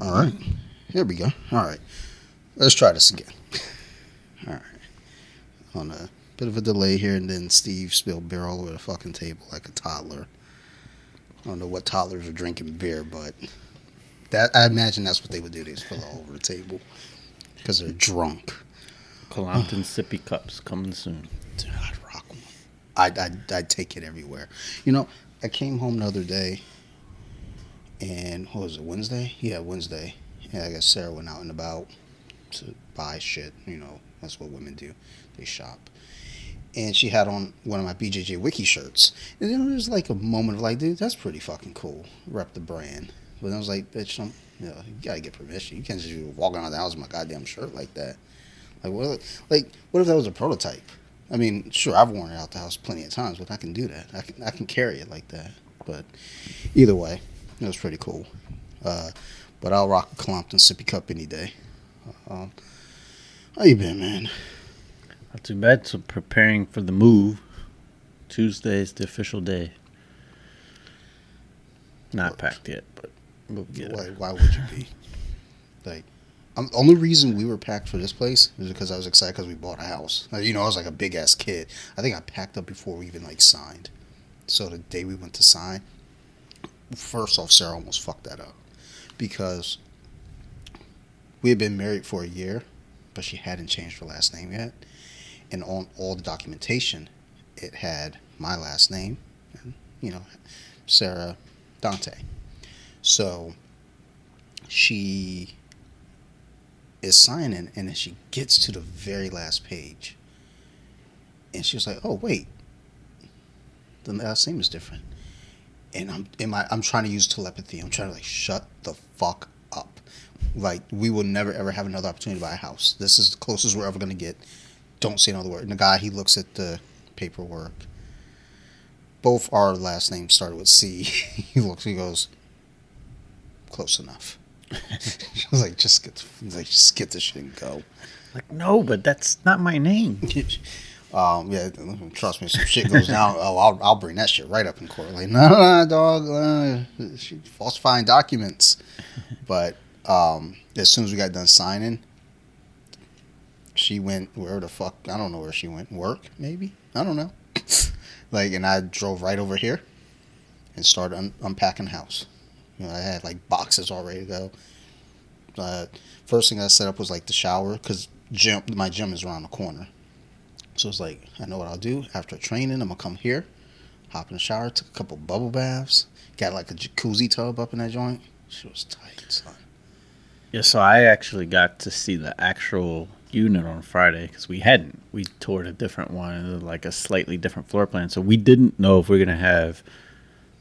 All right. Here we go. All right. Let's try this again. All right. On a bit of a delay here, and then Steve spilled beer all over the fucking table like a toddler. I don't know what toddlers are drinking beer, but that I imagine that's what they would do. They just spill all over the table because they're drunk. Colompton sippy cups coming soon. Dude, I'd rock one. I'd, I'd, I'd take it everywhere. You know, I came home the other day, and what was it, Wednesday? Yeah, Wednesday. Yeah, I guess Sarah went out and about to buy shit. You know, that's what women do. They shop. And she had on one of my BJJ Wiki shirts. And then there was like a moment of like, dude, that's pretty fucking cool. Rep the brand. But I was like, bitch, I'm, you, know, you gotta get permission. You can't just be walking around the house with my goddamn shirt like that. Like what? Like what if that was a prototype? I mean, sure, I've worn it out the house plenty of times, but I can do that. I can I can carry it like that. But either way, it was pretty cool. Uh, but I'll rock a Colompton sippy cup any day. Um, how you been, man? Not too bad. So preparing for the move. Tuesday is the official day. Not What? packed yet, but we'll get Why, why would you be? Like, um, the only reason we were packed for this place is because I was excited because we bought a house. Like, you know, I was like a big ass kid. I think I packed up before we even like signed. So the day we went to sign, first off, Sarah almost fucked that up because we had been married for a year, but she hadn't changed her last name yet, and on all the documentation, it had my last name, and you know, Sarah Dante. So she is signing, and then she gets to the very last page, and she was like, "Oh wait, the last name is different." And I'm in my I'm trying to use telepathy. I'm trying to like shut the fuck up. Like we will never ever have another opportunity to buy a house. This is the closest we're ever gonna get. Don't say another word. And the guy he looks at the paperwork. Both our last names started with C. he looks. He goes, close enough. I was like, just get, like, just get this shit and go. Like, no, but that's not my name. um, yeah, trust me, some shit goes down. Oh, I'll, I'll bring that shit right up in court. Like, no, no, dog, uh, she falsifying documents. But um, as soon as we got done signing, she went where the fuck I don't know where she went. Work maybe I don't know. like, and I drove right over here and started un- unpacking the house. You know, I had like boxes all ready to go. Uh, first thing I set up was like the shower because gym my gym is around the corner. So it's like I know what I'll do after training. I'm gonna come here, hop in the shower, took a couple bubble baths, got like a jacuzzi tub up in that joint. She was tight, son. Yeah, so I actually got to see the actual unit on Friday because we hadn't. We toured a different one, like a slightly different floor plan. So we didn't know if we are gonna have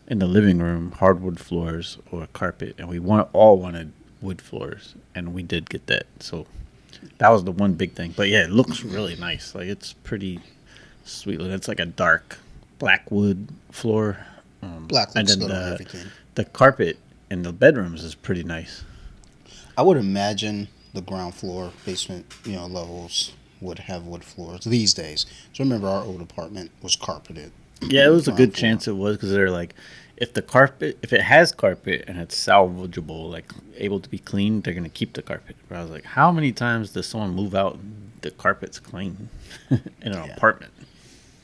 in the living room hardwood floors or carpet, and we want all wanted wood floors, and we did get that. So that was the one big thing. But yeah, it looks really nice. Like it's pretty sweet. It's like a dark black wood floor. Um, Black and then the, the carpet in the bedrooms is pretty nice. I would imagine the ground floor, basement, you know, levels would have wood floors these days. So remember, our old apartment was carpeted. Yeah, it was a good floor. chance it was because they're like, if the carpet, if it has carpet and it's salvageable, like able to be cleaned, they're gonna keep the carpet. But I was like, how many times does someone move out and the carpet's clean in an Yeah. apartment?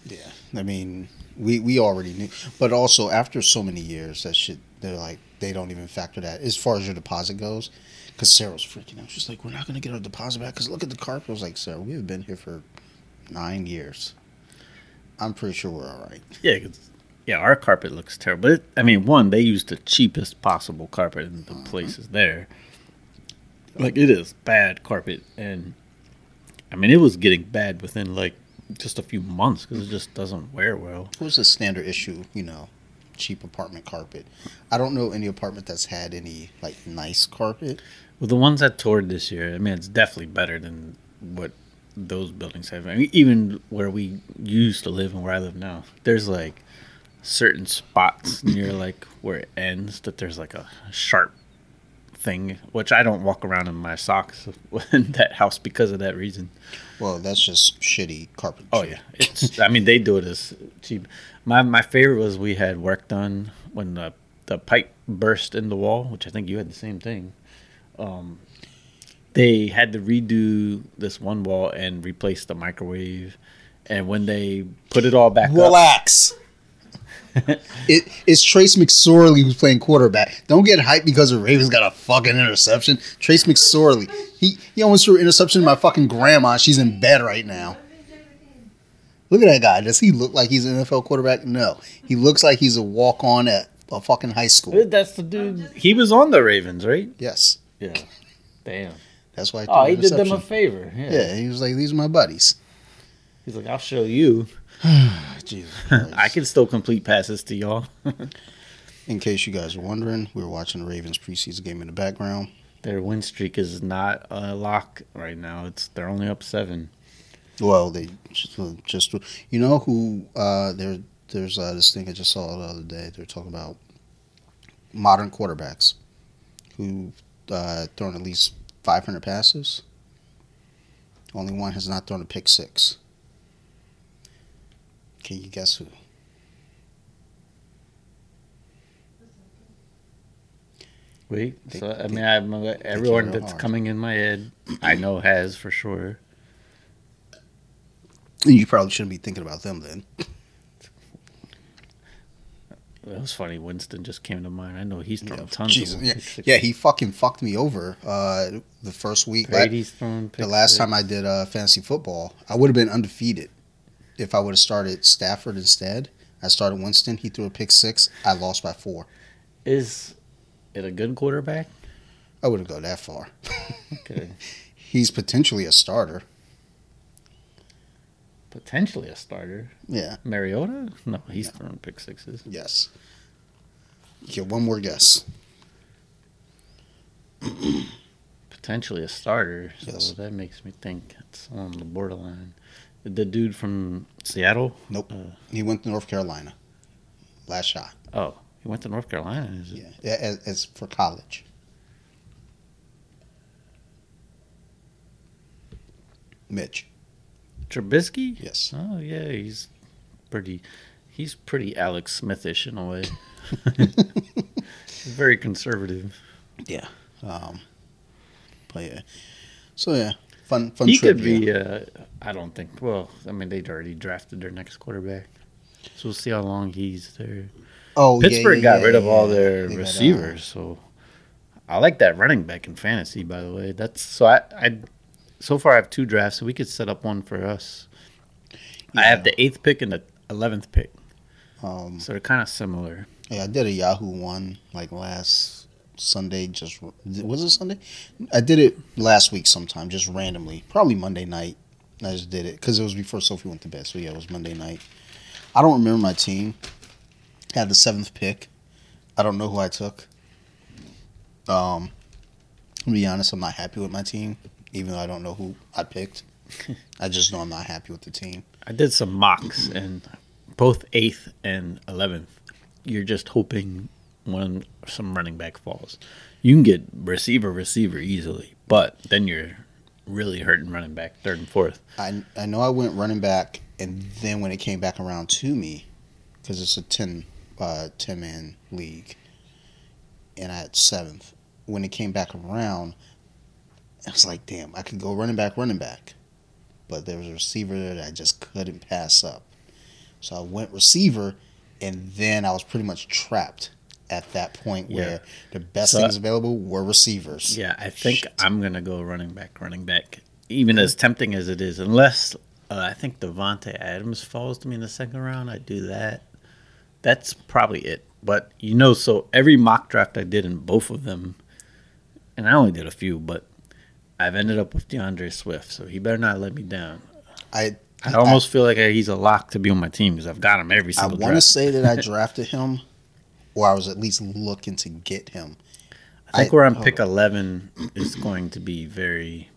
Yeah, I mean, we we already knew, but also after so many years, that shit, they're like they don't even factor that as far as your deposit goes. Because Sarah was freaking out. She's like, "We're not gonna get our deposit back because look at the carpet." I was like, "Sarah, we've been here for nine years. I'm pretty sure we're all right." Yeah, 'cause- yeah, our carpet looks terrible. But it, I mean, one, they used the cheapest possible carpet in the places there. Like it is bad carpet, and I mean, it was getting bad within like just a few months because it just doesn't wear well. It was a standard issue, you know, cheap apartment carpet. I don't know any apartment that's had any like nice carpet. Well, the ones that toured this year, I mean, it's definitely better than what those buildings have. I mean, even where we used to live and where I live now, there's like certain spots near like where it ends that there's like a sharp thing, which I don't walk around in my socks in that house because of that reason. Well, that's just shitty carpet. Oh yeah, it's. I mean, they do it as cheap. My my favorite was we had work done when the the pipe burst in the wall, which I think you had the same thing. um, they had to redo this one wall and replace the microwave. And when they put it all back up, Relax. it, it's Trace McSorley who's playing quarterback. Don't get hyped because the Ravens got a fucking interception. Trace McSorley. He he almost threw an interception to my fucking grandma. She's in bed right now. Look at that guy. Does he look like he's an NFL quarterback? No. He looks like he's a walk on at a fucking high school. that's the dude. He was on the Ravens, right? Yes. Yeah. Damn. That's why I Oh, he did them a favor. Yeah. Yeah, he was like, these are my buddies. He's like, I'll show you. Jesus. I can still complete passes to y'all. In case you guys are wondering, we were watching the Ravens preseason game in the background. Their win streak is not a lock right now. It's they're only up seven. Well, they just, just you know who uh, there there's uh, this thing I just saw the other day. They're talking about modern quarterbacks who uh, thrown at least 500 passes. Only one has not thrown a pick six. Can you guess who? Wait, They- so I they- mean, I'm, everyone that's hard. coming in my head, I know has for sure. You probably shouldn't be thinking about them then. That was funny. Winston just came to mind. I know he's thrown Yeah, tons. Jesus, of yeah, yeah, he fucking fucked me over uh, the first week. Brady's thrown. the last time I did uh, fantasy football, I would have been undefeated if I would have started Stafford instead. I started Winston. He threw a pick six. I lost by four. is it a good quarterback? I wouldn't go that far. Okay, He's potentially a starter. potentially a starter. Yeah. Mariota? No, he's throwing pick sixes. Yes. Get one more guess. Potentially a starter. So Yes. that makes me think it's on the borderline. The dude from Seattle. Nope. Uh, He went to North Carolina. Last shot. oh, he went to North Carolina. Is it? Yeah. Yeah, As, as for college. Mitch. Trubisky? Yes. Oh yeah, he's pretty. He's pretty Alex Smithish in a way. very conservative. Yeah. Um, but yeah. So yeah, fun fun he could be. Uh, I don't think. Well, I mean, they'd already drafted their next quarterback, so we'll see how long he's there. Oh, Pittsburgh yeah, got yeah, rid of all their They receivers, so I like that running back in fantasy. By the way, that's so I. I so far I have two drafts, so we could set up one for us. I have the eighth pick and the eleventh pick, Um, so they're kind of similar. yeah, I did a Yahoo one like last Sunday. Just was it Sunday? I did it last week sometime, just randomly, probably Monday night. I just did it because it was before Sophie went to bed. So yeah, it was Monday night. I don't remember my team. Had the seventh pick. I don't know who I took. Um, to be honest, I'm not happy with my team, even though I don't know who I picked. I just know I'm not happy with the team. I did some mocks, and both eighth and eleventh, you're just hoping one some running back falls. You can get receiver receiver easily, but then you're really hurting running back third and fourth. I I know I went running back, and then when it came back around to me, because it's a 10, uh, 10 man league, and I had seventh. When it came back around, I was like, damn, I could go running back, running back. But there was a receiver that I just couldn't pass up. So I went receiver, and then I was pretty much trapped at that point Yeah. where the best So- things available were receivers. Yeah, I think Shit. I'm gonna go running back, running back. Even as tempting as it is, unless uh, I think Davante Adams falls to me in the second round, I do that. That's probably it. But you know, so every mock draft I did in both of them, and I only did a few, but I've ended up with D'Andre Swift, so he better not let me down. I I almost feel like he's a lock to be on my team because I've got him every single. Time. I want to say that I drafted him, or I was at least looking to get him. I think I- where I'm oh. pick 11 is going to be very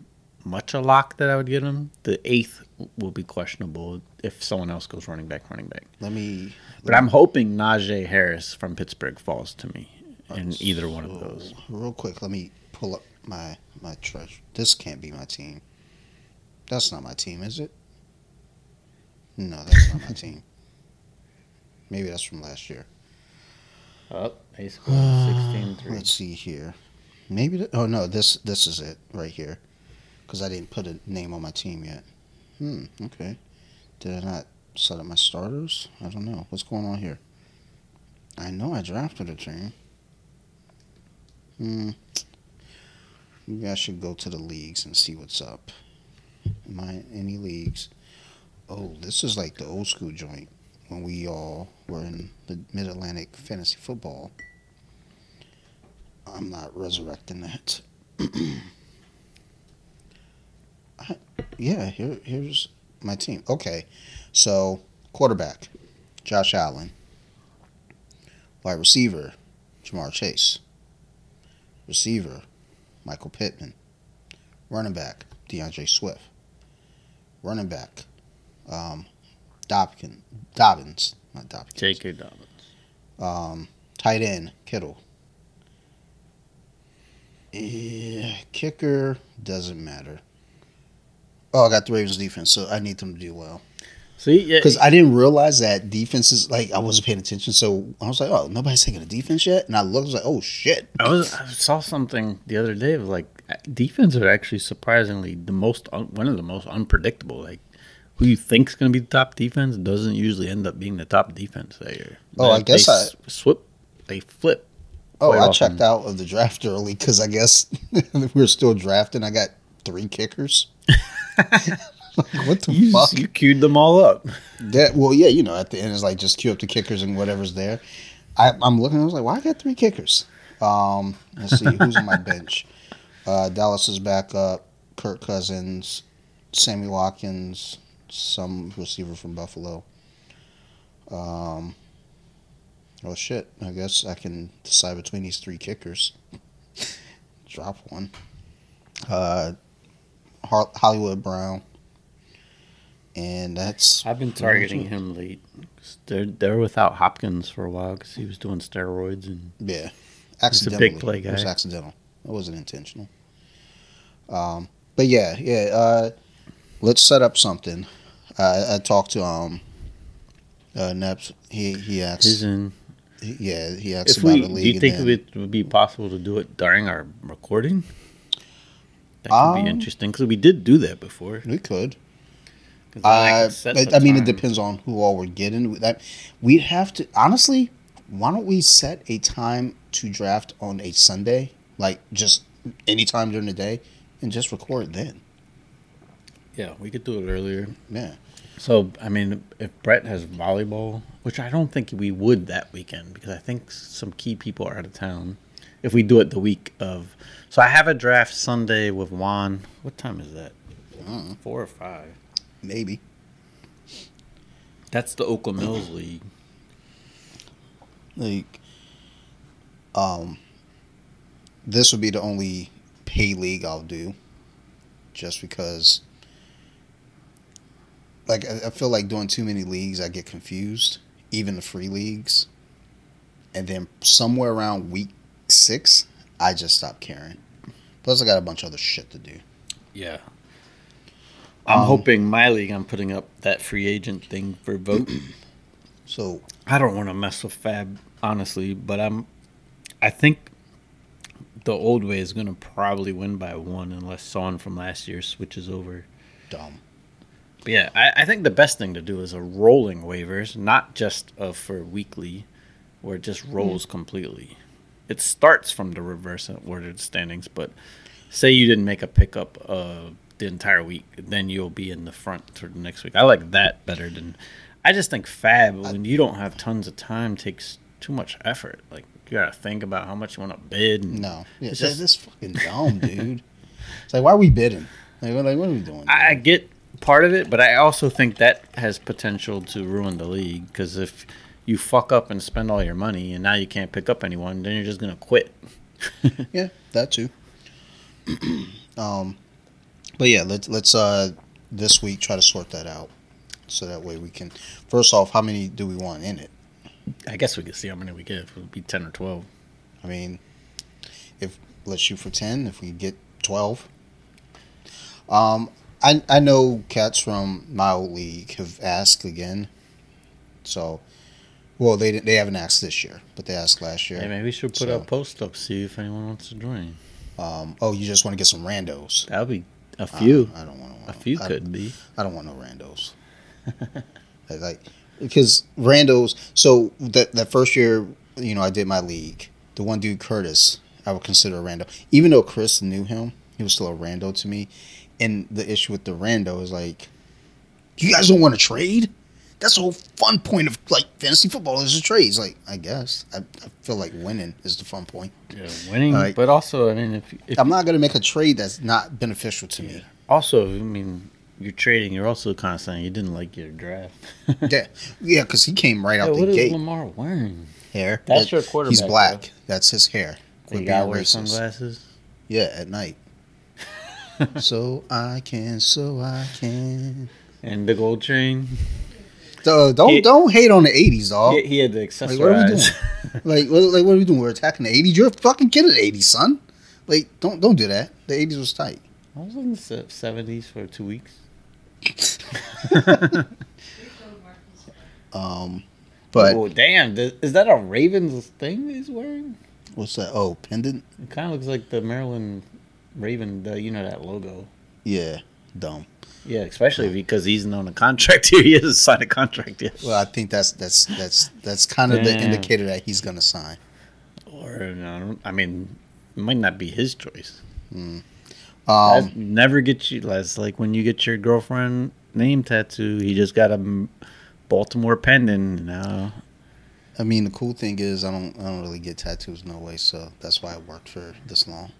much a lock that I would get him. The eighth will be questionable if someone else goes running back, running back. Let me. But I'm hoping Najee Harris from Pittsburgh falls to me in either one of those. Real quick, let me pull up my my treasure. This can't be my team. That's not my team, is it? No, that's not my team. Maybe that's from last year. Oh, they scored 16 3. Let's see here. Maybe. th- oh no, this this is it right here, because I didn't put a name on my team yet. Hmm. Okay. Did I not set up my starters? I don't know. What's going on here? I know I drafted a team. Hmm. Maybe I should go to the leagues and see what's up. Am I in any leagues? Oh, this is like the old school joint when we all were in the Mid Atlantic Fantasy Football. I'm not resurrecting that. Yeah, here here's my team. Okay, so quarterback, Josh Allen. Wide receiver, Ja'Marr Chase. Receiver, Michael Pittman. Running back, D'Andre Swift. Running back, um, Dobkin, Dobbins, not Dobbins. J.K. Dobbins. Um, tight end, Kittle. Yeah, kicker doesn't matter. Oh, I got the Ravens defense, so I need them to do well. See, yeah, Because I didn't realize that defenses like I wasn't paying attention, so I was like, "Oh, nobody's taking a defense yet," and I looked, I was like, "Oh shit!" I was I saw something the other day of like defense are actually surprisingly the most un, one of the most unpredictable. Like who you think's going to be the top defense doesn't usually end up being the top defense. They, Oh, I they guess I- s- swip they flip. Oh, I often. checked out of the draft early because I guess we were still drafting. I got three kickers. Like, what the You, fuck? you queued them all up. That well, yeah, you know, at the end it's like just queue up the kickers and whatever's there. I, I'm looking. I was like, why I got three kickers? Um, let's see who's on my bench. Uh, Dallas is back up. Kirk Cousins, Sammy Watkins, some receiver from Buffalo. Um, oh shit! I guess I can decide between these three kickers. Drop one. Uh, Hollywood Brown. And that's I've been targeting him late. They're they're without Hopkins for a while because he was doing steroids and Yeah, a big play It was guy. accidental. It wasn't intentional. Um, but yeah, yeah. Uh, let's set up something. Uh, I talked to um, uh, Neps. He he asked. he's in. he- yeah, he asked If about we, the do you think then- it would be possible to do it during our recording? That could Um, be interesting because we did do that before. we could. 'Cause then I Uh, could set but, the I mean, it depends on who all we're getting. That we'd have to honestly. Why don't we set a time to draft on a Sunday, like just any time during the day, and just record then? Yeah, we could do it earlier. Yeah. So, I mean, if Brett has volleyball, which I don't think we would that weekend because I think some key people are out of town. If we do it the week of, so I have a draft Sunday with Juan. What time is that? Uh, Four or five. maybe. That's the Oakland Mills League. like um this would be the only pay league I'll do just because like I, I feel like doing too many leagues I get confused even the free leagues and then somewhere around week six I just stop caring plus I got a bunch of other shit to do Yeah. I'm Um, hoping my league. I'm putting up that free agent thing for vote. so I don't want to mess with FAAB honestly, but I'm. I think the old way is going to probably win by one unless Son from last year switches over. dumb But yeah, I, I think the best thing to do is a rolling waivers, not just uh, for weekly, where it just rolls completely. It starts from the reverse ordered standings, but say you didn't make a pickup uh, the entire week, then you'll be in the front for the next week. I like that better than. I just think FAAB when you don't have tons of time takes too much effort. Like you gotta think about how much you want to bid. And no yeah, It's just- that's fucking dumb dude it's like why are we bidding like what, like, what are we doing I I get part of it, but I also think that has potential to ruin the league because if you fuck up and spend all your money and now you can't pick up anyone, then you're just gonna quit. Yeah, that too. um, but yeah, let's let's uh this week try to sort that out, so that way we can. First off, how many do we want in it? I guess we could see how many we get. It would be ten or twelve. I mean, if let's shoot for ten. If we get twelve, um, I I know cats from my old league have asked again, so. Well, they they haven't asked this year, but they asked last year. Hey, maybe we should put So- a post up see if anyone wants to join. Um, oh, you just want to get some randos? That would be a few. I, I don't want a few I, could be. I don't want no randos. like because randos. So that that first year, you know, I did my league. The one dude Curtis, I would consider a rando. Even though Chris knew him, he was still a rando to me. And the issue with the rando is like, you guys don't want to trade. That's the whole fun point of like fantasy football is the trades. Like I guess I, I feel like winning is the fun point. Yeah, winning, Like- but also, I mean, if, if I'm not gonna make a trade that's not beneficial to me. also, I mean, you're trading. You're also kind of saying you didn't like your draft. Yeah, yeah, because he came right Yeah, out what the is gate. Lamar wearing? Hair. That's That- your quarterback, He's black. though. That's his hair. You gotta wear sunglasses. Yeah, at night. so I can, so I can. And the gold chain. Duh, don't He- don't hate on the '80s, dog. He, he had to Like, what are we accessorize. Like, what, like, what are we doing? We're attacking the '80s. You're a fucking kid of the '80s, son. Like, don't don't do that. The '80s was tight. I was in the 70s for two weeks. Um, but oh, damn. th- Is that a Ravens thing he's wearing? what's that? Oh, pendant. It kind of looks like the Maryland Raven, the, you know, that logo. Yeah, dumb. Yeah, especially because he's on a contract here. He hasn't signed a contract yet. Well, I think that's that's that's that's kind of the indicator that he's gonna sign. Or, I, don't, I mean, it might not be his choice. Um, never get you. That's like when you get your girlfriend name tattoo. He just got a Baltimore pendant. Now, I mean, the cool thing is I don't I don't really get tattoos no way, so that's why I worked for this long.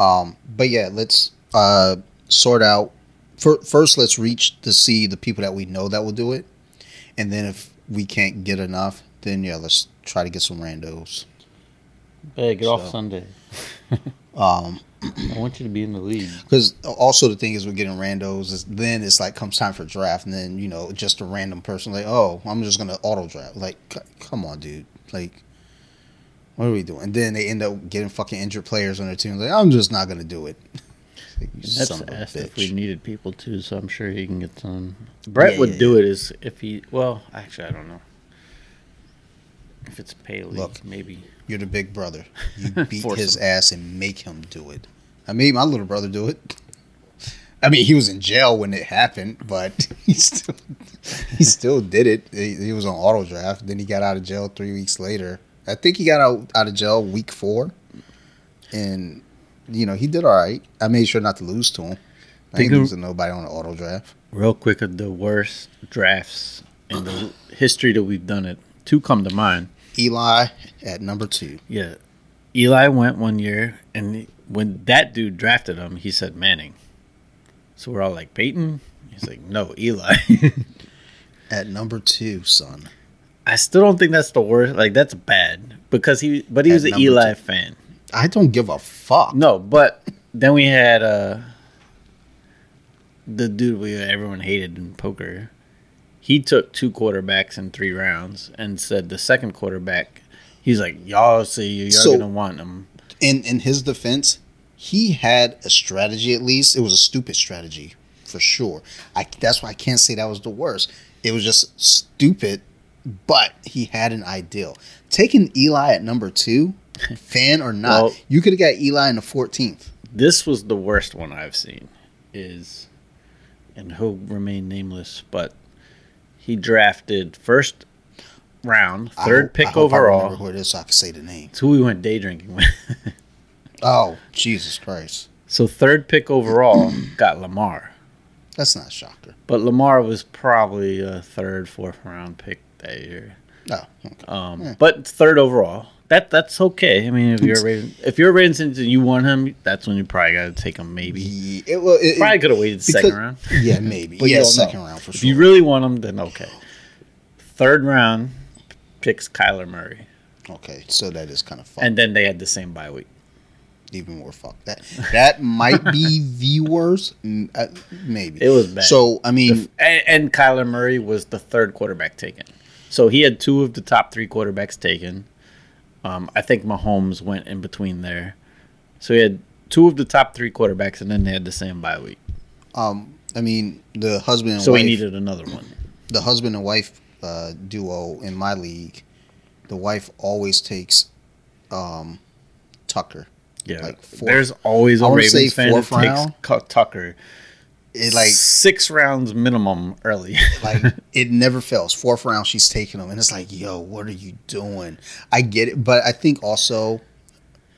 Um, but yeah, let's uh, sort out. fir- First, let's reach to see the people that we know that will do it, and then if we can't get enough, then yeah, let's try to get some randos. hey, get off Sunday. Um, I want you to be in the league. because also the thing is we're getting randos is then it's like comes time for draft and then you know just a random person like oh I'm just gonna auto draft like c- come on dude like what are we doing and then they end up getting fucking injured players on their team like I'm just not gonna do it Like, That's son of a asked if we needed people too, so I'm sure he can get some. Brett Yeah, would yeah, do it is if he. Well, actually, I don't know. If it's Paley, Look. maybe. you're the big brother you beat his him. ass and make him do it I made my little brother do it I mean he was in jail when it happened but he still he still did it he, he was on auto draft then he got out of jail three weeks later I think he got out, out of jail week four and you know he did all right I made sure not to lose to him I Think ain't losing nobody on the auto draft Real quick, of the worst drafts in the history that we've done it. Two come to mind. Eli at number two Yeah, Eli went one year, and when that dude drafted him, he said Manning. So we're all like Peyton. He's like, no, Eli. at number two son I still don't think that's the worst. Like that's bad because he, but he At was an Eli two. fan. I don't give a fuck No, but then we had uh the dude we everyone hated in poker. He took two quarterbacks in three rounds and said the second quarterback. He's like, y'all see you, you're So- gonna want him. in in his defense, he had a strategy at least. It was a stupid strategy for sure. I that's why I can't say that was the worst. It was just stupid, but he had an ideal. Taking Eli at number two, fan or not, Well- you could have got Eli in the fourteenth. This was the worst one I've seen. Is and he'll remain nameless, but he drafted first round, third hope- I pick I remember overall. who it is, so I can say the name. It's who we went day drinking with. Oh Jesus Christ, so third pick overall got Lamar. That's not a shocker. But Lamar was probably a third, fourth round pick that year. No, okay. Um, Yeah. But third overall, that that's okay. I mean, if you're a Ravens, if you're a Ravens and you want him, that's when you probably got to take him. Maybe He- it, well, it, probably could have waited because- second round. yeah, maybe, But yeah, know. second round for sure. If you really want him, then okay. Third round picks Kyler Murray, okay, so that is kind of fun. and then they had the same bye week. Even more fuck that that might be the worst uh, maybe It was bad. so i mean And, and Kyler Murray was the third quarterback taken. So he had two of the top three quarterbacks taken. Um, I think Mahomes went in between there. So he had two of the top three quarterbacks, and then they had the same bye week. um i mean the husband and So wife he needed another one. the husband and wife uh, duo in my league the wife always takes um tucker Yeah, Like four- there's always a Ravens say fan that fourth takes round. Tucker It like six rounds minimum early. like it never fails. Fourth round, she's taking them, and it's like, yo, what are you doing? I get it, but I think also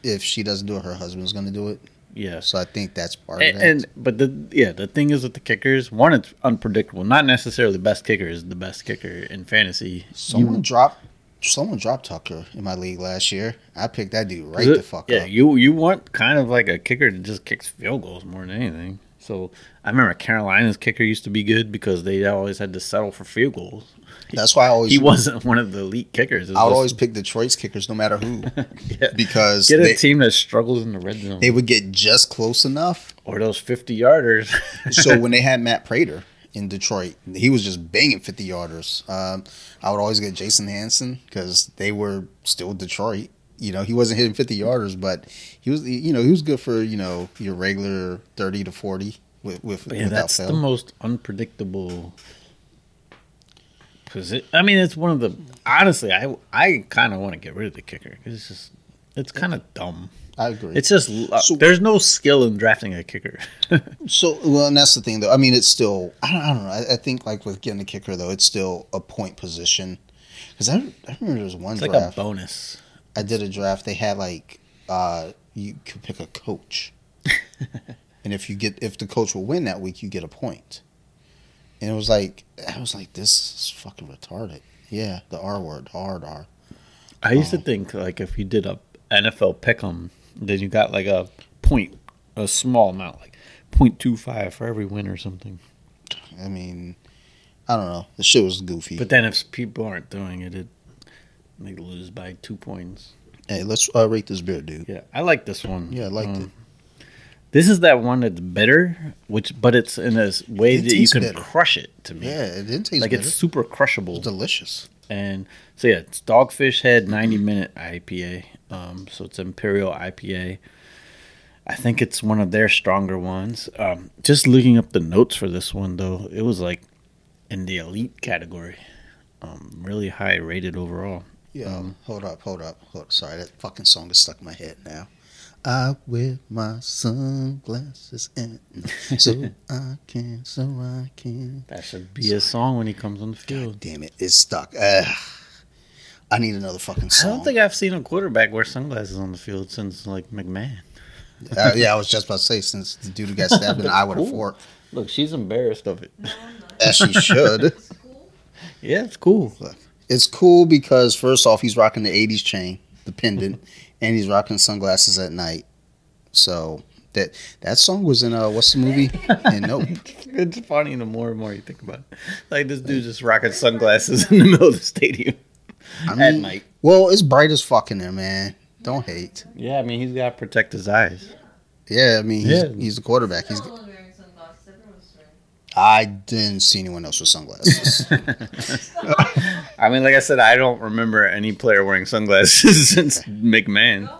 if she doesn't do it, her husband's gonna do it. yes. So I think that's part And, of it. and but the yeah the thing is with the kickers one it's unpredictable not necessarily the best kicker is the best kicker in fantasy someone dropped someone dropped Tucker in my league last year. I picked that dude right You- the fuck yeah up. you you want kind of like a kicker that just kicks field goals more than anything so I remember Carolina's kicker used to be good because they always had to settle for field goals That's why I always he wasn't one of the elite kickers I would was always just- pick Detroit's kickers no matter who yeah. because get a they, team that struggles in the red zone they would get just close enough. or those 50 yarders So when they had Matt Prater in Detroit, he was just banging 50 yarders. Um, I would always get Jason Hansen because they were still Detroit. You know, he wasn't hitting 50 yarders, but he was, you know, he was good for, you know, your regular 30 to 40 with, with yeah, that's fail. the most unpredictable position. I mean, it's one of the honestly. I I kind of want to get rid of the kicker 'cause it's just it's kind of dumb. I agree. It's just lu- So- there's no skill in drafting a kicker. So well, and that's the thing, though. I mean, it's still I don't, I don't know. I, I think like with getting a kicker, though, it's still a point position. Because I, I remember there was one it's like a bonus. I did a draft. They had like uh, you could pick a coach, and if you get if the coach will win that week, you get a point. And it was like I was like, this is fucking retarded. Yeah, the R word, hard R. I used Oh. to think like if you did a NFL pick'em, then you got like a point, a small amount, like 0.25 for every win or something. I mean, I don't know. The shit was goofy. But then if people aren't doing it, it they lose by two points. hey, let's uh, rate this beer, dude. Yeah, I like this one. Yeah, I liked Um, it. This is that one that's bitter, which but it's in a way It that you can crush it to me. Yeah, it didn't taste like it's super crushable. It's delicious. And so yeah, it's Dogfish Head 90 minute IPA. Um, so it's Imperial IPA. I think it's one of their stronger ones. Um, just looking up the notes for this one though, it was like in the elite category. Um, really high rated overall. Yeah. Um, hold up, hold up, hold up. Sorry, that fucking song is stuck in my head now. I wear my sunglasses and so I can, so I can. That should be a song when he comes on the field. God damn it, it's stuck. Ugh. I need another fucking song. I don't think I've seen a quarterback wear sunglasses on the field since like McMahon. uh, yeah, I was just about to say since the dude who got stabbed in the eye with a Cool. fork, Look, she's embarrassed of it. as she should. Cool. Yeah, it's cool. It's cool because first off, he's rocking the '80s chain, the pendant, and he's rocking sunglasses at night. So that that song was in uh, what's the movie? And nope. It's funny the more and more you think about it. Like this dude just rocking sunglasses in the middle of the stadium I at mean, night. well, it's bright as fuck in there, man. Don't hate. Yeah, I mean he's got to protect his eyes. Yeah, I mean, he's, Yeah. he's the quarterback. He's. Not wearing sunglasses. I didn't see anyone else with sunglasses. I mean, like I said, I don't remember any player wearing sunglasses since McMahon.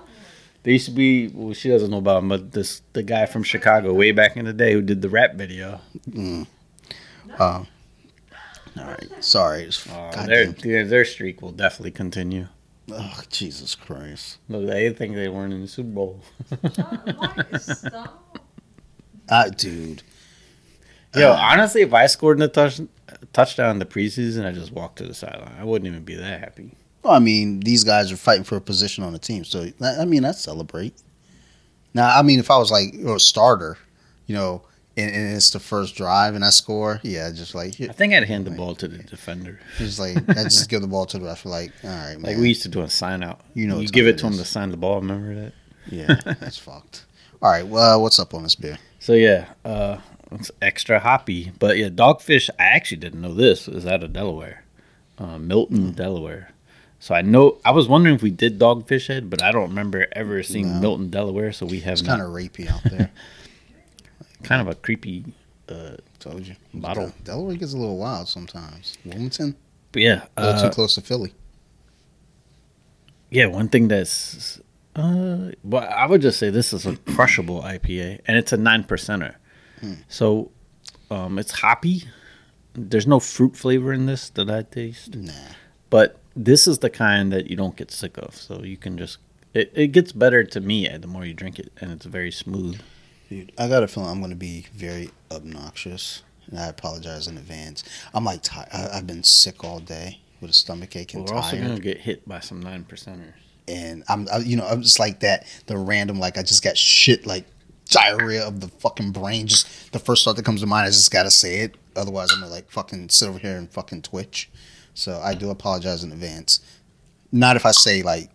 They used to be, well, she doesn't know about him, but this the guy from Chicago way back in the day who did the rap video. mm. uh, all right, sorry. Uh, their, their streak will definitely continue. Oh, Jesus Christ. Look, they think they weren't in the Super Bowl. Stop. Uh, dude. Yo, Uh, honestly, if I scored in the touch, touchdown in the preseason, I just walked to the sideline. I wouldn't even be that happy. Well, I mean, these guys are fighting for a position on the team, so I mean, I celebrate. Now, I mean, if I was like a starter, you know, and, and it's the first drive and I score, yeah, just like I think I'd hand the ball to the defender, just like I just give the ball to the ref. Like, all right, man. like we used to do a sign out. You know you give it it to him to sign the ball. Remember that? yeah, that's fucked. All right, well, what's up on this beer? So yeah, uh, it's extra hoppy. But yeah, Dogfish. I actually didn't know this is out of Delaware, uh, Milton, Delaware. So I know I was wondering if we did Dogfish Head, but I don't remember ever seeing No. Milton, Delaware. So we have It's kind of rapey out there. kind of a creepy. Uh, Told you. Bottle. Del- Delaware gets a little wild sometimes. Wilmington, but yeah, a little uh, too close to Philly. Yeah, one thing that's uh well, I would just say this is a crushable IPA and it's a nine percenter. Hmm. So um it's hoppy. There's no fruit flavor in this that I taste. Nah. But this is the kind that you don't get sick of. So you can just It it gets better to me uh, the more you drink it, and it's very smooth. Dude, I got a feeling I'm going to be very obnoxious, and I apologize in advance. I'm like, ti I, I've been sick all day with a stomach ache and We're also gonna get hit by some nine percenters. and I'm, I, you know, I'm just like that. The random, like, I just got shit like diarrhea of the fucking brain. Just the first thought that comes to mind, I just gotta say it. Otherwise, I'm gonna like fucking sit over here and fucking twitch. So I do apologize in advance. Not if I say like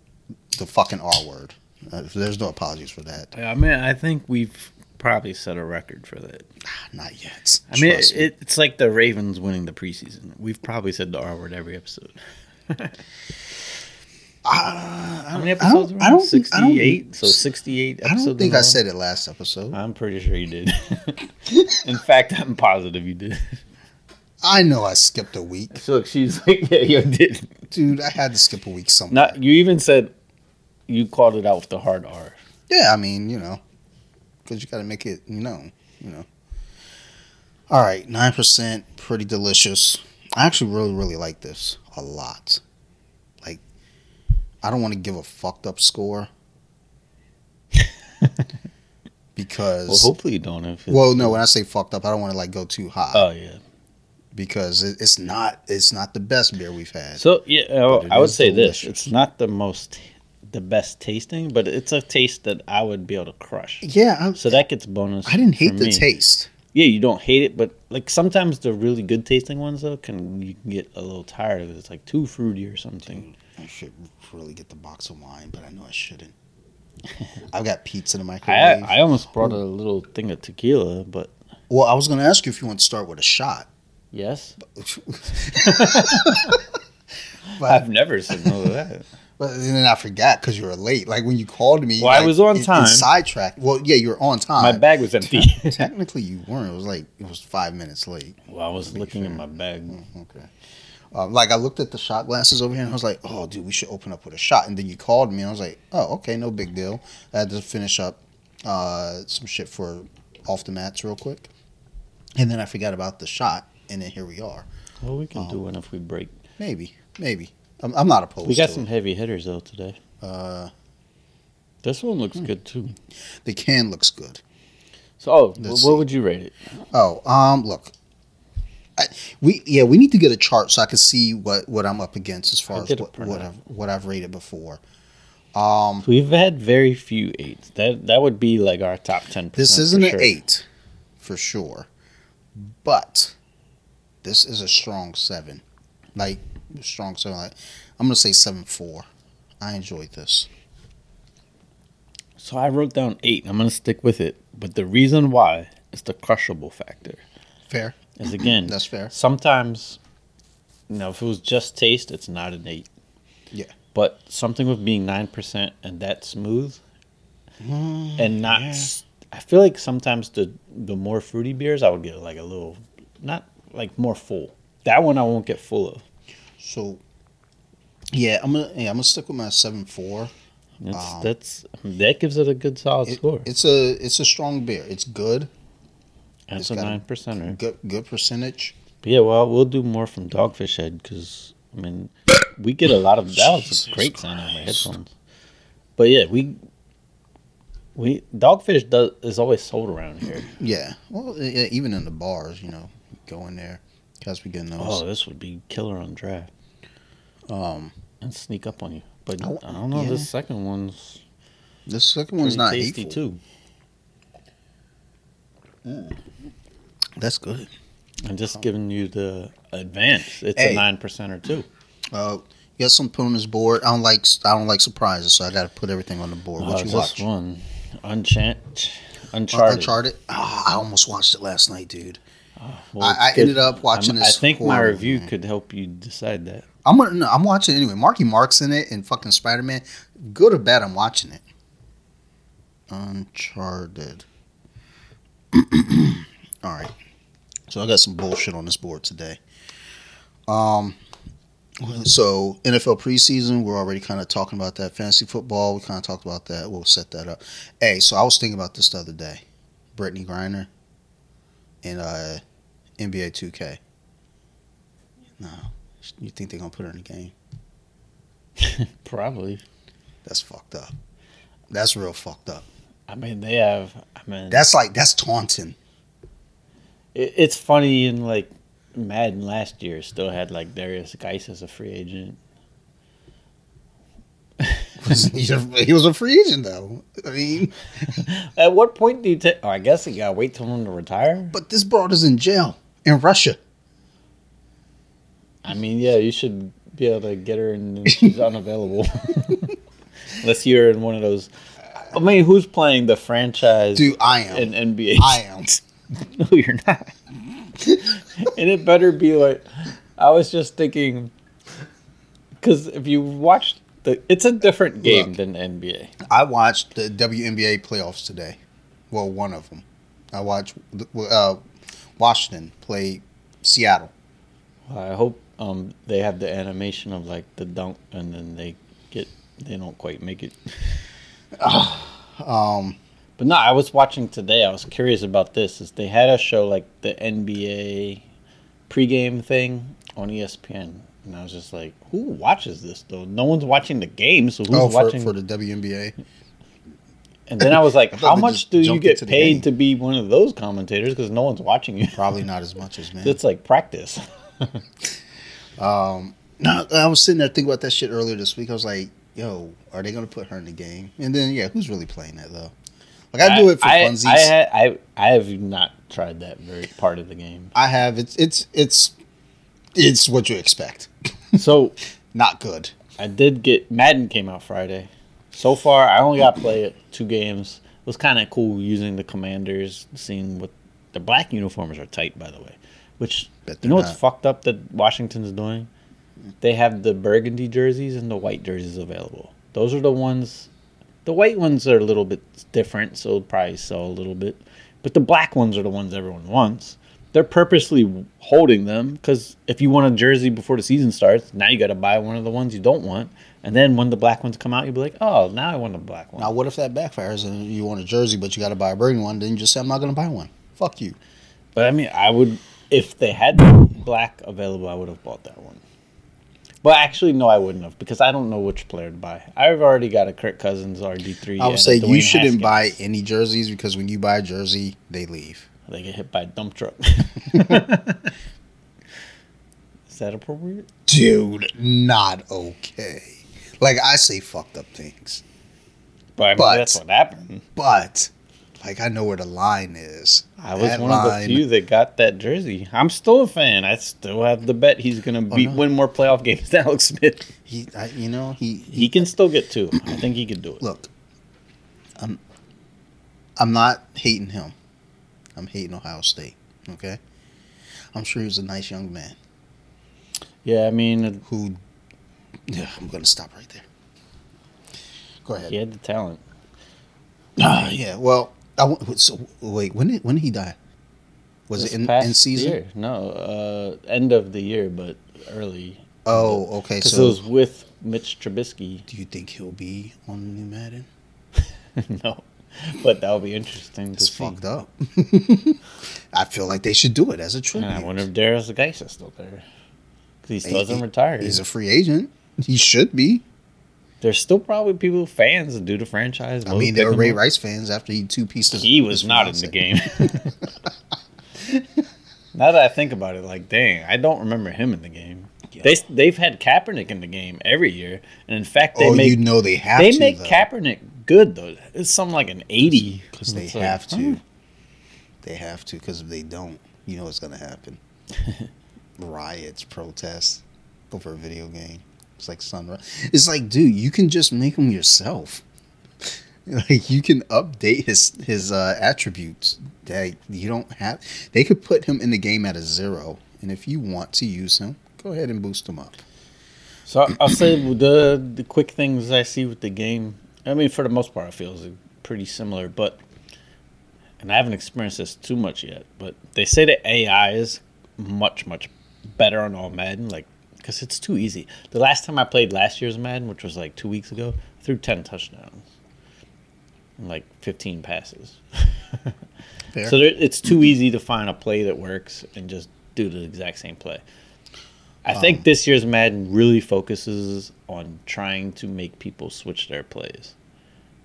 the fucking R word. Uh, there's no apologies for that. I mean, I think we've probably set a record for that. Ah, Not yet. I mean, it, it's like the Ravens winning the preseason. We've probably said the R word every episode. I How many I don't- episodes? were I don't on? think- I don't- 68. So 68 I don't think I said it last episode. I'm pretty sure you did. in fact, I'm positive you did. I know I skipped a week, So look, she's like, yeah, you did. dude. I had to skip a week somewhere. Not you even said you called it out with the hard R. Yeah, I mean, you know, because you got to make it, you know, you know. All right, nine percent, pretty delicious. I actually really, really like this a lot. Like, I don't want to give a fucked up score because, Well, hopefully you don't. If well, no, when I say fucked up, I don't want to like go too high Oh yeah. because it, it's not, it's not the best beer we've had. So yeah, But I would say delicious. this: it's not the most, the best tasting, but it's a taste that I would be able to crush. yeah, I, So that gets bonus. I didn't hate for the me. taste. Yeah, you don't hate it, but like sometimes the really good tasting ones though can you can get a little tired of it. It's like too fruity or something. I should really get the box of wine, but I know I shouldn't. I've got pizza in the I microwave. I almost brought a little thing of tequila, but well, I was going to ask you if you want to start with a shot. yes, but, I've never said no to that. but then I forgot because you were late. Like when you called me, Well, I was on it- it time. sidetracked. Well, yeah, you were on time. My bag was empty. Technically, you weren't. It was like it was five minutes late. well, I was looking in my bag. Okay. Um, like I looked at the shot glasses over here and I was like, "Oh, dude, we should open up with a shot." And then you called me and I was like, "Oh, okay, no big deal." I had to finish up uh, some shit for off the mats real quick, and then I forgot about the shot, and then here we are. Well, we can Um, do one if we break. Maybe, maybe. I'm, I'm not opposed. We got to some it. heavy hitters though today. Uh, This one Hmm. looks good too. the can looks good. So, oh, Let's what see. would you rate it? Oh, um, look, I, we yeah, we need to get a chart so I can see what, what I'm up against as far I'll as what, what. I've what I've rated before. Um, We've had very few eights. That that would be like our top ten. this isn't an eight, for sure, but this is a strong seven, like strong seven. Like I'm gonna say seven four. I enjoyed this. So I wrote down eight. I'm gonna stick with it. But the reason why is the crushable factor. Fair, Is again that's fair. sometimes, you know, if it was just taste, it's not an eight. Yeah. But something with being nine percent and that smooth, mm, and not. yeah. I feel like sometimes the the more fruity beers, I would get like a little, not like more full. That one I won't get full of. So, yeah, I'm gonna yeah I'm gonna stick with my seven four. That's Um, that's that gives it a good solid It- score. it's a it's a strong beer. It's good. That's it's a nine percenter. Good good percentage. Yeah, well, we'll do more from Dogfish Head because I mean, we get a lot of that was Jesus a great sound on my headphones. But yeah, we we Dogfish does is always sold around here. Yeah. Well, yeah, even in the bars, you know, go in there, cause we getting those. Oh, this would be killer on draft Um, and sneak up on you. But I I don't know. yeah. This second one's this second one's not tasty hateful. too. That's good. I'm just giving you the advance, it's Hey. a nine percenter too. Uh, you got some put on this board. I don't like I don't like surprises, so I got to put everything on the board. What Oh, you this watch? one, Unchant, Uh, Uncharted. Uncharted. Oh, I almost watched it last night, dude. Well, I- I ended up watching I'm- this I think my review man. could help you decide that. I'm gonna no, I'm watching it anyway. Marky Mark's in it and fucking Spider Man. Good or bad, I'm watching it. Uncharted. All right. So I got some bullshit on this board today. Um. So NFL preseason, we're already kind of talking about that. Fantasy football, we kind of talked about that. We'll set that up. Hey, so I was thinking about this the other day. Brittney Griner and uh, NBA 2K. No, you think they're gonna put her in the game? Probably. That's fucked up. That's real fucked up. I mean, they have. I mean, That's like that's taunting. it, it's funny in like Madden last year still had like Darius Geis as a free agent. He was a free agent though. I mean, At what point do you take? Oh, I guess you gotta wait till him to retire. but this broad is in jail in Russia. I mean, yeah, you should be able to get her, and she's unavailable. Unless you're in one of those. I mean, who's playing the franchise Dude, I am. in NBA? I am. No, you're not. and it better be like. I was just thinking, because if you watch the, it's a different game Look. than NBA. I watched the WNBA playoffs today. Well, one of them. I watched uh, Washington play Seattle. I hope um, they have the animation of like the dunk, and then they get they don't quite make it. Um, But no, I was watching today. I was curious about this. Is they had a show like the NBA pregame thing on ESPN, and I was just like, who watches this though? No one's watching the game, so who's oh, for, watching? for the WNBA. and then I was like, I how much do you get paid to be one of those commentators? Because no one's watching you. Probably not as much as man. It's like practice. Um, no, I was sitting there thinking about that shit earlier this week. I was like, "Yo, are they gonna put her in the game?" And then, yeah, who's really playing that though? Like, I do it for I, funsies. I, had, I I have not tried that very part of the game. I have. It's it's it's it's what you expect. So Not good. I did get Madden came out Friday. So far, I only got to play it two games. It was kind of cool using the commanders, seeing what the black uniforms are tight, by the way. Which you know they're what's fucked up that Washington's doing? They have the burgundy jerseys and the white jerseys available. Those are the ones. The white ones are a little bit different, so it'll probably sell a little bit. But the black ones are the ones everyone wants. They're purposely holding them because if you want a jersey before the season starts, now you got to buy one of the ones you don't want. And then when the black ones come out, you'll be like, oh, now I want a black one. Now, what if that backfires and you want a jersey, but you got to buy a burgundy one? Then you just say, "I'm not gonna buy one." Fuck you. But I mean, I would if they had black available, I would have bought that one. Well, actually, no, I wouldn't have because I don't know which player to buy. I've already got a Kirk Cousins RG three. I would say you shouldn't buy any jerseys because when you buy a jersey, they leave. They get hit by a dump truck. Is that appropriate? Dude, not okay. Like I say, fucked up things, But I mean, But- that's what happened. but like I know where the line is. I was That one of the few that got that jersey. I'm still a fan. I still have the bet he's going to oh, beat Oh, no. win more playoff games than Alex Smith. He, I, you know, he, He can still get two. I think he could do it. look. I'm, I'm not hating him. I'm hating Ohio State. Okay, I'm sure he was a nice young man Yeah, I mean, who. Yeah, I'm gonna stop right there. Go ahead. he had the talent. Ah, yeah. Well, I so wait. When did when did he die? Was This it in, in season? Year. No, uh, end of the year, but early. Oh, okay. So, it was with Mitch Trubisky. do you think he'll be on the new Madden? no, but that would be interesting to It's see. fucked up. I feel like they should do it as a tribute. And I wonder if Derrius Guice is still there. Because he still hasn't retired. He's a free agent. He should be. There's still probably people, fans that do the franchise. I mean, pick were Ray up. Rice fans after he two pieces. He was not in the game. now that I think about it, like, dang, I don't remember him in the game. They they've had Kaepernick in the game every year, and in fact, they oh, make you know they have they to. make though, Kaepernick good though. It's something like an eighty because they like, have to. They have to because if they don't, you know what's gonna happen. Riots, protests over a video game. It's like sunrise. It's like, dude, you can just make them yourself. Like you can update his his uh, attributes. That you don't have. They could put him in the game at a zero, and if you want to use him, go ahead and boost him up. So I'll say the the quick things I see with the game. I mean, for the most part, I feel is pretty similar, but and I haven't experienced this too much yet. But they say that AI is much much better on all Madden, like because it's too easy. The last time I played last year's Madden, which was like two weeks ago, I threw ten touchdowns and like fifteen passes. So there, it's too easy to find a play that works and just do the exact same play. I think Um, this year's Madden really focuses on trying to make people switch their plays.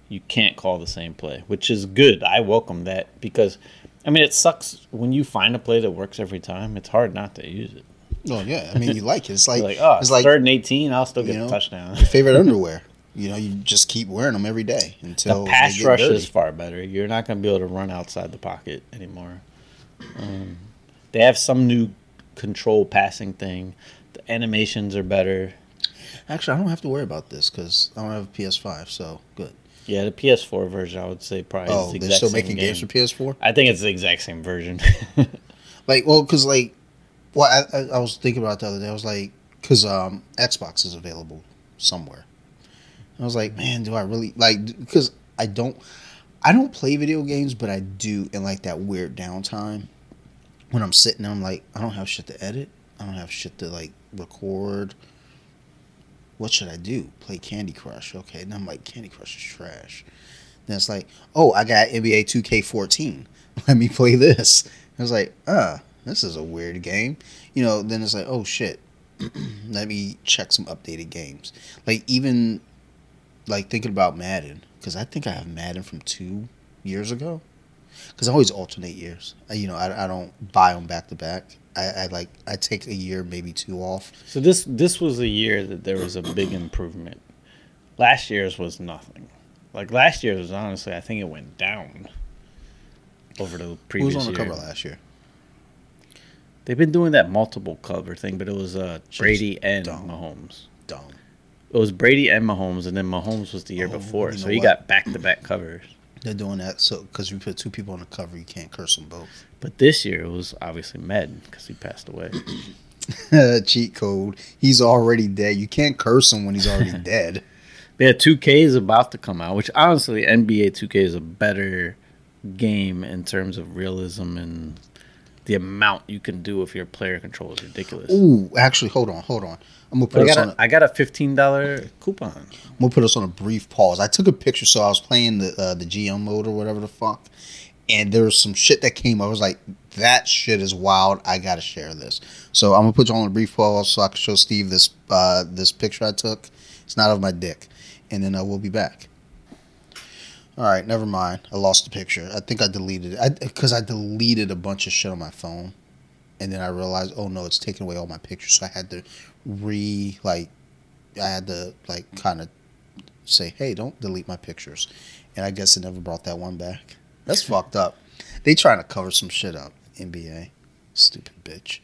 you can't call the same play, which is good. I welcome that because, I mean, it sucks when you find a play that works every time. It's hard not to use it. Oh yeah, I mean you like it. It's like, like, oh, it's like third and eighteen, I'll still get you know, a touchdown. your favorite underwear. You know, you just keep wearing them every day until The pass rush dirty. is far better. You're not going to be able to run outside the pocket anymore. Um, they have some new control passing thing. The animations are better. Actually, I don't have to worry about this because I don't have a PS5, so good. Yeah, the PS4 version, I would say probably. is Oh, the they're still same making game. games for PS4. I think it's the exact same version. Like, well, because like, well, I, I, I was thinking about the other day. I was like, because um, Xbox is available somewhere. I was like, man, do I really like? Because I don't, I don't play video games, but I do in like that weird downtime when I'm sitting. there, I'm like, I don't have shit to edit. I don't have shit to like record. What should I do? Play Candy Crush? Okay, and I'm like, Candy Crush is trash. Then it's like, oh, I got NBA 2K14. Let me play this. I was like, ah, this is a weird game. You know, then it's like, oh shit. Let me check some updated games. Like even like thinking about Madden because I think I have Madden from two years ago. Because I always alternate years. I, you know, I, I don't buy them back to back. I, I like I take a year, maybe two off. so this this was a year that there was a big improvement. Last year's was nothing. Like last year's was honestly, I think it went down over the previous. Who was on the year. cover last year? They've been doing that multiple cover thing, but it was uh, Brady and dumb. Mahomes. Dumb. It was Brady and Mahomes, and then Mahomes was the year Oh, before, you so he what? got back to back covers. They're doing that so because you put two people on the cover, you can't curse them both. But this year it was obviously Madden because he passed away. Cheat code. He's already dead. You can't curse him when he's already dead. Yeah, 2K is about to come out, which honestly, NBA 2K is a better game in terms of realism and the amount you can do if your player control is ridiculous. Ooh, actually, hold on, hold on. I'm gonna But put I us got on. a, I got a fifteen dollar coupon. I'm gonna put us on a brief pause. I took a picture, so I was playing the uh, the GM mode or whatever the fuck, and there was some shit that came. I was like, that shit is wild. I gotta share this. So I'm gonna put you on a brief pause so I can show Steve this uh, this picture I took. It's not of my dick, and then I will be back. All right, never mind. I lost the picture. I think I deleted it because I, deleted a bunch of shit on my phone, and then I realized, oh no, it's taking away all my pictures. So I had to re like, I had to like kind of say, hey, don't delete my pictures, and I guess it never brought that one back. That's fucked up. They trying to cover some shit up. NBA, stupid bitch.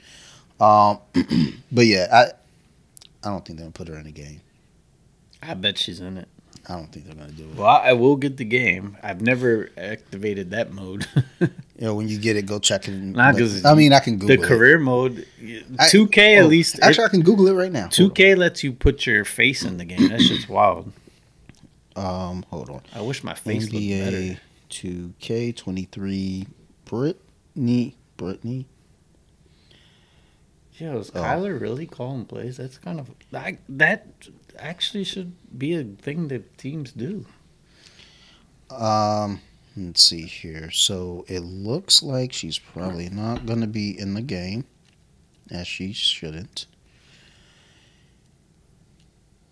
Um, but yeah, I I don't think they're gonna put her in the game. I bet she's in it. I don't think they're gonna do it. Well, I will get the game. I've never activated that mode. You know, when you get it, go check it. but- 'cause I mean, I can Google it. the it. career mode, 2K at oh, least. Actually, I can Google it right now. 2K lets you put your face in the game. That's just wild. Um, hold on. I wish my face looked better. NBA 2K23 Brittney Brittney. Yo, is Oh. Kyler really calling plays? That's kind of I, that actually should be a thing that teams do. Um, let's see here. So it looks like she's probably not going to be in the game, as she shouldn't.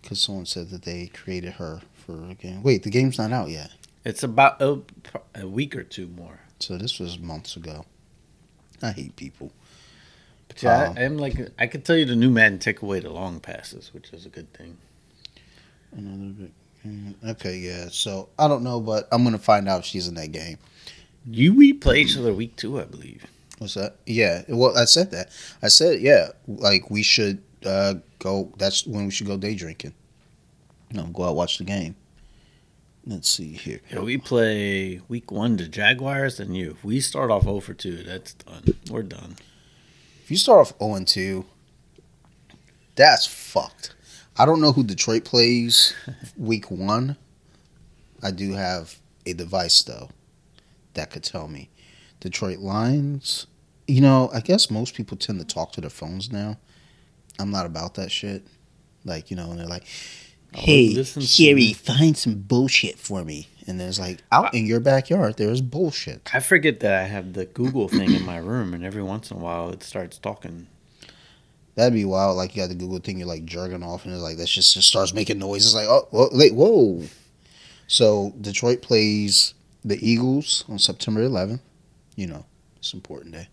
Because someone said that they created her for a game. Wait, the game's not out yet. It's about a, a week or two more. So this was months ago. I hate people. But yeah, Um, I, I'm like I could tell you the new Madden take away the long passes, which is a good thing. Another bit. Okay, yeah. So I don't know, but I'm gonna find out if she's in that game. You we play each other week two, I believe. What's that? Yeah. Well, I said that. I said yeah. Like we should uh, go. That's when we should go day drinking. No, go out watch the game. Let's see here. Yeah, we play week one the Jaguars and you. If we start off 0 for 2, that's done. We're done. If you start off 0 and 2, that's fucked. I don't know who Detroit plays week one. I do have a device though that could tell me. Detroit Lions. You know, I guess most people tend to talk to their phones now. I'm not about that shit. Like, you know, and they're like, hey, Siri, find some bullshit for me. And there's like, out in your backyard, there is bullshit. I forget that I have the Google thing in my room, and every once in a while it starts talking. That'd be wild. Like, you got the Google thing, you're like jerking off, and it's like, that just, just starts making noises. Like, oh, whoa, wait, whoa. So Detroit plays the Eagles on September 11th. You know, it's an important day.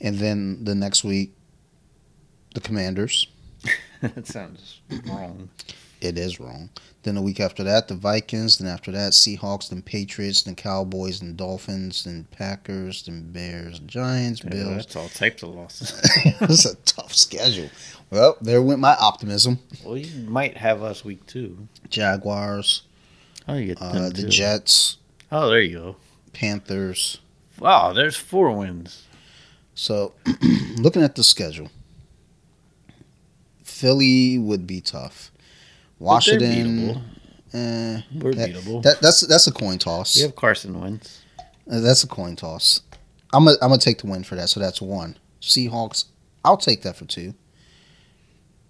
And then the next week, the Commanders. that sounds wrong. It is wrong. Then the week after that, the Vikings. Then after that, Seahawks. Then Patriots. Then Cowboys. Then Dolphins. Then Packers. Then Bears. Giants. Yeah, Bills. that's all types of losses. it's a tough schedule. Well, there went my optimism. well, you might have us week two. Jaguars. Oh, you get Uh, the too. Jets. Oh, there you go. Panthers. Wow, there's four wins. So, looking at the schedule, Philly would be tough. Washington, eh, We're that- beatable. that, that's that's a coin toss. we have Carson Wentz. Uh, That's a coin toss. I'm gonna I'm gonna take the win for that. So that's one. Seahawks, I'll take that for two.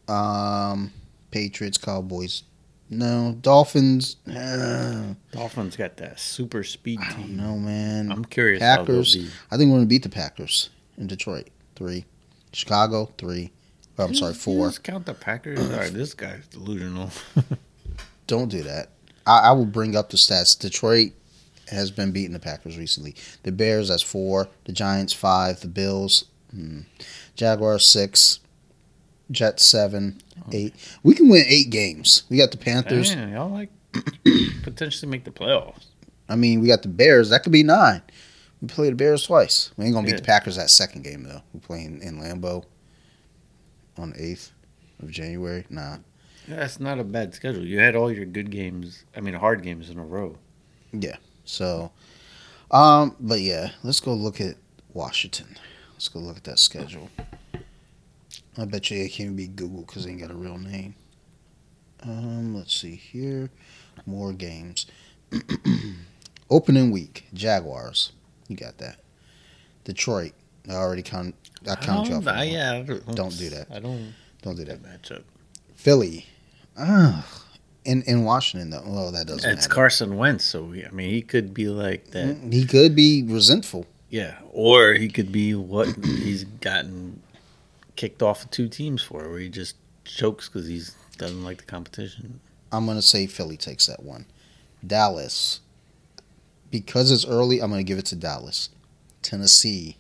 Um, Patriots, Cowboys, no. Dolphins, uh, Dolphins got that super speed team. know, man. I'm curious. Packers. I think we're gonna beat the Packers in Detroit. Three, Chicago, three. Oh, I'm sorry, four. Just count the Packers. All right, this guy's delusional. Don't do that. I, I will bring up the stats. Detroit has been beating the Packers recently. The Bears that's four. The Giants five. The Bills, hmm. Jaguars six. Jets seven. Eight. We can win eight games. We got the Panthers. Damn, y'all like potentially make the playoffs. I mean, we got the Bears. That could be nine. We play the Bears twice. We ain't gonna beat Yeah. the Packers that second game though. We playing in Lambeau on eighth of January. Nah. That's not a bad schedule. You had all your good games. I mean, hard games in a row. Yeah. So, um, but yeah, let's go look at Washington. Let's go look at that schedule. I bet you it can't be Google because they ain't got a real name. Um, let's see here. More games. Opening week, Jaguars. You got that. Detroit. I already count. I count you off. don't- on I- yeah, I don't, Don't do that. I don't Don't do that. matchup. Philly. Ah, in in Washington though. Well, that doesn't It's matter. Carson Wentz, so we, I mean, he could be like that. Mm, He could be resentful. Yeah, or he could be what he's gotten kicked off of two teams for, where he just chokes because he doesn't like the competition. I'm gonna say Philly takes that one. Dallas, because it's early, I'm gonna give it to Dallas. Tennessee,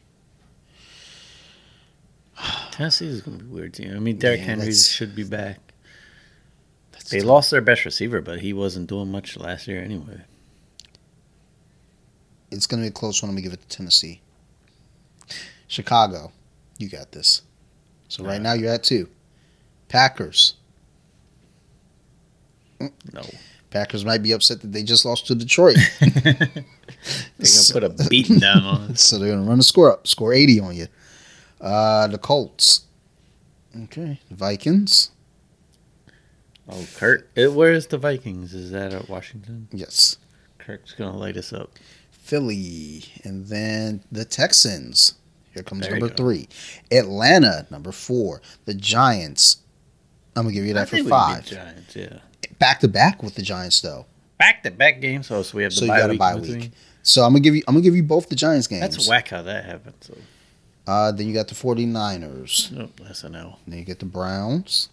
Tennessee is going to be a weird team. I mean, Derrick Yeah, Henry should be back. That's They tough. lost their best receiver, but he wasn't doing much last year anyway. It's gonna be a close one. I'm gonna give it to Tennessee. Chicago, you got this. So right Alright. now uh. you're at two. Packers. No. Packers might be upset that they just lost to Detroit. They're gonna put a beating down on us. so they're gonna run the score up, score 80 on you. Uh, the Colts. Okay, The Vikings. Oh, Kurt, it, where's the Vikings? Is that at Washington? Yes. Kirk's gonna light us up. Philly, and then the Texans. Here comes There number three. Atlanta, number four. The Giants. I'm gonna give you I that for think we five. Giants, yeah. Back to back with the Giants, though. Back to back games. Oh, so we have the So you bye got a week. bye in week. So I'm gonna give you. I'm gonna give you both the Giants games. That's whack how that happened. So, Uh, then you got the 49ers. oh, that's an L. Then you get the Browns.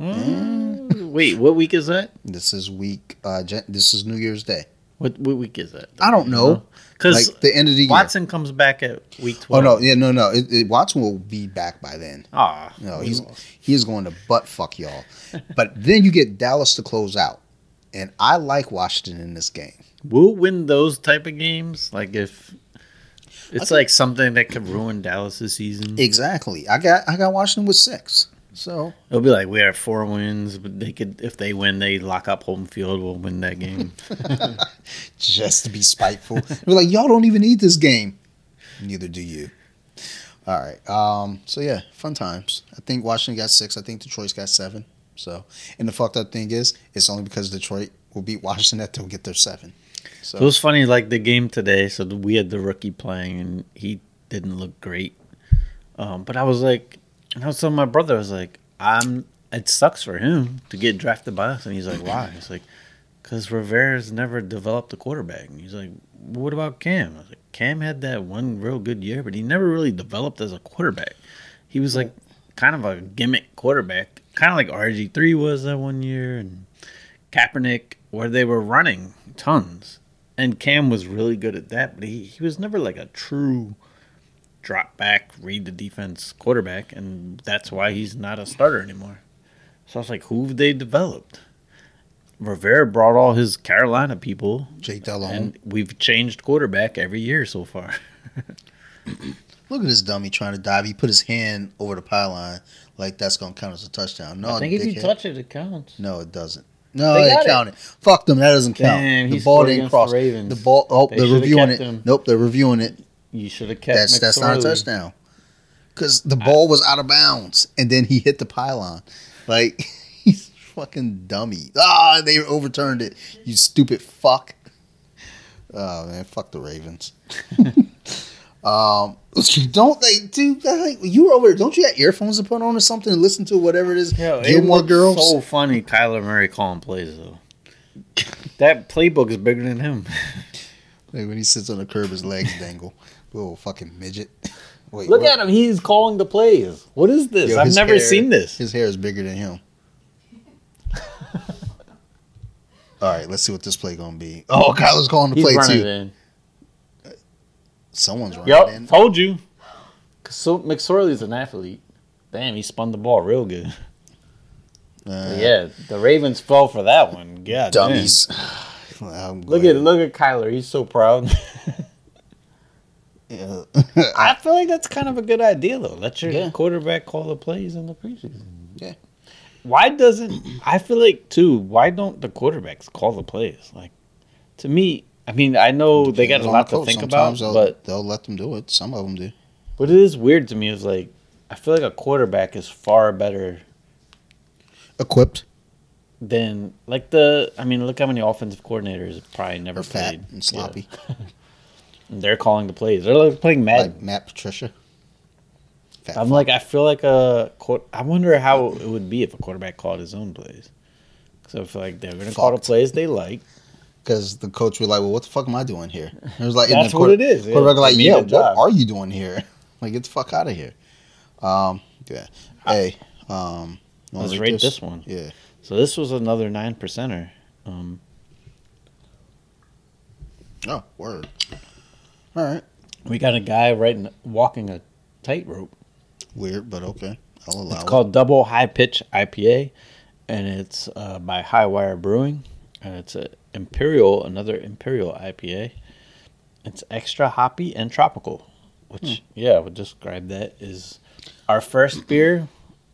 Mm, Wait, what week is that? This is week. Uh, this is New Year's Day. What what week is that? I don't know. Because Like the end of the year. Watson comes back at week 12. Oh, no, yeah, no, no. It, it, Watson will be back by then. Ah, No, he's lost. he is going to butt fuck y'all. but then you get Dallas to close out, and I like Washington in this game. We'll win those type of games. Like if it's think- like something that could ruin Dallas' season. Exactly. I got I got Washington with six. So It'll be like we have four wins, but they could if they win, they lock up home field. We'll win that game. just to be spiteful, we're like y'all don't even need this game. Neither do you. All right. Um. So yeah, fun times. I think Washington got six. I think Detroit's got seven. So, and the fucked up thing is, it's only because Detroit will beat Washington that they'll get their seven. So, So it was funny, like the game today. So we had the rookie playing, and he didn't look great. Um, but I was like, and I was telling my brother, I was like, I'm. It sucks for him to get drafted by us, and he's like, why? He's like, because Rivera's never developed a quarterback. And he's like, what about Cam? I was like, Cam had that one real good year, but he never really developed as a quarterback. He was like kind of a gimmick quarterback, kind of like RG three was that one year, and Kaepernick, where they were running tons. And Cam was really good at that, but he, he was never like a true drop back, read the defense quarterback, and that's why he's not a starter anymore. So I was like, who've they developed? Rivera brought all his Carolina people, Jake Delhomme. and we've changed quarterback every year so far. Look at this dummy trying to dive. He put his hand over the pylon like that's gonna count as a touchdown. No, I think if you touch it, it counts. No, it doesn't. No, They it got it. counted. Fuck them. That doesn't count. Damn, the ball didn't cross. the Ravens. The ball. Oh, They they're reviewing kept it. him. Nope, they're reviewing it. You should have kept That's that's not a touchdown. Because the ball was out of bounds, and then he hit the pylon. Like he's fucking dummy. Ah, they overturned it. You stupid fuck. Oh man, fuck the Ravens. um, don't they, dude? Like, you were over there. Don't you have earphones to put on or something and listen to whatever it is? Yo, it Gilmore looked Girls. So funny, Kyler Murray calling plays though. that playbook is bigger than him. Like when he sits on the curb, his legs dangle. Little fucking midget. Wait, Look what? at him; he's calling the plays. What is this? Yo, I've never hair- seen this. His hair is bigger than him. All right, let's see what this play gonna be. Oh, Kyler's calling the He's play running too. In. Someone's running Yup, in. told you. So McSorley's an athlete. Damn, he spun the ball real good. Uh, yeah, the Ravens fell for that one. Yeah, dummies. I'm Look glad. at look at Kyler. He's so proud. Yeah. I feel like that's kind of a good idea, though. Let your Yeah. quarterback call the plays in the preseason. Yeah. Why doesn't I feel like too? Why don't the quarterbacks call the plays? Like, to me, I mean, I know they got a lot to think Sometimes about, they'll, but they'll let them do it. Some of them do. what it is weird to me is like I feel like a quarterback is far better Equipped than like the. I mean, look how many offensive coordinators have probably never fat played. and sloppy, Yeah. And they're calling the plays. They're like playing Madden. like Matt Patricia. Fat I'm like, I feel like a. I wonder how it would be if a quarterback called his own plays. So I feel like they're going to call the plays they like. Because the coach was like, "Well, what the fuck am I doing here?" It was like, That's the what quarter- it is, yeah. Quarterback like, "Yeah, what job." are you doing here? Like, get the fuck out of here." Um, yeah. Hey, um, Let's rate this one. Yeah. So this was another nine percenter. Um, Oh, word. All right. we got a guy riding, walking a tightrope. Weird, but okay. I'll allow It's it. called Double Hi-Pitch IPA, and it's uh, by Hi-Wire Brewing, and it's a Imperial, another Imperial IPA. It's extra hoppy and tropical, which yeah, I would describe that as our first beer,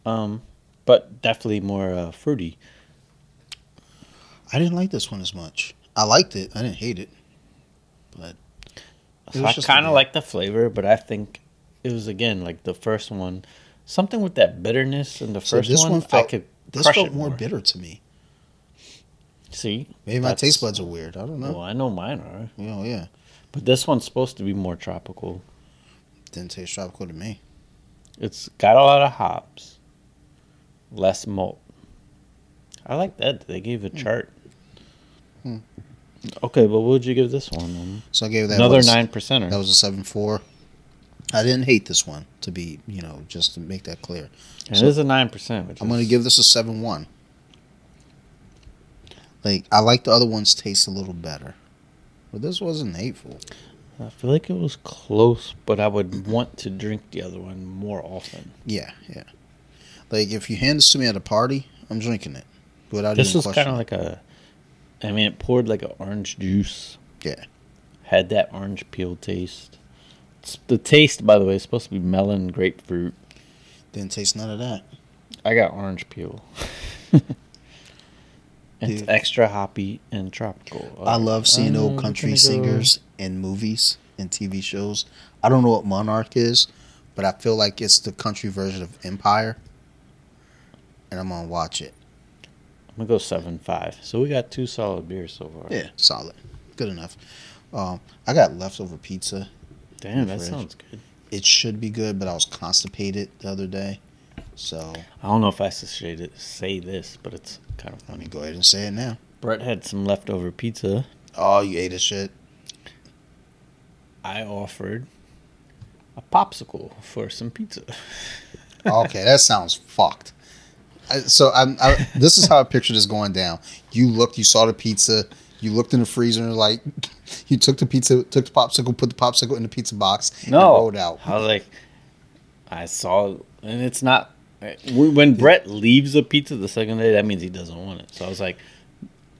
um, but definitely more uh, fruity. I didn't like this one as much. I liked it. I didn't hate it. But So was I kind of like the flavor, but I think it was again like the first one, something with that bitterness in the So first one. one I could this felt more bitter to me. See, Maybe my taste buds are weird. I don't know. well, I know mine are, Oh yeah. but this one's supposed to be more tropical. Didn't taste tropical to me. It's got a lot of hops, less malt. I like that. They gave a chart. Hmm. Okay, but what would you give this one? Um, So I gave that Another nine percenter. That was a seven four. I didn't hate this one to be, you know, just to make that clear. It so- is a nine percent. I'm gonna give this a seven one. Like I like the other ones taste a little better, but this wasn't hateful. I feel like it was close, but I would want to drink the other one more often. Yeah, yeah. Like if you hand this to me at a party, I'm drinking it without This even was kind of like a. I mean, it poured like an orange juice. Yeah. Had that orange peel taste. It's, the taste, by the way, is supposed to be melon, grapefruit. Didn't taste none of that. I got orange peel. it's Dude. extra hoppy and tropical. I love seeing Uh, old country gonna go- singers in movies and TV shows. I don't know what Monarch is, but I feel like it's the country version of Empire, and I'm gonna watch it. I'm gonna go seven five. So we got two solid beers so far. Yeah, solid, good enough. Um, I got leftover pizza. Damn, that Fresh. sounds good. It should be good, but I was constipated the other day, so I don't know if I should say this, but it's kind of funny. go ahead and say it now. Brett had some leftover pizza. Oh, you ate a shit. I offered a popsicle for some pizza. Okay, that sounds fucked. I, so I'm. I, this is how I picture this going down. You looked, you saw the pizza. You looked in the freezer and like, you took the pizza, took the popsicle, put the popsicle in the pizza box, and No, rolled out. I was like, I saw, and it's not. When Brett leaves a pizza the second day, that means he doesn't want it. So I was like,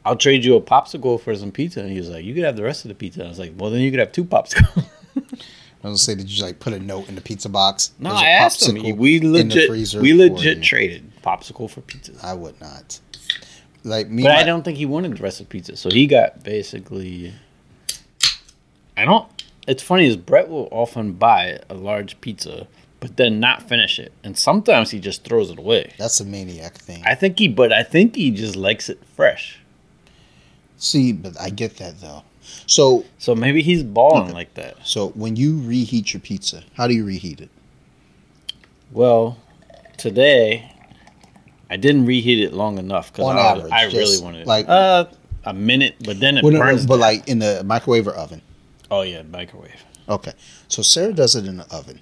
I'll trade you a popsicle for some pizza. And he was like, you could have the rest of the pizza. I was like, well, then you could have two popsicles. I was gonna say, did you like put a note in the pizza box? no, I asked him. We legit, we legit traded popsicle for pizza. I would not. Like me, But I don't think he wanted the rest of the pizza. So he got basically. I don't. It's funny is Brett will often buy a large pizza, but then not finish it, and sometimes he just throws it away. That's a maniac thing. I think he, but I think he just likes it fresh. See, but I get that though. So, So maybe he's balling like that. so when you reheat your pizza, how do you reheat it? Well, today I didn't reheat it long enough because I, average, I really wanted it. like- uh, a minute, but then it Well, burns. but down. like in the microwave or oven. oh yeah, microwave Okay, so Sarah does it in the oven.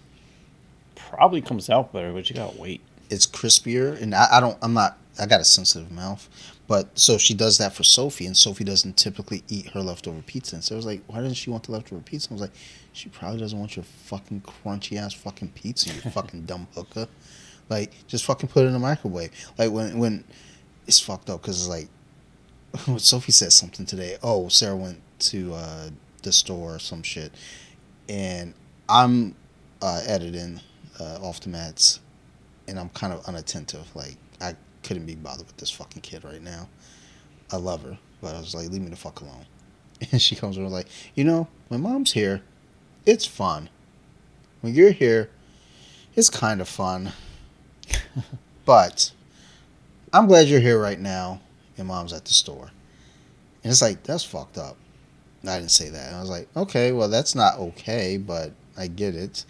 Probably comes out better, but you gotta wait. It's crispier, and I, I don't. I'm not. I got a sensitive mouth, but so she does that for Sophie, and Sophie doesn't typically eat her leftover pizza. And so I was like, why doesn't she want the leftover pizza? I was like, she probably doesn't want your fucking crunchy ass fucking pizza, you fucking dumb hooker. Like, just fucking put it in the microwave. Like when when it's fucked up because it's like when Sophie said something today. Oh, Sarah went to uh, the store or some shit, and I'm uh, editing uh, off the mats, and I'm kind of unattentive. Like I couldn't be bothered with this fucking kid right now. I love her, but I was like, leave me the fuck alone. And she comes over like, you know, when mom's here, it's fun. When you're here, it's kind of fun. but I'm glad you're here right now, and mom's at the store. And it's like that's fucked up. I didn't say that. I was like, okay, well that's not okay, but I get it.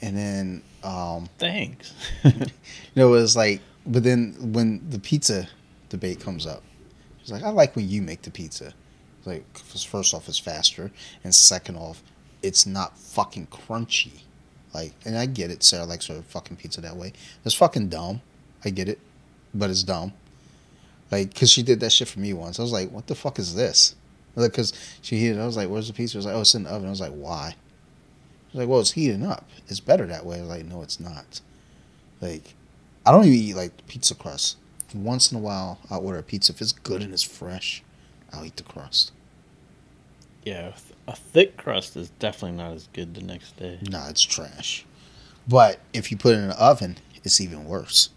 And then um, Thanks. you know, it was like, but then when the pizza debate comes up, she's like, I like when you make the pizza. It's like, first off, it's faster, and second off, it's not fucking crunchy. Like, and I get it. Sarah likes her fucking pizza that way. It's fucking dumb. I get it, but it's dumb. Like, cause she did that shit for me once. I was like, what the fuck is this? Like, cause she heated. it. I was like, where's the pizza? She was like, oh, it's in the oven. I was like, why? Like, well, it's heating up. It's better that way. I was like, no, it's not. Like, I don't even eat like pizza crust. Once in a while, I'll order a pizza. If it's good and it's fresh, I'll eat the crust. Yeah, a thick crust is definitely not as good the next day. Nah, it's trash. But if you put it in the oven, it's even worse.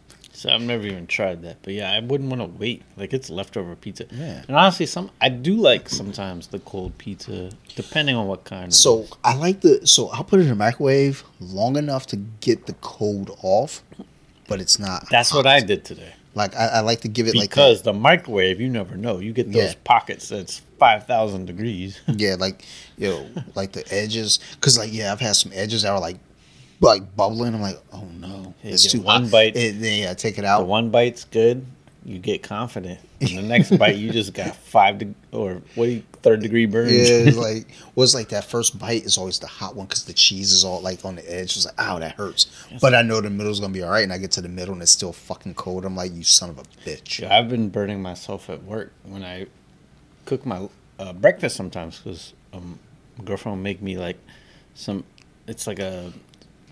So I've never even tried that, but yeah, I wouldn't want to wait. Like it's leftover pizza. Yeah. And honestly, some I do like sometimes the cold pizza, depending on what kind. So. I like the. So I'll put it in the microwave long enough to get the cold off, but it's not. that's what. I did today. like. I, I like to give it Because the microwave, you never know. You get those Yeah. pockets that's five thousand degrees. yeah, like you know, like the edges. Cause like yeah, I've had some edges that are like like bubbling. I'm like, oh no, it's too one hot. bite. It, then yeah, take it the out. one bite's good, you get confident. And the next bite, you just got five de- or what do you, third degree burns. Yeah, it's like was like that first bite is always the hot one because the cheese is all like on the edge. It's like, ow, that hurts. But I know the middle's gonna be all right, and I get to the middle and it's still fucking cold. I'm like, you son of a bitch. Yeah, I've been burning myself at work when I cook my uh, breakfast sometimes because um, my girlfriend will make me like some. It's like a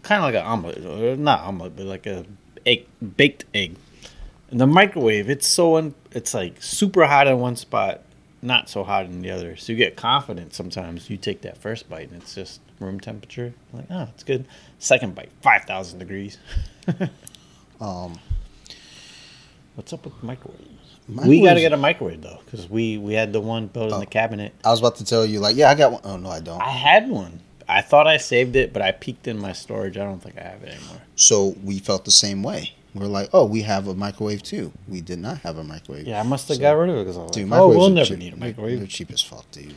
kind of like an omelet, or not omelet, but like a egg baked egg. In the microwave, it's so un, it's like super hot in one spot, not so hot in the other. So you get confident sometimes. You take that first bite and it's just room temperature. Like, oh, it's good. Second bite, five thousand degrees. Um, What's up with microwaves? we got to get a microwave though, because we we had the one built in Oh. the cabinet. I was about to tell you, like, yeah, I got one. Oh no, I don't. I had one. I thought I saved it, but I peeked in my storage. I don't think I have it anymore. So we felt the same way. We're like, oh, we have a microwave too. We did not have a microwave. Yeah, I must have So- got rid of it because I was Dude, like, oh, we'll never cheap. need a microwave. They're microwave. cheap as fuck, dude.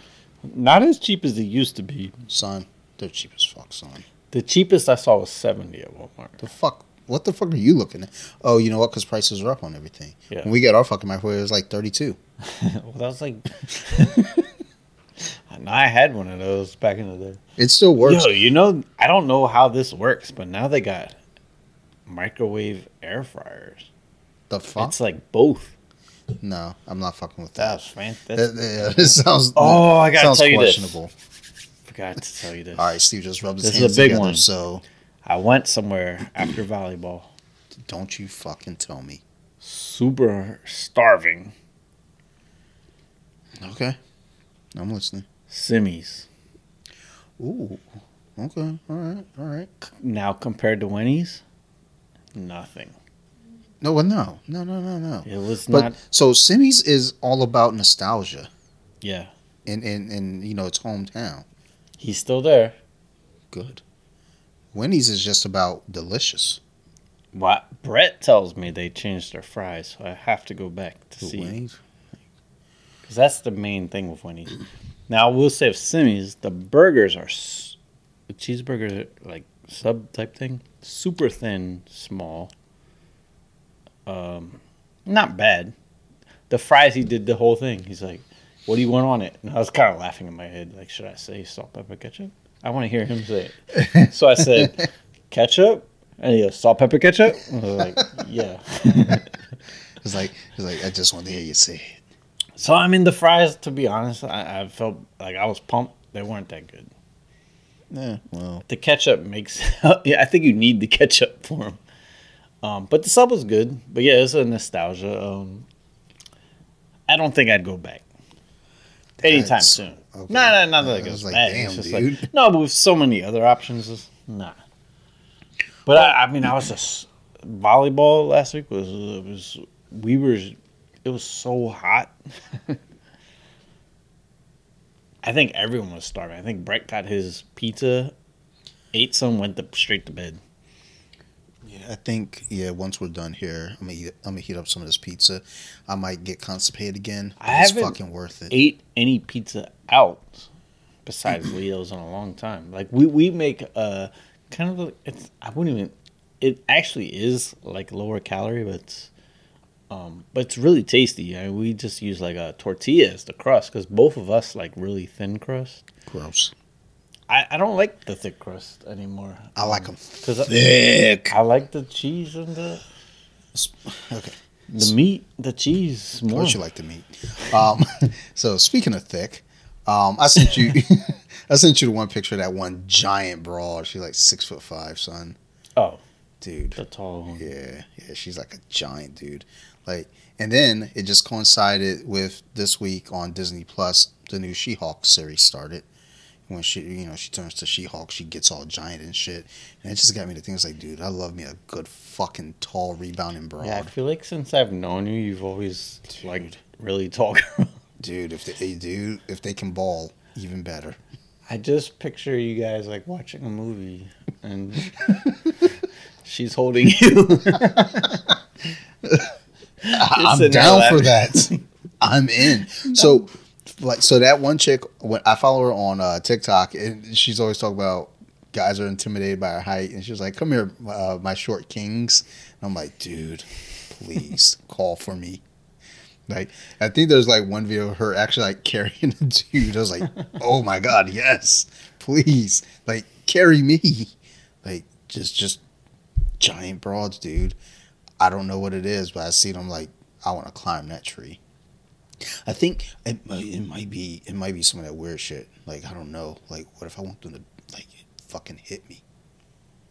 Not as cheap as they used to be. Son, they're cheap as fuck, son. The cheapest I saw was seventy at Walmart. The fuck? What the fuck are you looking at? Oh, you know what? Because prices are up on everything. Yeah. When we got our fucking microwave, it was like thirty-two. well, that was like. And I had one of those back in the day. It still works. Yo, you know, I don't know how this works, but now they got microwave air fryers. The fuck? It's like both. no, I'm not fucking with that. That's man. That, it sounds. Oh, I gotta tell you this. questionable. forgot to tell you this. All right, Steve just rubbed his This is hands a big together. one. So I went somewhere after volleyball, don't you fucking tell me. super starving. Okay, I'm listening. Simmies. Ooh. Okay. All right. All right. Now compared to Winnie's, nothing. No, well, no, no, no, no, no. It was But not. so Simmy's is all about nostalgia Yeah, in in in you know its hometown. he's still there. Good. Winnie's is just about delicious. What Brett tells me they changed their fries, so I have to go back to Who, see. Winnie's? Because that's the main thing with Winnie's. Now, I will say with Simmy's, the burgers are, s- the cheeseburgers are like sub type thing. Super thin, small. Um, not bad. The fries, he did the whole thing. He's like, what do you want on it? And I was kind of laughing in my head. Like, should I say salt, pepper, ketchup? I want to hear him say it. So I said, ketchup? And he goes, salt, pepper, ketchup? I was like, yeah. It's like it's like I just want to hear you say. So I mean, the fries. To be honest, I, I felt like I was pumped. They weren't that good. Yeah. Well. The ketchup makes. yeah, I think you need the ketchup for them. Um, but the sub was good. But yeah, it's a nostalgia. Um, I don't think I'd go back anytime That's- soon. okay. No, no, not that I it goes like, bad. damn, it's just dude. like no, but with so many other options, nah. But I, I mean, I was just volleyball last week was it was we were it was so hot. I think everyone was starving. I think Brett got his pizza, ate some, went to, straight to bed. Yeah, I think yeah. Once we're done here, I'm gonna eat, I'm gonna heat up some of this pizza. I might get constipated again. I it's haven't fucking worth it. Ate any pizza out besides Leo's in a long time. Like we we make uh kind of a, it's I wouldn't even it actually is like lower calorie, but it's um but it's really tasty. I mean, we just use like a tortilla as the crust because both of us like really thin crust. Gross. I, I don't like the thick crust anymore. I like them Cause I, thick. I like the cheese and the Okay. the meat, the cheese Of more. course you like the meat. Um, so speaking of thick, um, I sent you I sent you the one picture of that one giant broad. She's like six foot five, son. Oh, Dude. the tall one. Yeah, yeah, she's like a giant dude. Like and then it just coincided with this week on Disney Plus, the new She Hulk series started. When she you know, she turns to She Hulk, she gets all giant and shit. And it just got me to think it's like, dude, I love me a good fucking tall rebounding broad. Yeah, I feel like since I've known you, you've always like really tall. Dude, if they do if they can ball, even better. I just picture you guys like watching a movie and she's holding you. I'm down for that. I'm in. So, like, so that one chick, when I follow her on uh, TikTok, and she's always talking about guys are intimidated by her height, and she's like, "Come here, uh, my short kings." And I'm like, dude, please call for me. Like, I think there's like one video of her actually like carrying a dude. I was like, oh my god, yes, please, like carry me. Like, just just giant broads, dude. I don't know what it is, but I see them like I want to climb that tree. I think it, might- it might be it might be some of that weird shit. Like I don't know. Like what if I want them to like fucking hit me?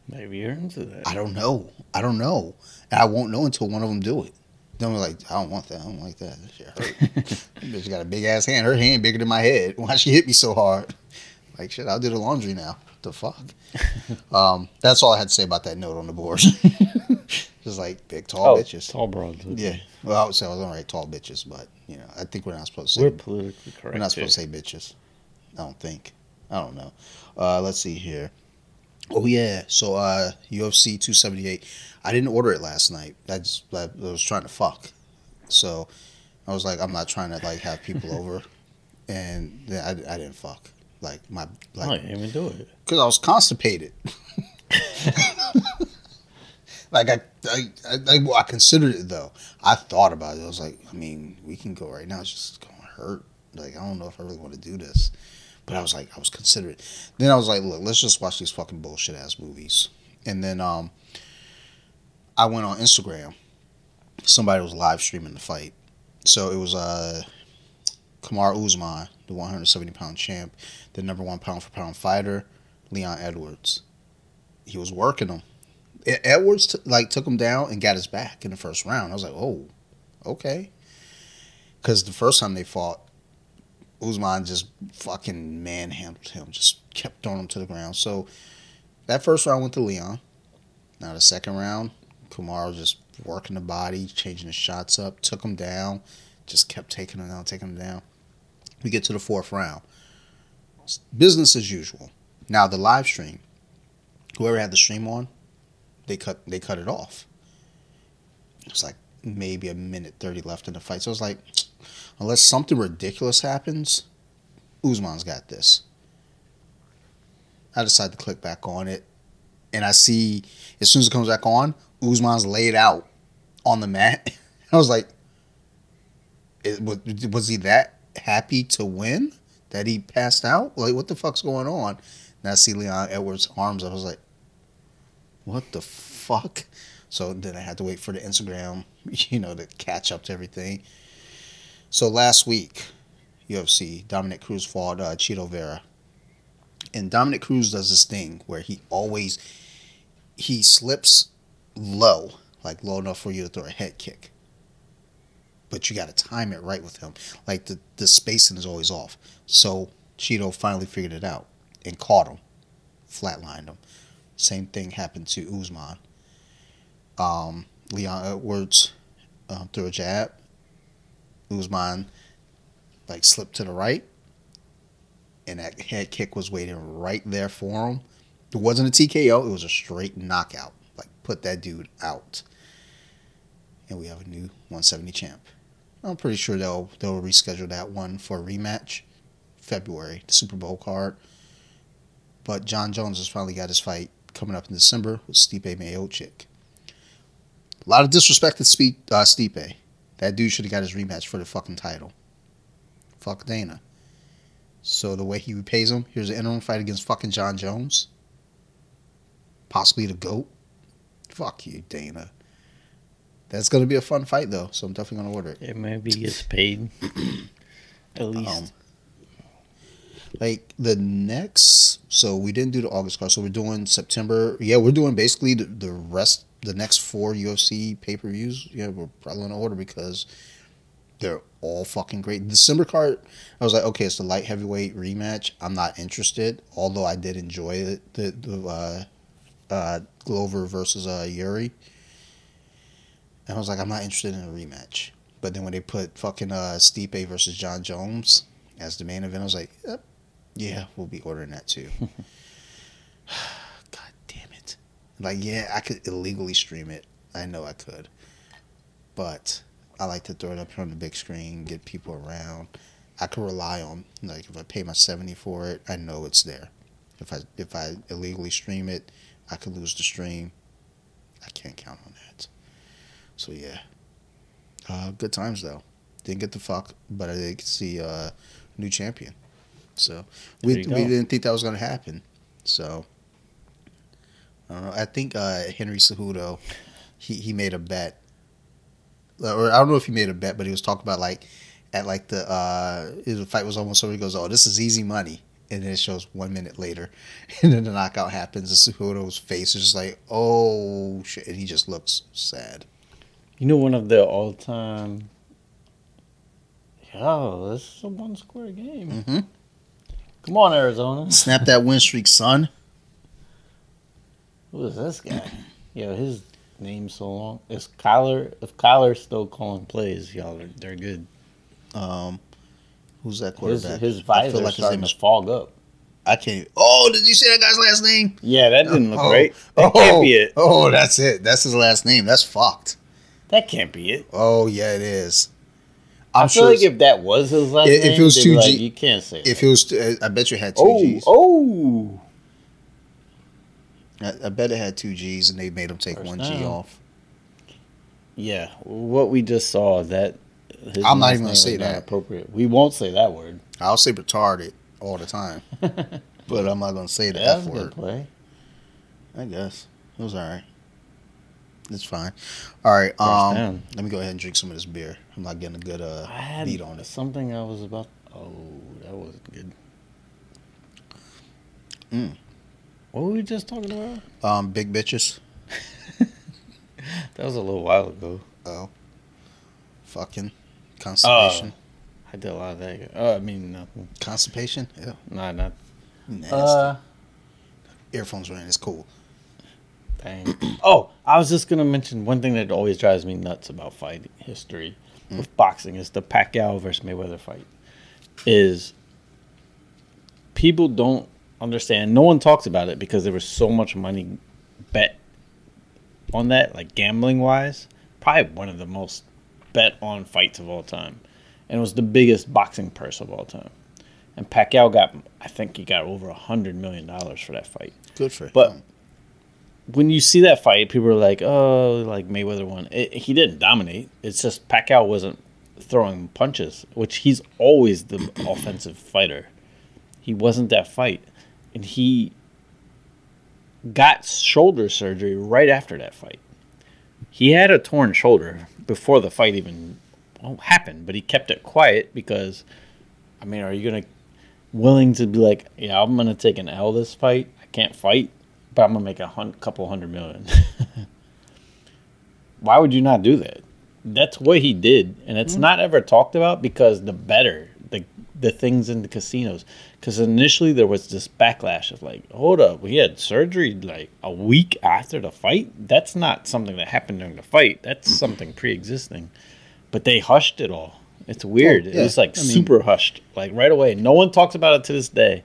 Maybe you're into that. I don't know. I don't know, and I won't know until one of them do it. Then I'm like, I don't want that. I don't like that. That shit hurt. That bitch got a big ass hand. Her hand bigger than my head. Why she hit me so hard? Like shit, I'll do the laundry now. The fuck. um, that's all I had to say about that note on the board. Just like big tall oh, bitches. tall broads. Yeah. Well, I would say I was write tall bitches, but you know, I think we're not supposed to say We're politically correct. we're, not supposed to say bitches. I don't think. I don't know. Uh, let's see here. Oh yeah. So uh, UFC 278. I didn't order it last night. I just I was trying to fuck. So I was like, I'm not trying to like have people over, and then I, I didn't fuck. Like my like you didn't even do it. because I was constipated. like I, I, I, I, considered it though. I thought about it. I was like, I mean, we can go right now. It's just gonna hurt. Like I don't know if I really want to do this. But I was like, I was considerate. Then I was like, look, let's just watch these fucking bullshit ass movies. And then um, I went on Instagram somebody was live streaming the fight. So it was uh, Kamaru Usman, the 170 pound champ, the number one pound for pound fighter, Leon Edwards. He was working him. Edwards t- like took him down and got his back in the first round. I was like, oh, okay. Because the first time they fought, Usman just fucking manhandled him, just kept throwing him to the ground. So that first round went to Leon. Now the second round, Kamaru just working the body, changing the shots up, took him down, just kept taking him down, taking him down. We get to the fourth round. Business as usual. Now the live stream, whoever had the stream on, they cut they cut it off. It's like maybe a minute thirty left in the fight. So I was like, unless something ridiculous happens, Usman's got this. I decide to click back on it, and I see as soon as it comes back on, Usman's laid out on the mat. I was like, it, was, was he that happy to win that he passed out? Like, what the fuck's going on? And I see Leon Edwards' arms. I was like, what the fuck? So then I had to wait for the Instagram, you know, to catch up to everything. So last week, UFC, Dominick Cruz fought uh, Chito Vera. And Dominick Cruz does this thing where he always he slips low, like low enough for you to throw a head kick. But you got to time it right with him. Like the, the spacing is always off. So Chito finally figured it out and caught him, flatlined him. Same thing happened to Usman. Um, Leon Edwards um, threw a jab. Usman like slipped to the right, and that head kick was waiting right there for him. It wasn't a TKO; it was a straight knockout. Like put that dude out, and we have a new 170 champ. I'm pretty sure they'll they'll reschedule that one for a rematch, February, the Super Bowl card. But Jon Jones has finally got his fight coming up in December with Stipe Miocic. A lot of disrespect to Spe- uh, Stipe. That dude should have got his rematch for the fucking title. Fuck Dana. So the way he repays him, here's an interim fight against fucking Jon Jones. Possibly the GOAT. Fuck you, Dana. That's gonna be a fun fight though, so I'm definitely gonna order it. It maybe gets paid. At least. Um, like the next so we didn't do the august card so we're doing september yeah we're doing basically the, the rest the next four ufc pay-per-views yeah we're probably gonna order because they're all fucking great. December card i was like okay it's the light heavyweight rematch. I'm not interested although i did enjoy it the, the uh uh glover versus uh yuri. And i was like i'm not interested in a rematch. But then when they put fucking uh Stipe versus Jon Jones as the main event, I was like, yep, yeah, we'll be ordering that too. God damn it. Like, yeah, I could illegally stream it. I know I could. But I like to throw it up here on the big screen, get people around. I can rely on like if I pay my seventy for it, I know it's there. If I if I illegally stream it, I could lose the stream. I can't count on that. So yeah. Uh, good times though. Didn't get the fuck, but I did see uh, new champion. So we we didn't think that was gonna happen. So I don't know. I think uh, Henry Cejudo, he he made a bet, or I don't know if he made a bet, but he was talking about like at like the uh, the fight was almost over. He goes, "Oh, this is easy money." And then it shows one minute later, and then the knockout happens. And Cejudo's face is just like, "Oh shit!" And he just looks sad. You know, one of the all-time. Yo, this is a one-square game. Mm-hmm. Come on, Arizona. Snap that win streak, son. Who is this guy? Yo, his name's so long. It's Kyler. If Kyler's still calling plays, y'all, are, they're good. Um, who's that His, quarterback? his I visor feel like his starting name to is. fog up. I can't. Oh, did you say that guy's last name? Yeah, that didn't look oh, right. That oh, can't be it. Oh, that's it. That's his last name. That's fucked. That can't be it. Oh yeah, it is. I I'm feel sure. like if that was his last If- if name, it was two like, G- you can't say if that. it was, I bet you had two oh, G's. oh, I, I bet it had two G's, and they made him take First one G off. yeah. What we just saw that. His I'm not even gonna say that. Appropriate. We won't say that word. I'll say retarded all the time, but I'm not gonna say the Yeah, F that's a good word. play. I guess it was all right. It's fine. All right. Um, let me go ahead and drink some of this beer. I'm not getting a good uh, I had beat on it. something I was about. Oh, that wasn't good. Mm. What were we just talking about? Um, big bitches. That was a little while ago. Oh, fucking constipation. I did a lot of that. Oh, I mean, nothing. Constipation. Yeah. Nah, not. Nasty. Uh, Earphones ring. It's cool. dang. oh, I was just gonna mention one thing that always drives me nuts about fighting history Mm. with boxing is the Pacquiao versus Mayweather fight. Is people don't understand. No one talks about it because there was so much money bet on that, like gambling wise. Probably one of the most bet on fights of all time, and it was the biggest boxing purse of all time. And Pacquiao got, I think he got over a hundred million dollars for that fight Good for But- him. When you see that fight, people are like, "Oh, like Mayweather won." It, he didn't dominate. It's just Pacquiao wasn't throwing punches, which he's always the offensive fighter. He wasn't that fight, and he got shoulder surgery right after that fight. He had a torn shoulder before the fight even happened, but he kept it quiet because, I mean, are you gonna willing to be like, yeah, I'm gonna take an L this fight. I can't fight, but I'm gonna make a couple hundred million. Why would you not do that? That's what he did, and it's mm-hmm. not ever talked about because the better the the things in the casinos. Because initially there was this backlash of like, hold up, he had surgery like a week after the fight. That's not something that happened during the fight. That's something pre-existing. But they hushed it all. It's weird. Yeah. It was like I mean- super hushed, like right away. No one talks about it to this day.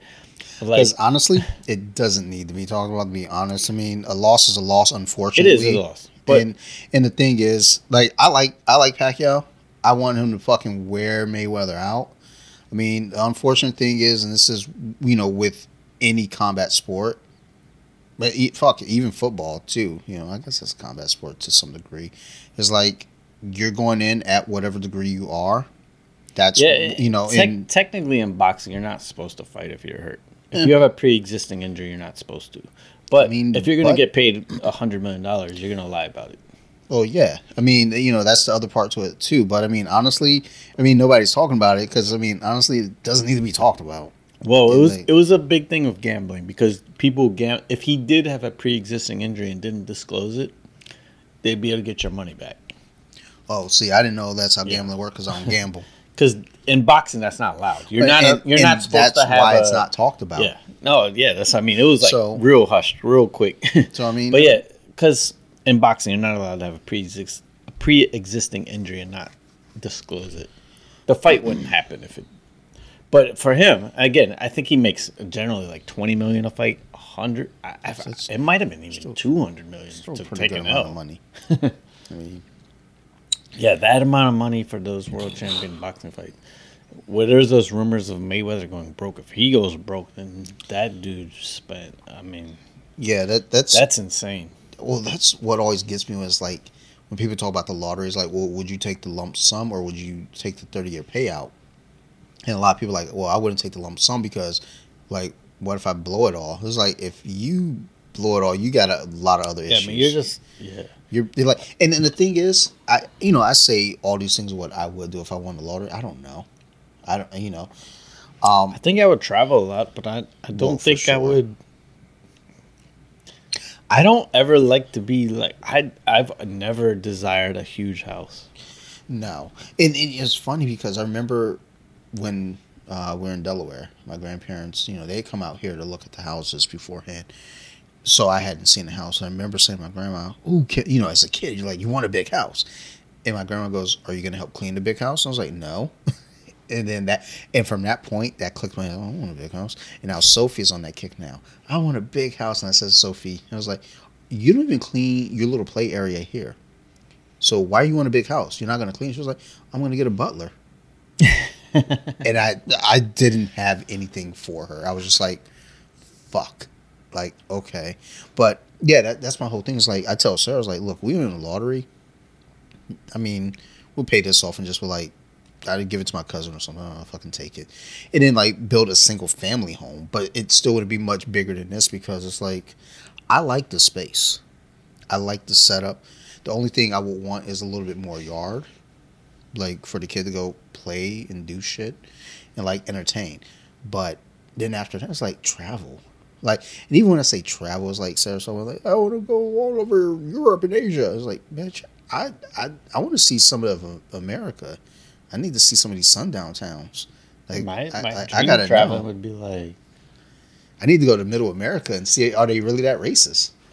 Of, Like, Because honestly, it doesn't need to be talked about. To be honest, I mean, a loss is a loss. Unfortunately, it is a loss, but and and the thing is, like, I like I like Pacquiao. I want him to fucking wear Mayweather out. I mean, the unfortunate thing is, and this is you know with any combat sport, but e- fuck even football too. You know, I guess that's a combat sport to some degree. It's like you're going in at whatever degree you are. That's yeah, you know, tec- in technically in boxing, you're not supposed to fight if you're hurt. If you have a pre-existing injury, you're not supposed to. But I mean, if you're going to get paid a hundred million dollars, you're going to lie about it. Oh yeah, I mean, you know, that's the other part to it too. But I mean, honestly, I mean, nobody's talking about it because I mean, honestly, it doesn't need to be talked about. Well, it was like- it was a big thing of gambling because people gam- if he did have a pre-existing injury and didn't disclose it, they'd be able to get your money back. Oh, see, I didn't know that's how Yeah. gambling worked because I don't gamble. Because in boxing, that's not allowed. You're not. And- you're and not supposed that's to have. why a, it's not talked about. Yeah. No. Yeah. That's. I mean, it was like So- real hushed, real quick. So I mean, But yeah, because in boxing, you're not allowed to have a pre a pre-existing injury and not disclose it. The fight wouldn't happen if it. But for him, again, I think he makes generally like twenty million a fight. Hundred, I, it might have been even two hundred million to take good an amount of L. money. I mean, Yeah, that amount of money for those world champion boxing fights. Where there's those rumors of Mayweather going broke. If he goes broke, then that dude spent. I mean, yeah, that that's that's insane. well, that's what always gets me was like when people talk about the lottery. It's like, well, would you take the lump sum or would you take the thirty year payout? And a lot of people are like, well, I wouldn't take the lump sum because, like, what if I blow it all? It's like if you blow it all, you got a lot of other Yeah, I issues. mean, you're just yeah. You're, you're like, and then the thing is, I you know I say all these things what I would do if I won the lottery. I don't know, I don't you know. Um, I think I would travel a lot, but I, I don't Well, think I would. I don't ever like to be like I. I've never desired a huge house. no, and, and it's funny because I remember when uh, we are in Delaware, my grandparents, you know, they come out here to look at the houses beforehand. So I hadn't seen the house. And I remember saying to my grandma, "Ooh, ki-" you know, as a kid, you're like, you want a big house," and my grandma goes, "Are you going to help clean the big house?" And I was like, "No." And then that, and from that point, that clicked my head. I don't want a big house. And now Sophie's on that kick now. I want a big house. And I said, Sophie, I was like, you don't even clean your little play area here. So why you want a big house? You're not going to clean. She was like, I'm going to get a butler. and I, I didn't have anything for her. I was just like, fuck. Like, okay. But yeah, that, that's my whole thing. Is like, I tell Sarah, I was like, look, we were in the lottery. I mean, we'll pay this off and just be like, I'd give it to my cousin or something. I don't if take it. And then like build a single family home. But it still would be much bigger than this because it's like I like the space. I like the setup. The only thing I would want is a little bit more yard, like for the kid to go play and do shit, and like entertain. But then after that, it's like travel. Like, and even when I say travel, it's like Sarasota, like I want to go all over Europe and Asia. It's like, bitch, I I I want to see some of America. I need to see some of these sundown towns. Like, my I, my I, dream I gotta travel know. would be like I need to go to Middle America and see are they really that racist?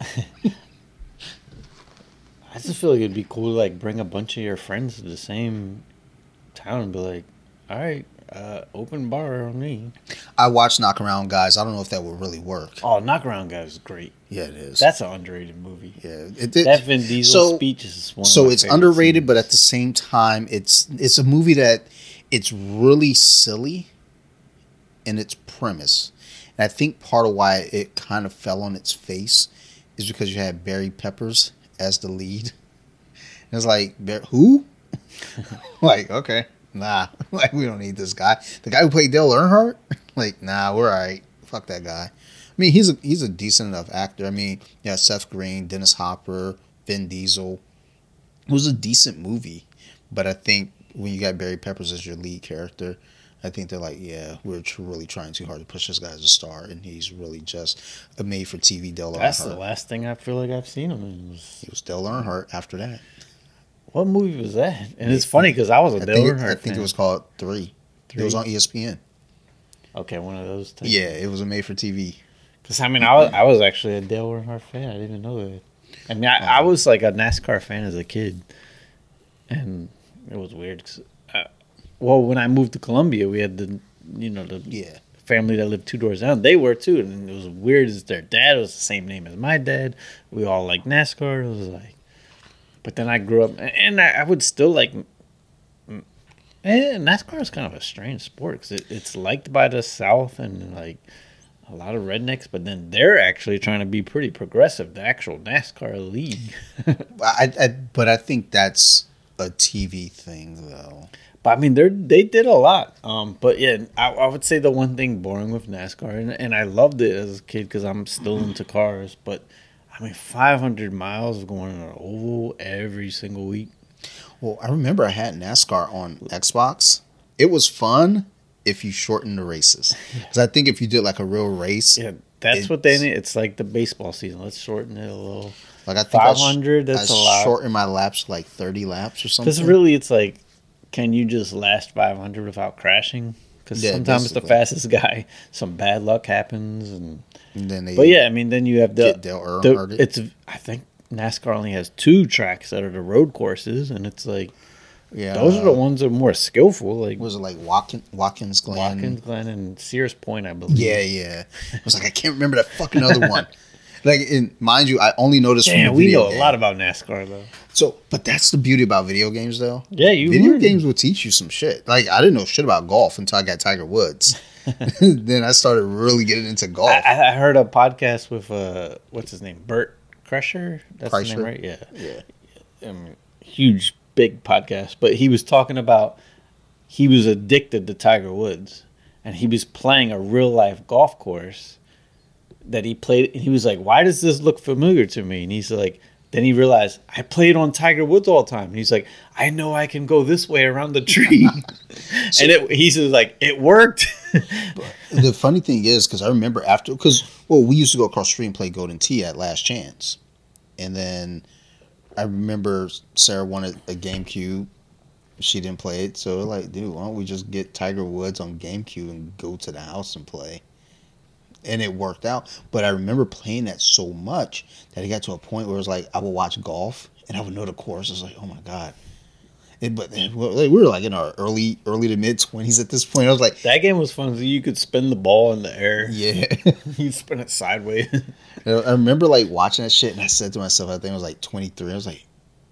I just feel like it'd be cool to like bring a bunch of your friends to the same town and be like, all right, uh, open bar on me. I watched Knock Around Guys. I don't know if that would really work. Oh, Knock Around Guy is great. Yeah, it is. That's an underrated movie. yeah, it, it, that Vin Diesel so- speech is one. so of my it's underrated, scenes. but at the same time, it's it's a movie that it's really silly in its premise, and I think part of why it kind of fell on its face is because you had Barry Peppers as the lead. And it's like who? like okay, nah, like we don't need this guy. The guy who played Dale Earnhardt, like nah, we're all right. Fuck that guy. I mean, he's a he's a decent enough actor. I mean, yeah, Seth Green, Dennis Hopper, Vin Diesel. It was a decent movie, but I think when you got Barry Peppers as your lead character, I think they're like, yeah, we're tr- really trying too hard to push this guy as a star, and he's really just a made-for-TV Dale That's the last thing I feel like I've seen him in. Was, He was Dale Earnhardt after that. What movie was that? And it's funny because I was a I Dale think, I think it was called Three. It was on ESPN. okay, one of those. Things. Yeah, it was a made-for-TV. Because I mean, I was I was actually a Dale Earnhardt fan. I didn't even know that. I mean, I, I was like a NASCAR fan as a kid, and it was weird. 'cause, uh, well, when I moved to Columbia, we had the you know the Yeah, family that lived two doors down. They were too, and it was weird. As their dad was the same name as my dad. We all like NASCAR. It was like, but then I grew up, and I, I would still like. And NASCAR is kind of a strange sport because it, it's liked by the South and like a lot of rednecks, but then they're actually trying to be pretty progressive. The actual NASCAR league. I, I, but I think that's a TV thing, though. But I mean, they they did a lot. Um, but yeah, I, I would say the one thing boring with NASCAR, and, and I loved it as a kid because I'm still into cars. But I mean, 500 miles of going on an oval every single week. Well, I remember I had NASCAR on Xbox. It was fun if you shorten the races, because I think if you did like a real race, Yeah, that's what they need. It's like the baseball season. Let's shorten it a little. like I think I sh- 500, that's I a lot. shortened my laps like thirty laps or something. Because really, it's like, can you just last 500 without crashing? Because Yeah, sometimes the fastest guy, some bad luck happens, and And then they but yeah, I mean, then you have the the, Earnhardt. it's I think NASCAR only has two tracks that are the road courses, and it's like yeah, those are the uh, ones that are more skillful, like Was it like Watkins, Watkins Glen? Watkins Glen and Sears Point, I believe. Yeah, yeah. I was like, I can't remember that fucking other one. Like, in, mind you, I only noticed from Damn, we know a game. lot about NASCAR though. So, but that's the beauty about video games, though. Yeah, you video learn. games will teach you some shit. Like, I didn't know shit about golf until I got Tiger Woods. then I started really getting into golf. I, I heard a podcast with uh, what's his name, Bert Crusher. That's his name, Kreischer? right? Yeah. yeah. um, huge big podcast, but he was talking about he was addicted to Tiger Woods, and he was playing a real life golf course that he played. And he was like, "Why does this look familiar to me?" And he's like, then he realized I played on Tiger Woods all the time. And he's like, "I know I can go this way around the tree," and it, he's like, "It worked." the funny thing is, because I remember after, because well, we used to go across the street and play Golden Tee at Last Chance, and then I remember Sarah wanted a GameCube. She didn't play it, so like, dude, why don't we just get Tiger Woods on GameCube and go to the house and play? And it worked out. But I remember playing that so much that it got to a point where it was like I would watch golf and I would know the course. I was like, oh my god. It, but we were like in our early, early to mid twenties at this point. I was like, that game was fun. You could spin the ball in the air. yeah. you spin it sideways. I remember like watching that shit, and I said to myself, I think I was like 23. I was like,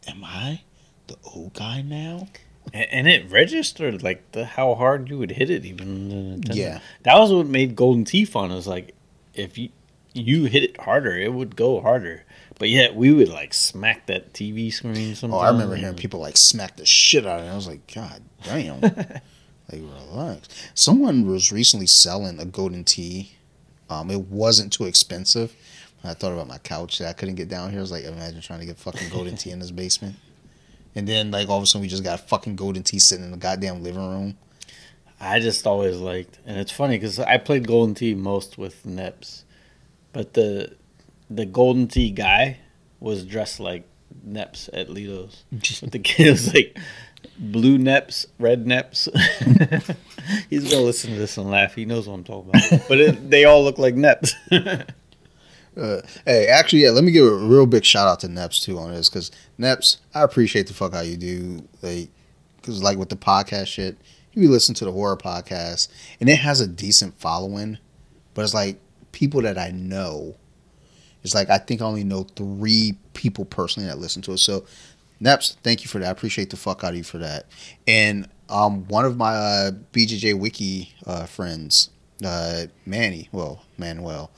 "Am I the old guy now?" And it registered like the how hard you would hit it, even. in the Nintendo. Yeah. that was what made Golden Tee fun. Is like if you you hit it harder, it would go harder. But yet we would like smack that TV screen. Oh, I remember hearing people like smack the shit out of it. I was like, "God damn!" like relax. Someone was recently selling a Golden Tee. Um, it wasn't too expensive, I thought about my couch that I couldn't get down here. I was like, imagine trying to get fucking Golden Tee in this basement. And then like all of a sudden we just got fucking Golden Tee sitting in the goddamn living room. I just always liked, and it's funny because I played Golden Tee most with Neps, but the the Golden Tee guy was dressed like Neps at Lido's. But the kid was like blue Neps, red Neps. He's gonna listen to this and laugh. He knows what I'm talking about. But it, they all look like Neps. Uh, hey, actually, yeah, let me give a real big shout out to Neps too on this because Neps, I appreciate the fuck how you do like because like with the podcast shit, you listen to the horror podcast and it has a decent following, but it's like people that I know. It's like I think I only know three people personally that listen to it. So, Neps, thank you for that. I appreciate the fuck out of you for that. And um, one of my uh, BJJ Wiki uh, friends, uh, Manny, well, Manuel.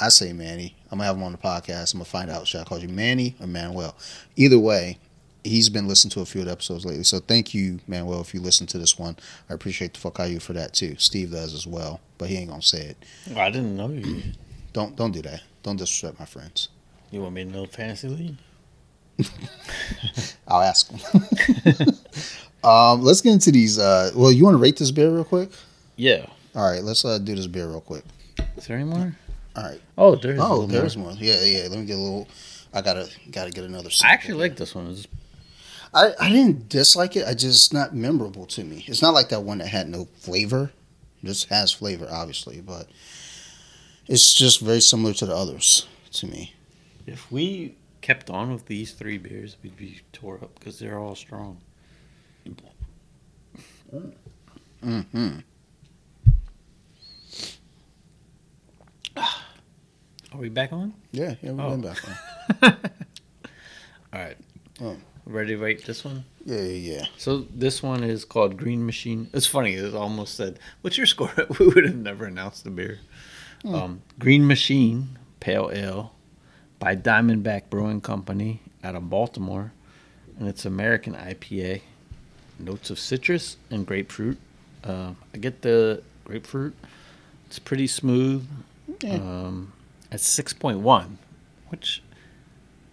I say Manny. I'm gonna have him on the podcast. I'm gonna find out should I call you Manny or Manuel. Either way, he's been listening to a few of the episodes lately. So thank you, Manuel, if you listen to this one. I appreciate the fuck out of you for that too. Steve does as well, but he ain't gonna say it. I didn't know you. Don't don't do that. Don't disrespect my friends. You want me to know fantasy league? I'll ask him. um, let's get into these. Uh, well, you want to rate this beer real quick? Yeah. All right, let's uh, do this beer real quick. Is there any more? All right. Oh, there's. Oh, there's more. one. Yeah, yeah. Let me get a little. I gotta gotta get another. I actually here. like this one. It's I, I didn't dislike it. I just not memorable to me. It's not like that one that had no flavor. This has flavor, obviously, but it's just very similar to the others to me. If we kept on with these three beers, we'd be tore up because they're all strong. Mm-hmm. Are we back on? Yeah, yeah, we're Oh. going back on. All right. Oh. Ready to rate this one? Yeah, yeah, yeah. So this one is called Green Machine. It's funny. It almost said, "What's your score?" we would have never announced the beer. Hmm. Um, Green Machine Pale Ale by Diamondback Brewing Company out of Baltimore, and it's American IPA. Notes of citrus and grapefruit. Uh, I get the grapefruit. It's pretty smooth. Yeah. Um, at six point one, which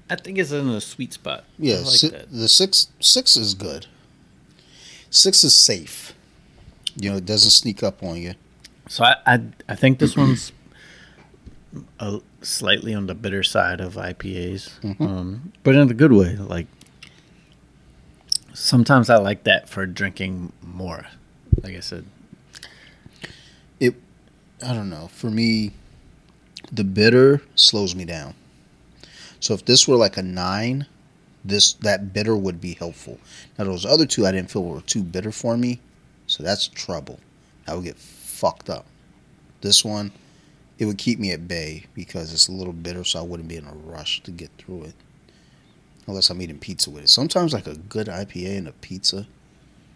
I think is in the sweet spot. Yeah, like si- the six six is good. Six is safe. You know, it doesn't sneak up on you. So I, I I think this one's a, slightly on the bitter side of IPAs, Mhm. um, but in a good way. Like sometimes I like that for drinking more. Like I said, it. I don't know. For me, the bitter slows me down. So if this were like a nine, this that bitter would be helpful. Now those other two I didn't feel were too bitter for me, so that's trouble. I would get fucked up. This one, it would keep me at bay because it's a little bitter, so I wouldn't be in a rush to get through it. Unless I'm eating pizza with it. Sometimes like a good IPA and a pizza,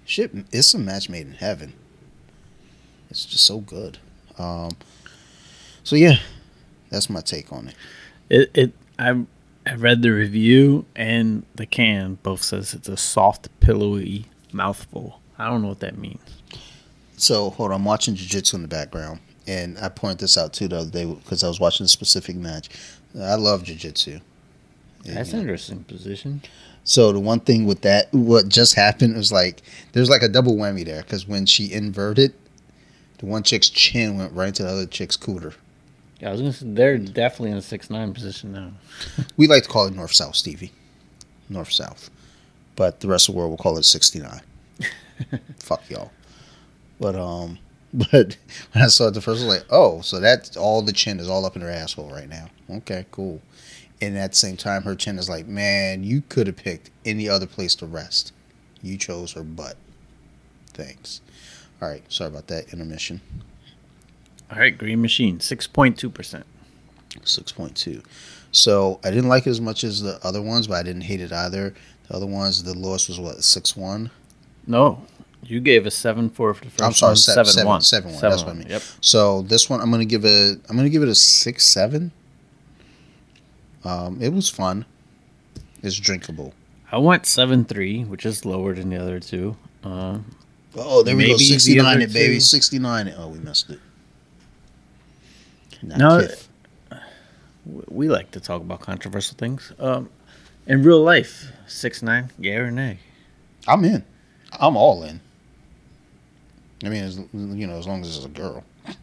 shit, it's a match made in heaven. It's just so good. Um, so yeah, that's my take on it. it it I I read the review and the can both says it's a soft, pillowy mouthful. I don't know what that means. So hold on, I'm watching jiu-jitsu in the background, and I pointed this out too the other day because I was watching a specific match. I love jiu-jitsu. That's an interesting position. So the one thing with that, what just happened was like there's like a double whammy there because when she inverted, the one chick's chin went right into the other chick's cooter. Yeah, I was gonna say they're definitely in a six nine position now. We like to call it north south, Stevie, north south, but the rest of the world will call it 69. Fuck y'all. But um, but when I saw it the first, I was like, oh, so that's all the chin is all up in her asshole right now. Okay, cool. And at the same time, her chin is like, man, you could have picked any other place to rest. You chose her butt. Thanks. All right, sorry about that intermission. All right, Green Machine, six point two percent. Six point two. So I didn't like it as much as the other ones, but I didn't hate it either. The other ones, the lowest was what six one. No, you gave a seven four for the first I'm sorry, seven one, se- seven, seven- one, seven one, that's what I mean. Yep. So this one, I'm gonna give it. I'm gonna give it a six seven. Um, it was fun. It's drinkable. I went seven three, which is lower than the other two. Uh, Oh, there we go. Sixty nine it, baby. two- Sixty nine it. Oh, we missed it. No, Kith. we like to talk about controversial things. Um, in real life, six nine, yeah or nay? I'm in. I'm all in. I mean, as, you know, as long as it's a girl. I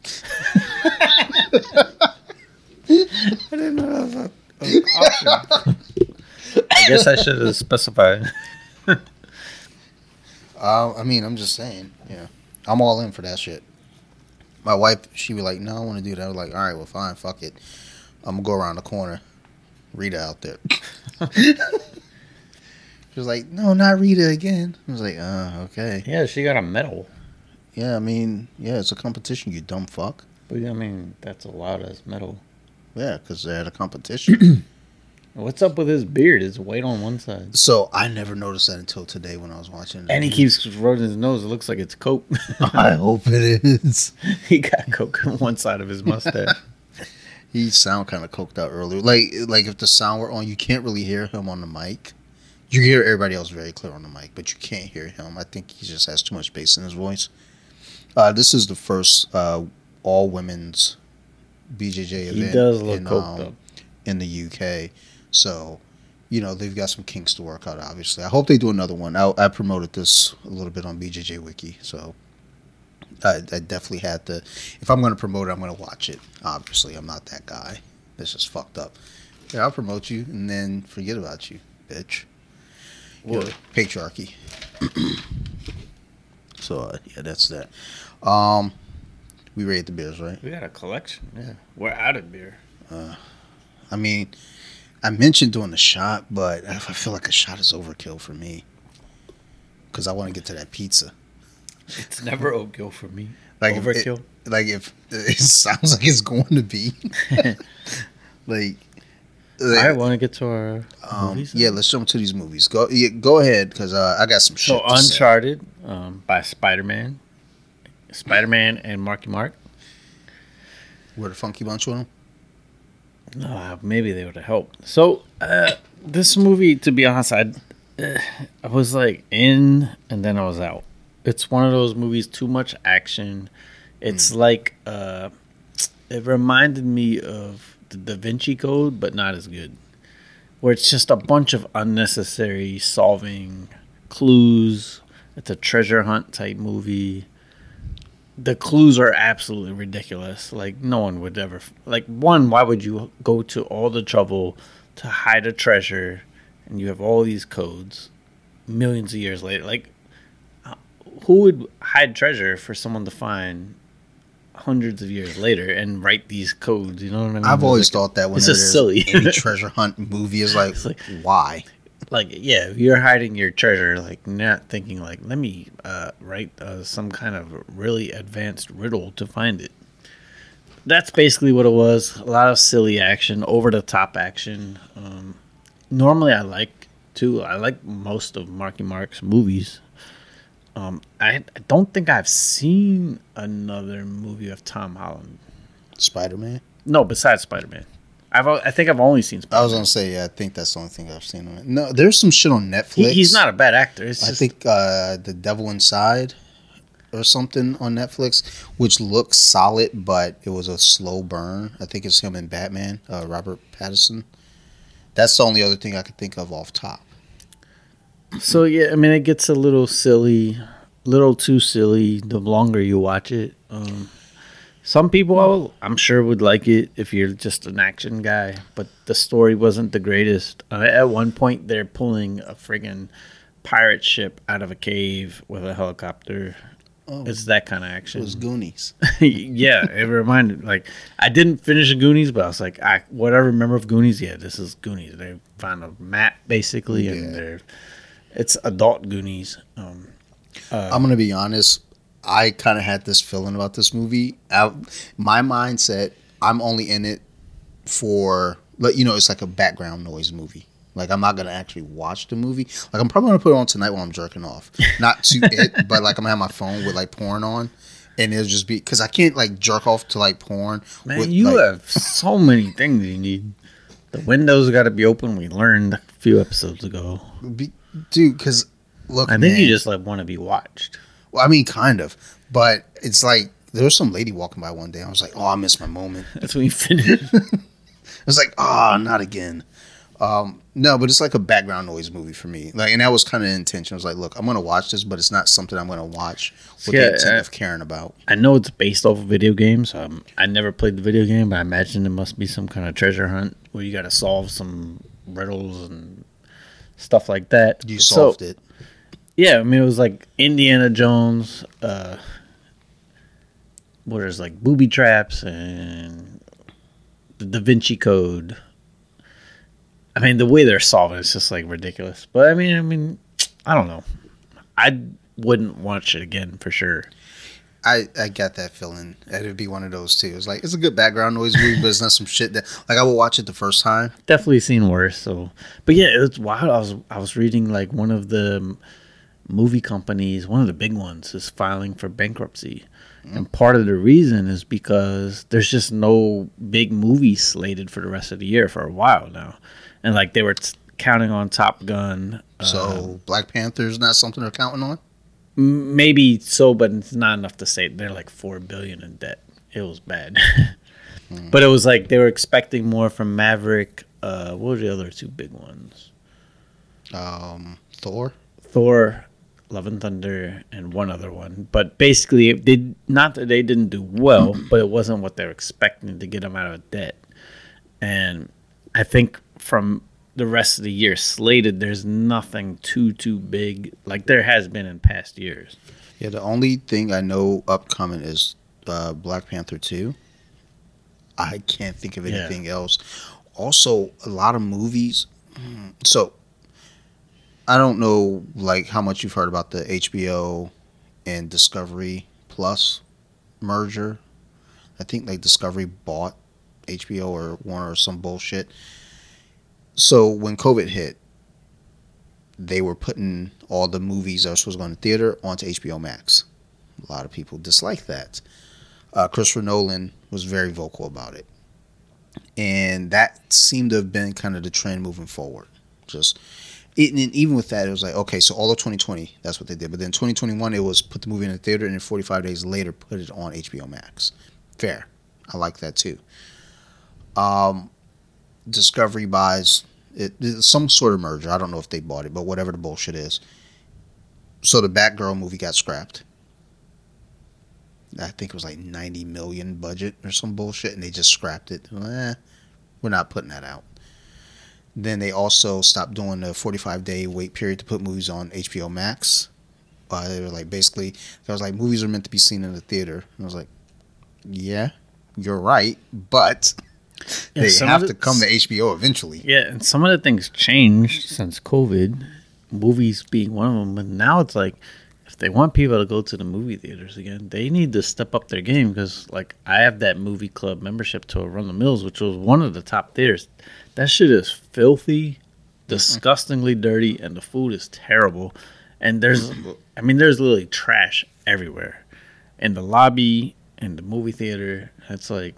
didn't know that was a, an option. I guess I should have specified. Uh, I mean, I'm just saying. Yeah, I'm all in for that shit. My wife, she was like, "No, I want to do that." I was like, "All right, well, fine, fuck it. I'm gonna go around the corner. Rita out there." she was like, "No, not Rita again." I was like, "Uh, okay. Yeah, she got a medal. Yeah, I mean, yeah, it's a competition. You dumb fuck. But I mean, that's allowed as medal. Yeah, because they had a competition." What's up with his beard? It's white on one side. so I never noticed that until today when I was watching. And he keeps rubbing his nose. It looks like it's coke. I hope it is. he got coke on one side of his mustache. He sound kind of coked out earlier. Like like if the sound were on, you can't really hear him on the mic. You hear everybody else very clear on the mic, but you can't hear him. I think he just has too much bass in his voice. Uh, this is the first uh, all women's BJJ event he does look in, coked um, up. in the UK. So, you know, they've got some kinks to work out, obviously. I hope they do another one. I, I promoted this a little bit on BJJ Wiki. So, I, I definitely had to. If I'm going to promote it, I'm going to watch it. Obviously, I'm not that guy. This is fucked up. Yeah, I'll promote you and then forget about you, bitch. Patriarchy. so, uh, yeah, that's that. Um, we rated the beers, right? We got a collection. Yeah, we're out of beer. Uh, I mean, I mentioned doing a shot, but I feel like a shot is overkill for me because I want to get to that pizza. It's never overkill for me. Like if overkill. It, like if it sounds like it's going to be, like, I want to get to our um, movies. yeah. Let's jump to these movies. Go, yeah, go ahead because uh, I got some shit. So to say. Uncharted um, by Spider Man, Spider Man and Marky Mark. We're the funky bunch with them. No, maybe they would have helped. So uh, this movie, to be honest, I uh, I was like in and then I was out. It's one of those movies, too much action. It's like uh, it reminded me of the Da Vinci Code, but not as good. Where it's just a bunch of unnecessary solving clues. It's a treasure hunt type movie the clues are absolutely ridiculous. Like no one would ever like one. Why would you go to all the trouble to hide a treasure, and you have all these codes, millions of years later? Like, uh, who would hide treasure for someone to find hundreds of years later and write these codes? You know what I mean? I've always like- thought that when there's is silly. any treasure hunt movie is like, It's like- why? Like yeah you're hiding your treasure like not thinking like let me uh, write uh, some kind of really advanced riddle to find it. That's basically what it was. A lot of silly action over the top action. Um, normally i like too i like most of marky mark's movies. Um, I, I don't think i've seen another movie of tom holland. Spider Man. no besides spider-man I've, I think I've only seen I Spider-Man. was gonna say, yeah, I think that's the only thing I've seen on it. No, there's some shit on Netflix. He, he's not a bad actor. It's I just, think uh, the Devil Inside or something on Netflix, which looks solid, but it was a slow burn. I think it's him and Batman, uh, Robert Pattinson. That's the only other thing I could think of off top. So yeah, I mean it gets a little silly, little too silly the longer you watch it. Um, some people, I'm sure, would like it if you're just an action guy, but the story wasn't the greatest. Uh, at one point, they're pulling a friggin' pirate ship out of a cave with a helicopter. Oh, It's that kind of action. it was Goonies. yeah, it reminded like I didn't finish Goonies, but I was like, I what I remember of Goonies, yeah, this is Goonies. They found a map basically, Yeah. and they're it's adult Goonies. Um, I'm gonna be honest. I kind of had this feeling about this movie. I, my mindset, I'm only in it for like you know, it's like a background noise movie. Like I'm not gonna actually watch the movie. Like I'm probably gonna put it on tonight while I'm jerking off. Not to it, but like I'm gonna have my phone with like porn on, and it'll just be because I can't like jerk off to like porn. man, with, you like- have so many things you need. The windows got to be open. We learned a few episodes ago. be, dude. Because look, I think man, you just like want to be watched. Well, I mean, kind of, but it's like there was some lady walking by one day. I was like, oh, I missed my moment. That's when you I was like, ah, not again. Um, no, but it's like a background noise movie for me. Like, and that was kind of intention. I was like, look, I'm gonna watch this, but it's not something I'm gonna watch with Yeah, the intent uh, of caring about. I know it's based off of video games. Um, I never played the video game, but I imagine it must be some kind of treasure hunt where you got to solve some riddles and stuff like that. You So- solved it. Yeah, I mean it was like Indiana Jones. Uh, what is like booby traps and the Da Vinci Code. I mean the way they're solving it's just like ridiculous. But I mean, I mean, I don't know. I wouldn't watch it again for sure. I, I got that feeling. It'd be one of those too. It's like it's a good background noise movie, but it's not some shit that like I will watch it the first time. definitely seen worse. So, but yeah, it's wild. I was I was reading like one of the movie companies, one of the big ones, is filing for bankruptcy, and part of the reason is because there's just no big movies slated for the rest of the year for a while now, and like they were t- counting on Top Gun. uh, So Black Panther's not something they're counting on. maybe so, but it's not enough to say they're like four billion in debt. It was bad, but it was like they were expecting more from Maverick. Uh, what were the other two big ones? Um, Thor. Thor, Love and Thunder, and one other one. But basically, it did not that they didn't do well, but it wasn't what they were expecting to get them out of debt. And I think from the rest of the year slated, there's nothing too too big like there has been in past years. Yeah, the only thing I know upcoming is uh, Black Panther two. I can't think of Yeah. anything else. Also, a lot of movies. mm, So, I don't know like how much you've heard about the HBO and Discovery Plus merger. I think like Discovery bought HBO or Warner or some bullshit. So when COVID hit, they were putting all the movies that were supposed to go in the theater onto HBO Max. A lot of people disliked that. Uh, Christopher Nolan was very vocal about it. And that seemed to have been kind of the trend moving forward. Just it, and even with that, it was like, okay, so all of 2020, that's what they did. But then 2021, it was put the movie in the theater, and then 45 days later, put it on HBO Max. Fair. I like that too. Um, Discovery buys it, some sort of merger. I don't know if they bought it, but whatever the bullshit is. So the Batgirl movie got scrapped. I think it was like 90 million budget or some bullshit, and they just scrapped it. Eh, we're not putting that out. Then they also stopped doing the 45 day wait period to put movies on HBO Max. Uh, they were like basically, there was like movies are meant to be seen in the theater. And I was like, yeah, you're right, but Yeah, they have to come to HBO eventually. Yeah, and some of the things changed since COVID, movies being one of them. But now it's like, if they want people to go to the movie theaters again, they need to step up their game because, like, I have that movie club membership to Arundel Mills, which was one of the top theaters. That shit is filthy, disgustingly mm. dirty, and the food is terrible. And there's, I mean, there's literally trash everywhere in the lobby, in the movie theater. It's like,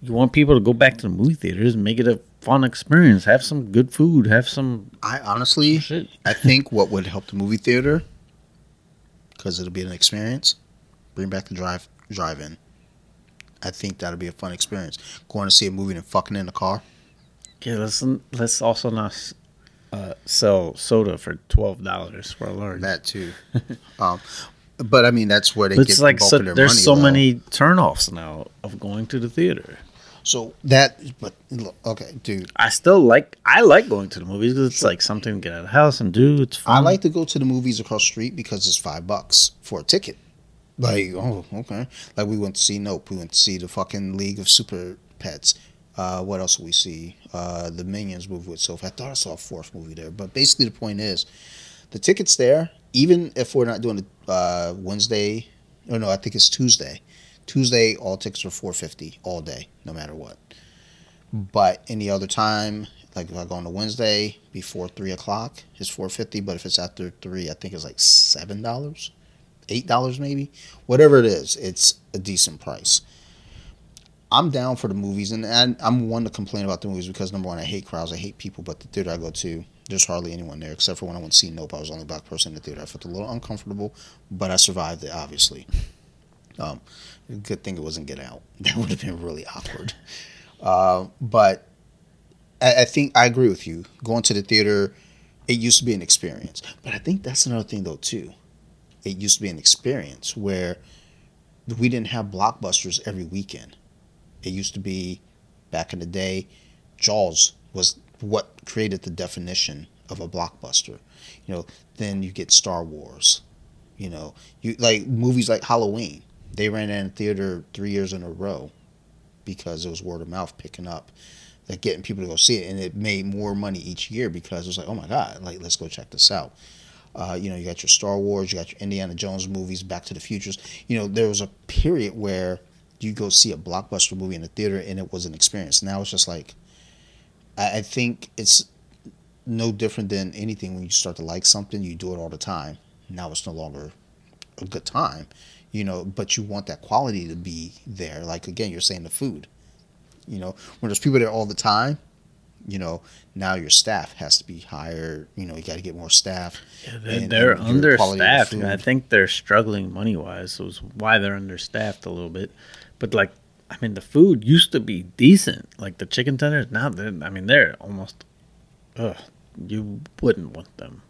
you want people to go back to the movie theaters and make it a fun experience. Have some good food. Have some I honestly, shit. I think what would help the movie theater, because it'll be an experience, bring back the drive drive in. I think that'll be a fun experience. Going to see a movie and fucking in the car. Yeah, let's let's also not uh, sell soda for twelve dollars for a large. That too. um, but I mean, that's where they get it's the like so, of their there's money. so though. many turnoffs now of going to the theater. So that, but look, okay, dude. I still like I like going to the movies because it's like something to get out of the house and do. It's fun. I like to go to the movies across the street because it's five bucks for a ticket. Like, oh, okay. Like we went to see Nope. We went to see the fucking League of Super Pets. Uh, what else we see? Uh, the Minions movie with Sophie. I thought I saw a fourth movie there. But basically, the point is, the tickets there. Even if we're not doing it uh, Wednesday, or no, I think it's Tuesday. Tuesday, all tickets are four fifty all day, no matter what. But any other time, like if I go on a Wednesday before three o'clock, it's four fifty. But if it's after three, I think it's like seven dollars, eight dollars maybe, whatever it is. It's a decent price. I'm down for the movies, and, and I'm one to complain about the movies because number one, I hate crowds, I hate people. But the theater I go to, there's hardly anyone there except for when I went to see Nope. I was the only black person in the theater. I felt a little uncomfortable, but I survived it. Obviously, um, good thing it wasn't Get Out. That would have been really awkward. Uh, but I, I think I agree with you. Going to the theater, it used to be an experience, but I think that's another thing though too. It used to be an experience where we didn't have blockbusters every weekend. It used to be back in the day, Jaws was what created the definition of a blockbuster. You know, then you get Star Wars. You know, you like movies like Halloween. They ran in theater three years in a row because it was word of mouth picking up, like getting people to go see it, and it made more money each year because it was like, oh my god, like let's go check this out. Uh, you know, you got your Star Wars, you got your Indiana Jones movies, Back to the Futures. You know, there was a period where you go see a blockbuster movie in the theater and it was an experience. Now it's just like, I, I think it's no different than anything when you start to like something, you do it all the time. Now it's no longer a good time, you know, but you want that quality to be there. Like, again, you're saying the food, you know, when there's people there all the time, you know, now your staff has to be higher. You know, you got to get more staff. Yeah, they're, and- they're and your quality of the understaffed. and I think they're struggling money wise. So it's why they're understaffed a little bit. But like, I mean, the food used to be decent. Like the chicken tenders, now they're. I mean, they're almost. Ugh, you wouldn't want them.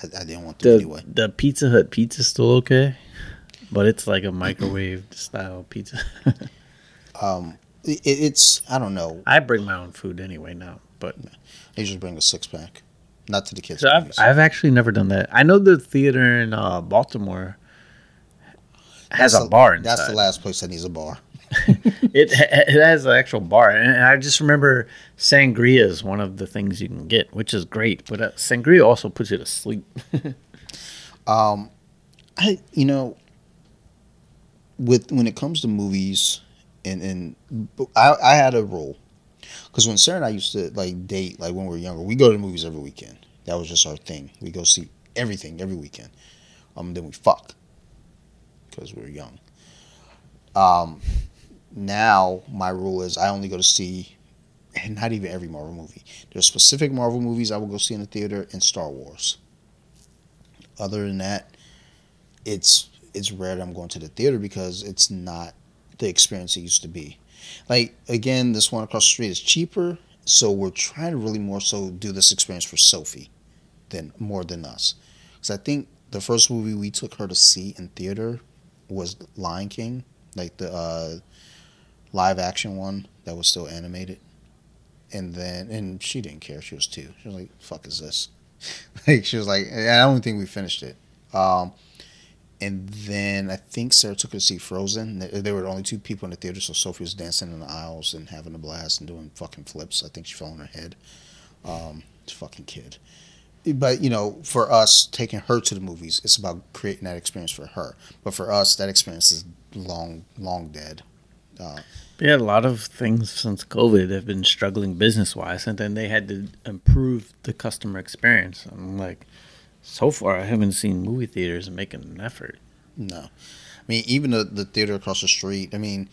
I, I didn't want them The anyway. the Pizza Hut pizza's still okay, but it's like a microwave style pizza. Um, it, it's I don't know. I bring my own food anyway now, but I usually bring a six pack, not to the kids. so I've. I've actually never done that. I know the theater in uh, Baltimore has That's a bar inside. That's the last place that needs a bar. It it has an actual bar, and I just remember sangria is one of the things you can get, which is great. But uh, sangria also puts you to sleep. Um, I you know, with when it comes to movies, and and I I had a rule because when Sarah and I used to like date, like when we were younger, we go to the movies every weekend. That was just our thing. We go see everything every weekend. Um, then we fuck because we were young. Um, now my rule is I only go to see, and not even every Marvel movie. There's specific Marvel movies I will go see in the theater and Star Wars. Other than that, it's it's rare that I'm going to the theater because it's not the experience it used to be. Like again, this one across the street is cheaper, so we're trying to really more so do this experience for Sophie than more than us. Because I think the first movie we took her to see in theater was Lion King, like the uh, live action one that was still animated. And then, and she didn't care. She was two. She was like, "Fuck is this?" like she was like, "I don't think we finished it." Um, and then I think Sarah took her to see Frozen. They were only two people in the theater, so Sophie was dancing in the aisles and having a blast and doing fucking flips. I think she fell on her head. Um, fucking kid. But you know, for us taking her to the movies, it's about creating that experience for her. But for us, that experience is long, long dead. Uh, Yeah, a lot of things since COVID have been struggling business wise, and then they had to improve the customer experience. I'm like, so far, I haven't seen movie theaters making an effort. No, I mean even the the theater across the street. I mean,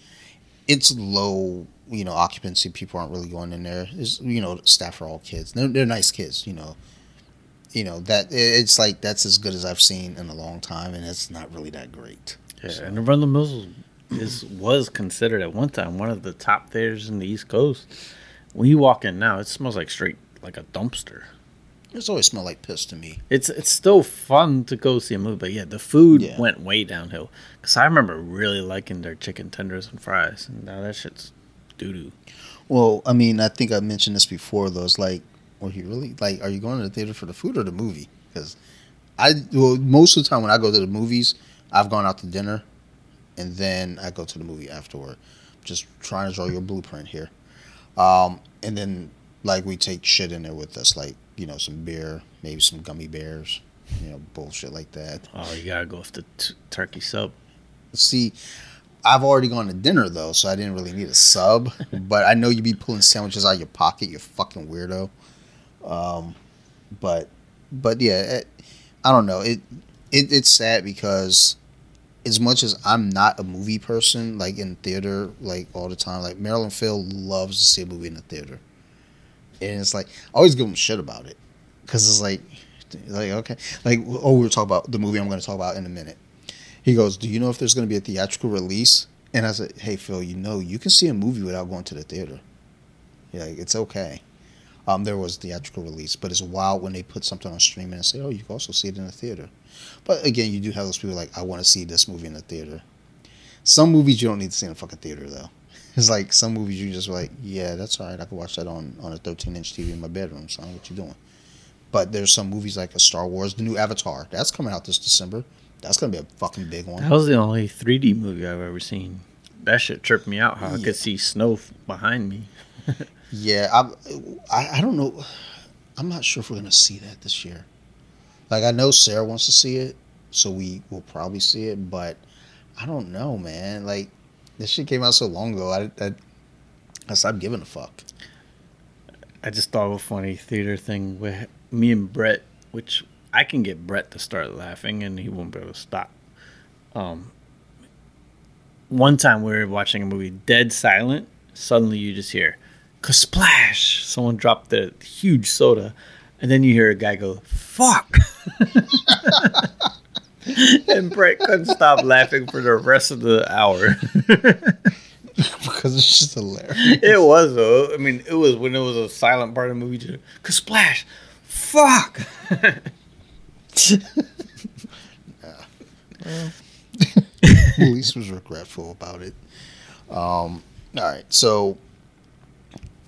it's low, you know, occupancy. People aren't really going in there. Is you know, staff are all kids. They're they're nice kids. You know, you know that it's like that's as good as I've seen in a long time, and it's not really that great. Yeah, So- and Arundel Mills is was considered at one time one of the top theaters in the East Coast. When you walk in now, it smells like straight like a dumpster. It's always smelled like piss to me. It's it's still fun to go see a movie, but yeah, the food Yeah. went way downhill. Cause I remember really liking their chicken tenders and fries, and now that shit's doo doo. Well, I mean, I think I mentioned this before. Though, it's like, well, you really like? Are you going to the theater for the food or the movie? Because I, well, most of the time when I go to the movies, I've gone out to dinner, and then I go to the movie afterward. Just trying to draw your blueprint here, um, and then like we take shit in there with us, like you know, some beer, maybe some gummy bears, you know, bullshit like that. Oh, you gotta go with the t- turkey sub. See, I've already gone to dinner though, so I didn't really need a sub. but I know you'd be pulling sandwiches out of your pocket, you fucking weirdo. Um, but but yeah, it, I don't know. It, it it's sad because as much as I'm not a movie person, like in theater, like all the time, like Marilyn Phil loves to see a movie in the theater, and it's like I always give him shit about it because it's like like okay, like oh we were talking about the movie I'm going to talk about in a minute. He goes, "Do you know if there's going to be a theatrical release?" And I said, "Hey Phil, you know you can see a movie without going to the theater. Yeah, it's okay." Um, there was theatrical release, but it's wild when they put something on streaming and say, "Oh, you can also see it in the theater." But again, you do have those people like, "I want to see this movie in the theater." Some movies you don't need to see in a fucking theater though. It's like some movies you just like, yeah, that's all right. I can watch that on on a 13 inch TV in my bedroom. Son, what you doing? But there's some movies like a Star Wars, the new Avatar. That's coming out this December. That's gonna be a fucking big one. That was the only 3D movie I've ever seen. That shit tripped me out. How I could see snow behind me. Yeah, I I don't know. I'm not sure if we're gonna see that this year. Like I know Sarah wants to see it, so we will probably see it. But I don't know, man. Like this shit came out so long ago. I I, I stopped giving a fuck. I just thought of a funny theater thing with me and Brett, which I can get Brett to start laughing and he won't be able to stop. Um, one time we were watching a movie, dead silent. Suddenly you just hear, splash! Someone dropped the huge soda, and then you hear a guy go, "Fuck!" and Brett couldn't stop laughing for the rest of the hour. because it's just hilarious. It was though. I mean, it was when it was a silent part of the movie. Just, splash, fuck. Elise was regretful about it. Um, all right, so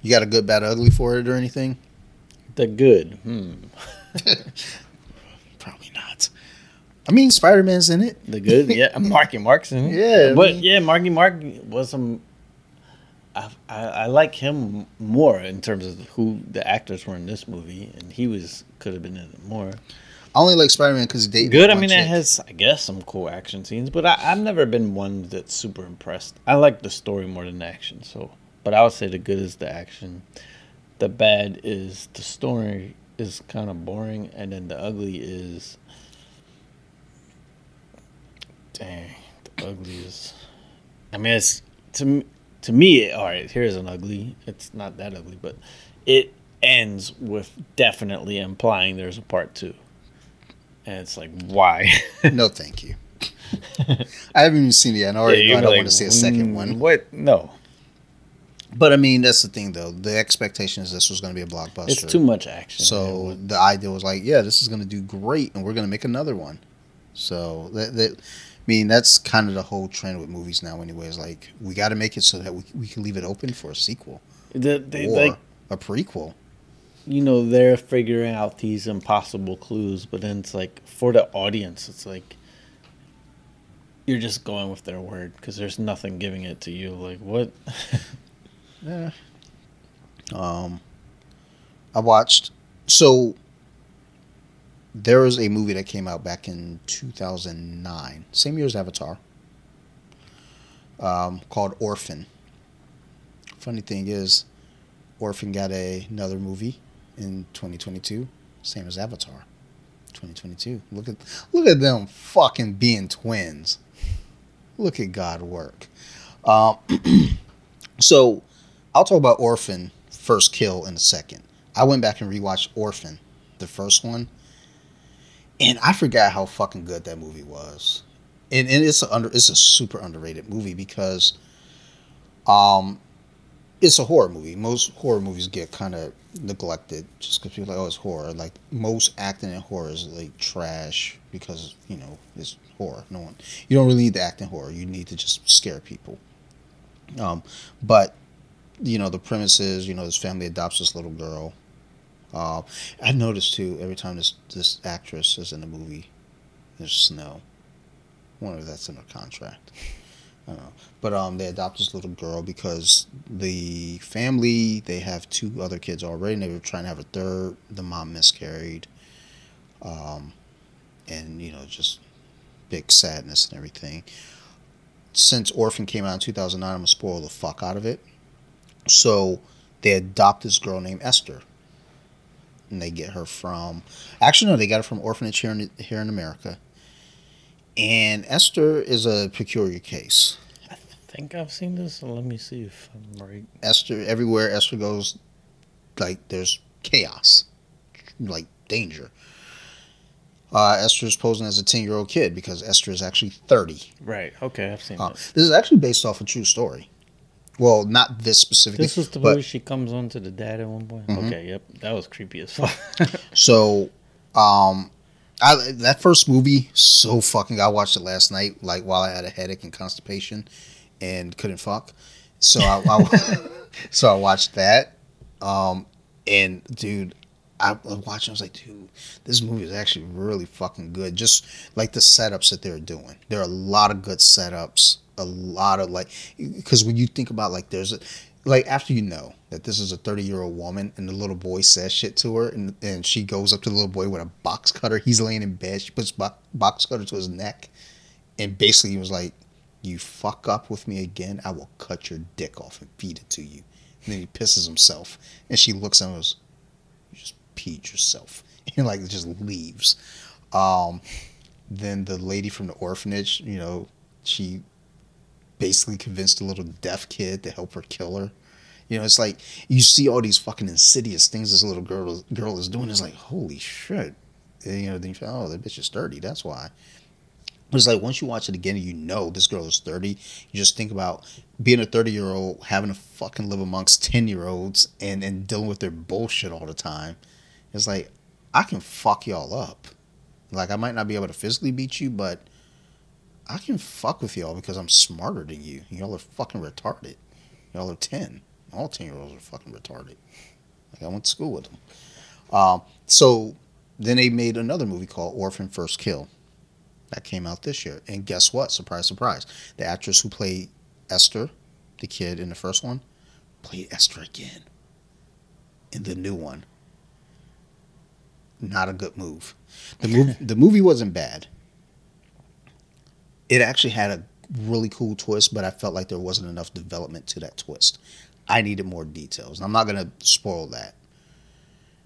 you got a good, bad, ugly for it or anything? the good. Hmm. Probably not. I mean, Spider Man's in it. The good. Yeah, Marky Mark's in it. Yeah, I but mean- yeah, Marky Mark was some. I, I I like him more in terms of who the actors were in this movie, and he was could have been in it more. I only like Spider Man because he dated Good. I mean, it has I guess some cool action scenes, but I, I've never been one that's super impressed. I like the story more than the action. So, but I would say the good is the action. The bad is the story is kind of boring, and then the ugly is. Dang, the ugly is. I mean, it's to m- to me. All right, here's an ugly. It's not that ugly, but it ends with definitely implying there's a part two. And it's like, why? no, thank you. I haven't even seen it yet. I already Yeah, I don't like, want to see a second "Mm, one. What? No, But I mean, that's the thing, though. The expectation is this was going to be a blockbuster. it's too much action. So the idea was like, yeah, this is going to do great, and we're going to make another one. So that, that, I mean, that's kind of the whole trend with movies now. Anyways, like we got to make it so that we, we can leave it open for a sequel the, they, or like a prequel. you know they're figuring out these impossible clues, but then it's like for the audience, it's like you're just going with their word because there's nothing giving it to you. Like what? Yeah. Um, I watched. So there was a movie that came out back in 2009, same year as Avatar, um, called Orphan. Funny thing is, Orphan got a, another movie in 2022, same as Avatar. 2022. Look at look at them fucking being twins. Look at God work. Um, so I'll talk about Orphan First Kill in a second. I went back and rewatched Orphan, the first one, and I forgot how fucking good that movie was. And, and it's a under it's a super underrated movie because um it's a horror movie. Most horror movies get kind of neglected just because people are like, oh, it's horror. Like most acting in horror is like trash because you know it's horror. No one, you don't really need to act in horror. You need to just scare people. Um, but you know the premise is you know this family adopts this little girl. Uh, I noticed too every time this this actress is in a movie, there's snow. I wonder if that's in her contract. I don't know. But um, they adopt this little girl because the family they have two other kids already, and they were trying to have a third. The mom miscarried, um, and you know just big sadness and everything. Since Orphan came out in 2009, I'm gonna spoil the fuck out of it. So they adopt this girl named Esther, and they get her from. Actually, no, they got her from orphanage here in here in America. And Esther is a peculiar case. I think I've seen this. So let me see if I'm right. Esther everywhere Esther goes, like there's chaos, like danger. Uh, Esther is posing as a ten year old kid because Esther is actually thirty. Right. Okay, I've seen Uh, this. this is actually based off a true story. Well, not this specifically. This is the but movie she comes on to the dad at one point. Mhm. Okay, yep, that was creepy as fuck. So, um, I that first movie so fucking. I watched it last night, like while I had a headache and constipation, and couldn't fuck. So I, I so I watched that. Um, and dude, I was watching. I was like, dude, this movie is actually really fucking good. Just like the setups that they're doing. There are a lot of good setups. A lot of like, because when you think about like, there's a like after you know that this is a 30 year old woman and the little boy says shit to her and, and she goes up to the little boy with a box cutter he's laying in bed she puts bo- box cutter to his neck and basically he was like you fuck up with me again i will cut your dick off and feed it to you and then he pisses himself and she looks at him and goes peed yourself and like just leaves um then the lady from the orphanage you know she basically convinced a little deaf kid to help her kill her. You know, it's like you see all these fucking insidious things this little girl girl is doing. It's like holy shit. And, you know, then you feel, oh, that bitch is thirty. That's why. It's like once you watch it again, you know this girl is thirty. You just think about being a thirty year old, having to fucking live amongst ten year olds, and and dealing with their bullshit all the time. It's like I can fuck y'all up. Like I might not be able to physically beat you, but I can fuck with y'all because I'm smarter than you. Y'all are fucking retarded. Y'all are 10. All 10 year olds are fucking retarded. Like, I went to school with them. Um, so then they made another movie called Orphan First Kill. That came out this year. And guess what? Surprise, surprise. The actress who played Esther, the kid in the first one, played Esther again in the new one. Not a good move. The, the movie wasn't bad it actually had a really cool twist, but I felt like there wasn't enough development to that twist. I needed more details. And I'm not going to spoil that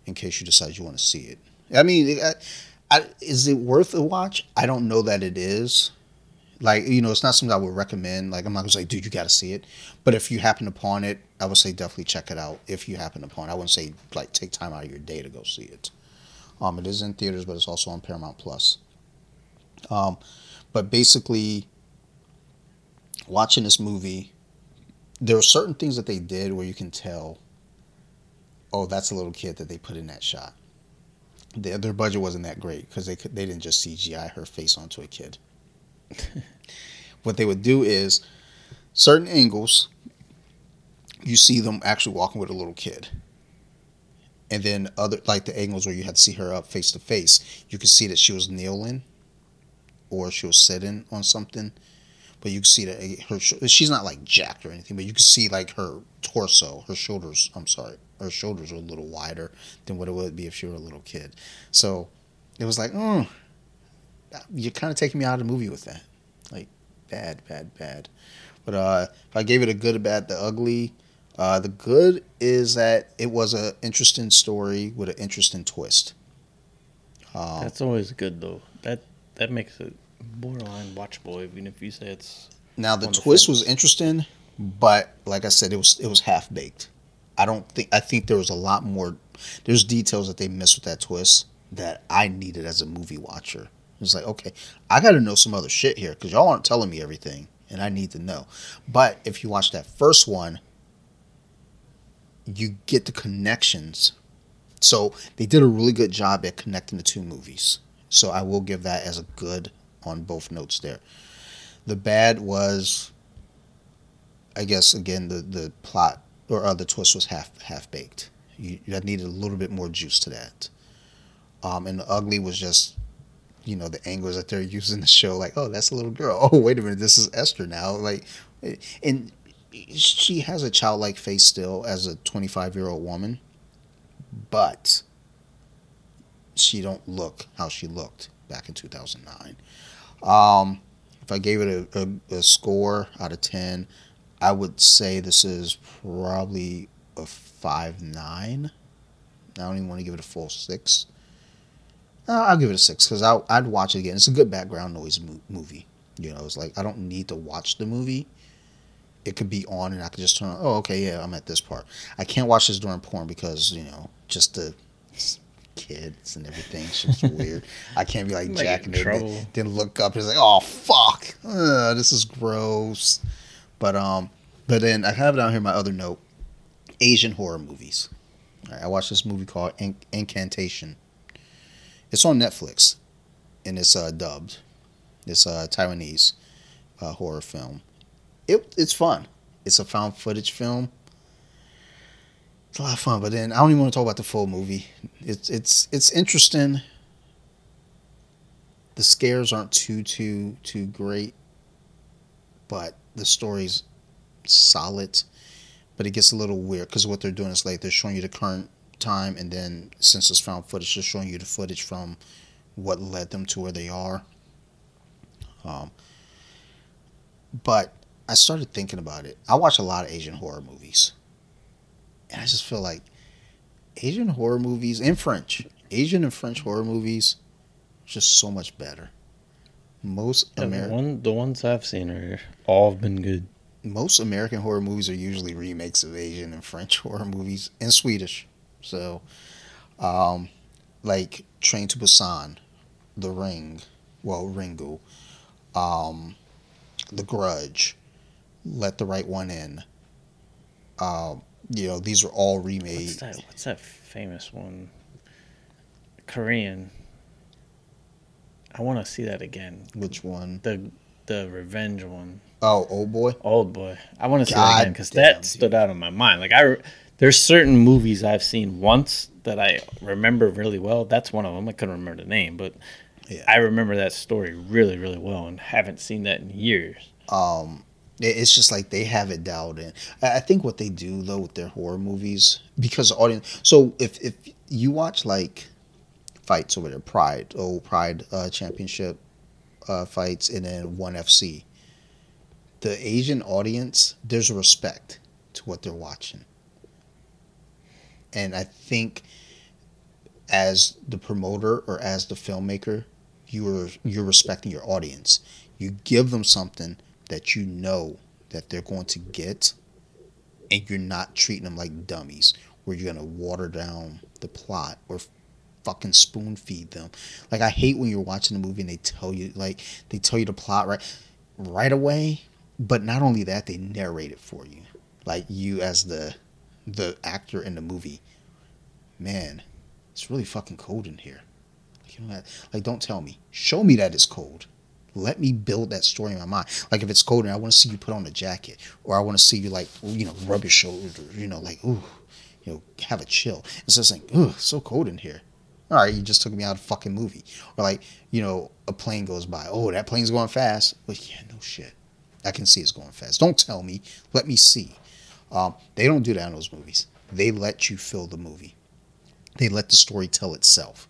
in case you decide you want to see it. I mean, I, I, is it worth a watch? I don't know that it is. Like, you know, it's not something I would recommend. Like, I'm not going to say, dude, you got to see it. But if you happen upon it, I would say definitely check it out if you happen upon it. I wouldn't say, like, take time out of your day to go see it. Um, it is in theaters, but it's also on Paramount Plus. Um, but basically, watching this movie, there are certain things that they did where you can tell, oh, that's a little kid that they put in that shot. Their, their budget wasn't that great because they could, they didn't just CGI her face onto a kid. what they would do is certain angles, you see them actually walking with a little kid. And then other like the angles where you had to see her up face to face, you could see that she was kneeling or she was sitting on something. But you could see that eh, her she's not like jacked or anything, but you could see like her torso, her shoulders. I'm sorry, her shoulders are a little wider than what it would be if she were a little kid. So it was like, oh, you're kind of taking me out of the movie with that, like bad, bad, bad. But uh, if I gave it a good, bad, the ugly, uh, the good is that it was an interesting story with an interesting twist. Um, That's always good though. That that makes it borderline watchable, even if you say it's. Now the twist was interesting, but like I said, it was it was half baked. I don't think I think there was a lot more. There's details that they missed with that twist that I needed as a movie watcher. It's like okay, I got to know some other shit here because y'all aren't telling me everything, and I need to know. But if you watch that first one, you get the connections. So they did a really good job at connecting the two movies. So I will give that as a good on both notes there. The bad was, I guess, again the the plot or uh, the twist was half half baked. You I needed a little bit more juice to that. Um, and the ugly was just, you know, the angles that they're using to show like, oh, that's a little girl. Oh, wait a minute, this is Esther now. Like, and she has a childlike face still as a 25 year old woman, but she don't look how she looked back in 2009. Um, if I gave it a, a, a score out of 10, I would say this is probably a five nine. I don't even want to give it a full six. Uh, I'll give it a six because I'd watch it again. It's a good background noise mo- movie. You know, it's like I don't need to watch the movie. It could be on and I could just turn on. Oh, okay, yeah, I'm at this part. I can't watch this during porn because you know just the kids and everything. It's just weird. I can't be like get jacking in it, then, then look up and it's like, oh fuck, Ugh, this is gross. But um, But then I have down here my other note: Asian horror movies. Right, I watched this movie called In- Incantation. It's on Netflix, and it's uh, dubbed. It's a Taiwanese uh, horror film. It it's fun. It's a found footage film. It's a lot of fun, but then I don't even want to talk about the full movie. It's it's it's interesting. The scares aren't too too too great, but the story's solid. But it gets a little weird because what they're doing is like they're showing you the current time, and then since it's found footage, they're showing you the footage from what led them to where they are. Um, but I started thinking about it. I watch a lot of Asian horror movies, and I just feel like Asian horror movies and French, Asian and French horror movies, just so much better. Most Yeah, the, American one, the ones I've seen are all have been good. most American horror movies are usually remakes of Asian and French horror movies and Swedish. So, um, like Train to Busan, The Ring, well Ringu, um, The Grudge, Let the Right One In. Um, you know, these are all remade. What's that? What's that famous one? Korean. I want to see that again. Which one? The the revenge one. Oh, Old Boy. Old boy. I want to see that again because that dude. stood out in my mind. Like I, there's certain movies I've seen once that I remember really well. That's one of them. I couldn't remember the name, but Yeah. I remember that story really, really well, and haven't seen that in years. um it's just like they have it dialed in. I think what they do though with their horror movies because the audience so if if you watch like fights over there pride oh pride uh championship uh fights and then one fc the asian audience there's respect to what they're watching. And i think as the promoter or as the filmmaker you're you're respecting your audience. You give them something that you know that they're going to get and you're not treating them like dummies where you're going to water down the plot or fucking spoon feed them. Like i hate when you're watching a movie and they tell you like they tell you the plot right right away but not only that they narrate it for you. Like you as the the actor in the movie man it's really fucking cold in here. You know, like don't tell me. Show me that it's cold let me build that story in my mind. Like if it's cold and I want to see you put on a jacket, or I want to see you like you know rub your shoulders, you know like ooh, you know have a chill. It's just like ooh, it's so cold in here. All right, you just took me out of a fucking movie. Or like you know a plane goes by. Oh, that plane's going fast. Well, yeah, no shit. I can see it's going fast. Don't tell me. Let me see. Um, they don't do that in those movies. They let you fill the movie. They let the story tell itself.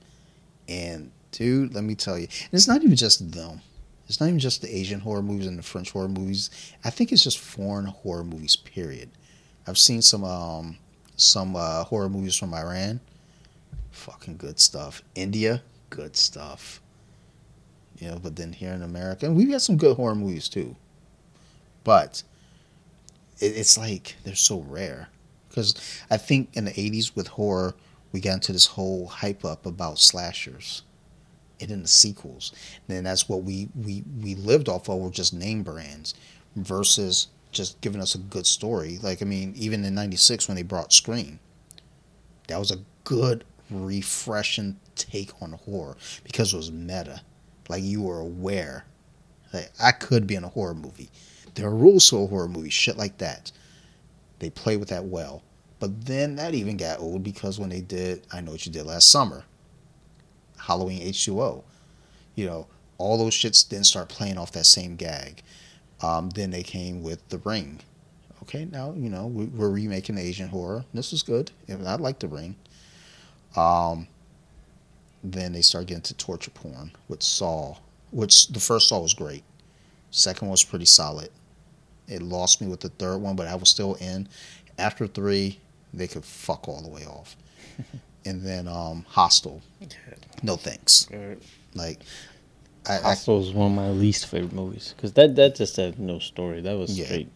And dude, let me tell you, and it's not even just them. It's not even just the Asian horror movies and the French horror movies. I think it's just foreign horror movies. Period. I've seen some um some uh, horror movies from Iran. Fucking good stuff. India, good stuff. You know, but then here in America, we've got some good horror movies too. But it, it's like they're so rare because I think in the '80s with horror, we got into this whole hype up about slashers and in the sequels. And that's what we, we, we lived off of were just name brands versus just giving us a good story. Like, I mean, even in 96 when they brought Scream, that was a good, refreshing take on horror because it was meta. Like, you were aware. Like, I could be in a horror movie. There are rules to a horror movie, shit like that. They play with that well. But then that even got old because when they did I Know What You Did Last Summer, Halloween H2O. You know, all those shits didn't start playing off that same gag. Um, then they came with The Ring. Okay, now, you know, we- we're remaking Asian horror. This is good. I like The Ring. Um, then they start getting to torture porn with Saw, which the first Saw was great. Second one was pretty solid. It lost me with the third one, but I was still in. After three, they could fuck all the way off. and then um, Hostel. No thanks. Like, I, I Hostel is one of my least favorite movies because that that just had no story. That was Yeah. straight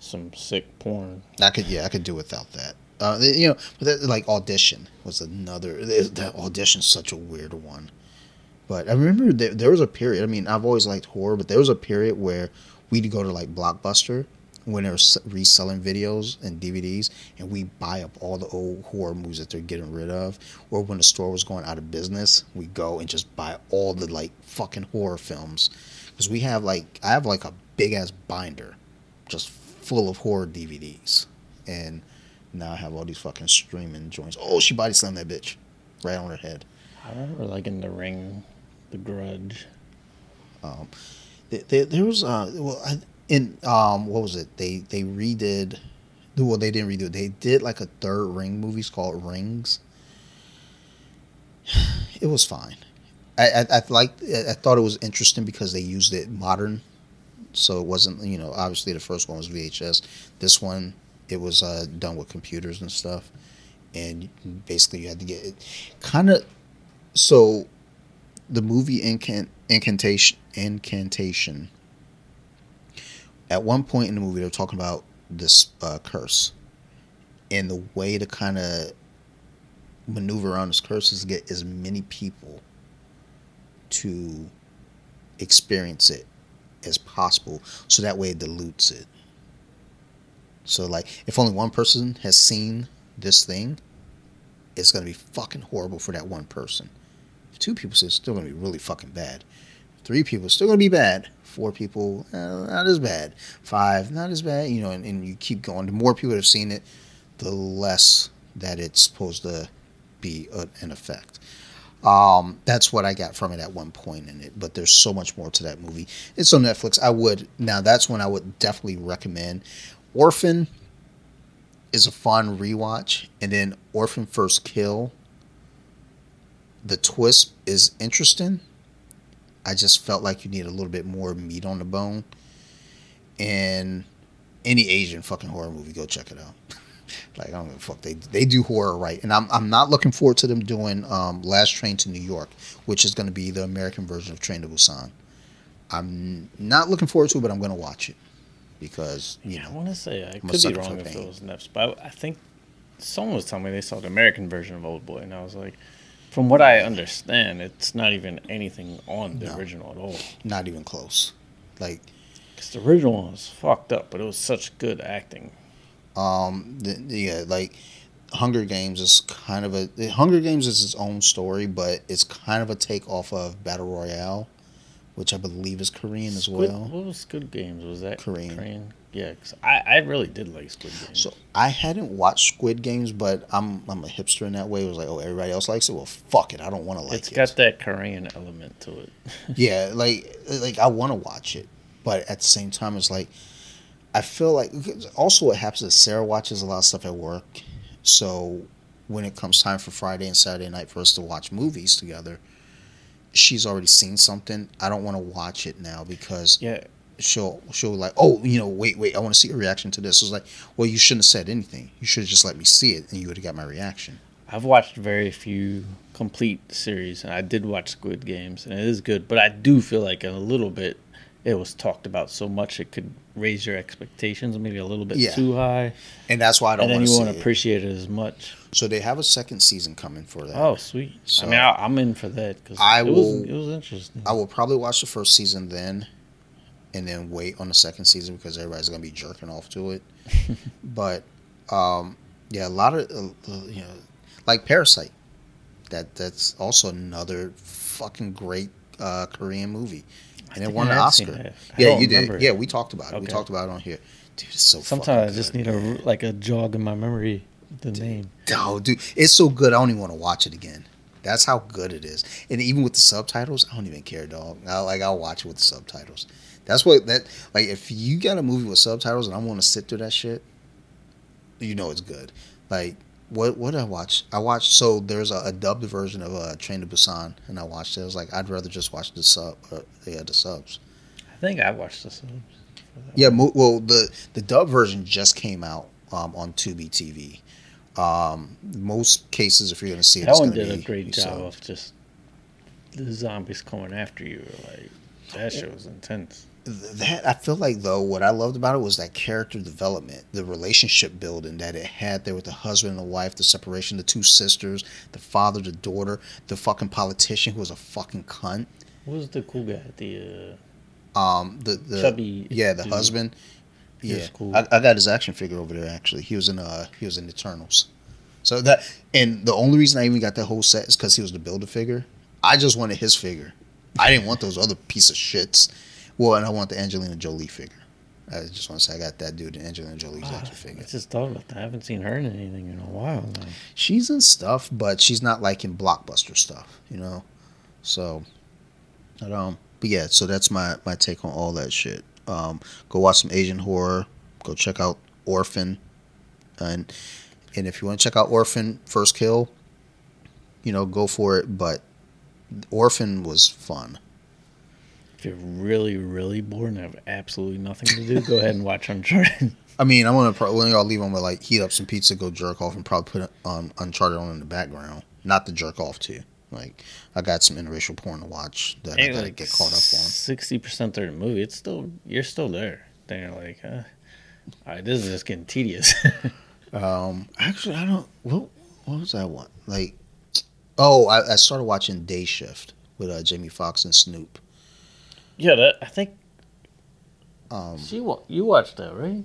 some sick porn. I could yeah I could do without that. Uh, you know, but that, like audition was another. That audition's such a weird one. But I remember there, there was a period. I mean, I've always liked horror, but there was a period where we'd go to like Blockbuster, when they're reselling videos and DVDs, and we buy up all the old horror movies that they're getting rid of, or when the store was going out of business, we go and just buy all the like fucking horror films, because we have like I have like a big ass binder, just full of horror DVDs, and now I have all these fucking streaming joints. Oh, she body slammed that bitch, right on her head. I remember like in the ring, the grudge. Um, there, there, there was uh, well, I, in um, what was it? They they redid. Well, they didn't redo it. They did like a third Ring movie called Rings. It was fine. I I, I. I thought it was interesting because they used it modern, so it wasn't you know obviously the first one was VHS. This one it was uh, done with computers and stuff, and basically you had to get it kind of so the movie incant incantation incantation at one point in the movie they were talking about this uh, curse and the way to kind of maneuver around this curse is to get as many people to experience it as possible so that way it dilutes it. So like if only one person has seen this thing it's going to be fucking horrible for that one person. If two people see it, it's still going to be really fucking bad three people still going to be bad four people eh, not as bad five not as bad you know and, and you keep going the more people have seen it the less that it's supposed to be a, an effect um, that's what I got from it at one point in it, but there's so much more to that movie. It's on Netflix. I would now. That's when I would definitely recommend. Orphan is a fun rewatch, and then Orphan First Kill. The twist is interesting. I just felt like you need a little bit more meat on the bone. And any Asian fucking horror movie, go check it out. like I don't give a fuck. They they do horror right, and I'm I'm not looking forward to them doing um, Last Train to New York, which is going to be the American version of Train to Busan. I'm not looking forward to it, but I'm going to watch it because you Yeah, I want to say I I'm could be wrong if pain. it was Neffs, but I, I think someone was telling me they saw the American version of Old Boy, and I was like, from what I understand, it's not even anything on the No. original at all. not even close. Like Because the original one was fucked up, but it was such good acting. um the, the yeah like Hunger Games is kind of a the Hunger Games is its own story, but it's kind of a take off of Battle Royale, which I believe is Korean as Squid, well. What was Squid Games? Was that Korean. Yeah, 'cause I, I really did like Squid Games. So I hadn't watched Squid Games, but I'm I'm a hipster in that way. It was like, oh, everybody else likes it. Well, fuck it, I don't want to like it's It's got that Korean element to it. yeah, like like I want to watch it, but at the same time, it's like I feel like also what happens is Sarah watches a lot of stuff at work, so when it comes time for Friday and Saturday night for us to watch movies together, she's already seen something. I don't want to watch it now because Yeah, she'll she'll like, oh, you know, wait, wait, I want to see a reaction to this. It's like, well, you shouldn't have said anything. You should have just let me see it, and you would have got my reaction. I've watched very few complete series, and I did watch Squid Games, and it is good. But I do feel like in a little bit, it was talked about so much it could raise your expectations maybe a little bit Yeah. too high, And that's why I don't and then you won't it. appreciate it as much. So they have a second season coming for that. Oh, sweet! So- I mean, I, I'm in for that because I it will- was it was interesting. I will probably watch the first season then, and then wait on the second season because everybody's gonna be jerking off to it. but um, yeah, a lot of uh, uh, you know, like Parasite. That that's also another fucking great uh, Korean movie, and it won an Oscar. Yeah, you did. it. Yeah, we talked about it. We talked about it on here. Dude, it's so. Sometimes I just need a like a jog in my memory. The name. Oh, dude, it's so good. I don't even want to watch it again. That's how good it is. And even with the subtitles, I don't even care, dog. I, like I'll watch it with the subtitles. That's what that like. If you got a movie with subtitles and I want to sit through that shit, you know it's good. Like what what did I watch? I watched so there's a, a dubbed version of uh, Train to Busan, and I watched it. I was like, I'd rather just watch the sub. Uh, yeah, the subs. I think I watched the subs. Yeah, mo- well, the the dub version just came out um, on Tubi TV. Um, most cases, if you're going to see it, one did a great job subbed. of just the zombies coming after you. Like that shit was intense. Th- That I feel like though, what I loved about it was that character development, the relationship building that it had there with the husband and the wife, the separation, the two sisters, the father, the daughter, the fucking politician who was a fucking cunt. What was the cool guy? The Um, the the uh, chubby. yeah, the dude. husband. Yeah, cool. I, I got his action figure over there. Actually, he was in uh he was in Eternals. So that and the only reason I even got that whole set is because he was the builder figure. I just wanted his figure. I didn't want those other piece of shits. Well, and I want the Angelina Jolie figure. I just want to say I got that dude, the Angelina Jolie's Ah, action I figure. just thought about that. I haven't seen her in anything in a while. Now. She's in stuff, but she's not like in blockbuster stuff, you know. So, I don't. But yeah, so that's my my take on all that shit. Um, go watch some Asian horror. Go check out Orphan, and and if you want to check out Orphan First Kill, you know, go for it. But Orphan was fun. If you're really, really bored and have absolutely nothing to do, go ahead and watch Uncharted. I mean, I'm gonna probably I'll leave them with like heat up some pizza, go jerk off, and probably put um, Uncharted on in the background. Not the jerk off too. Like I got some interracial porn to watch that I gotta like get caught up on. Sixty percent through the movie, it's still you're still there. Then you're like, huh? all right, this is just getting tedious. Um, actually, I don't. What what was that one? Like, oh, I, I started watching Day Shift with uh, Jamie Foxx and Snoop. Yeah, that I think Um, she wa- you watched that right?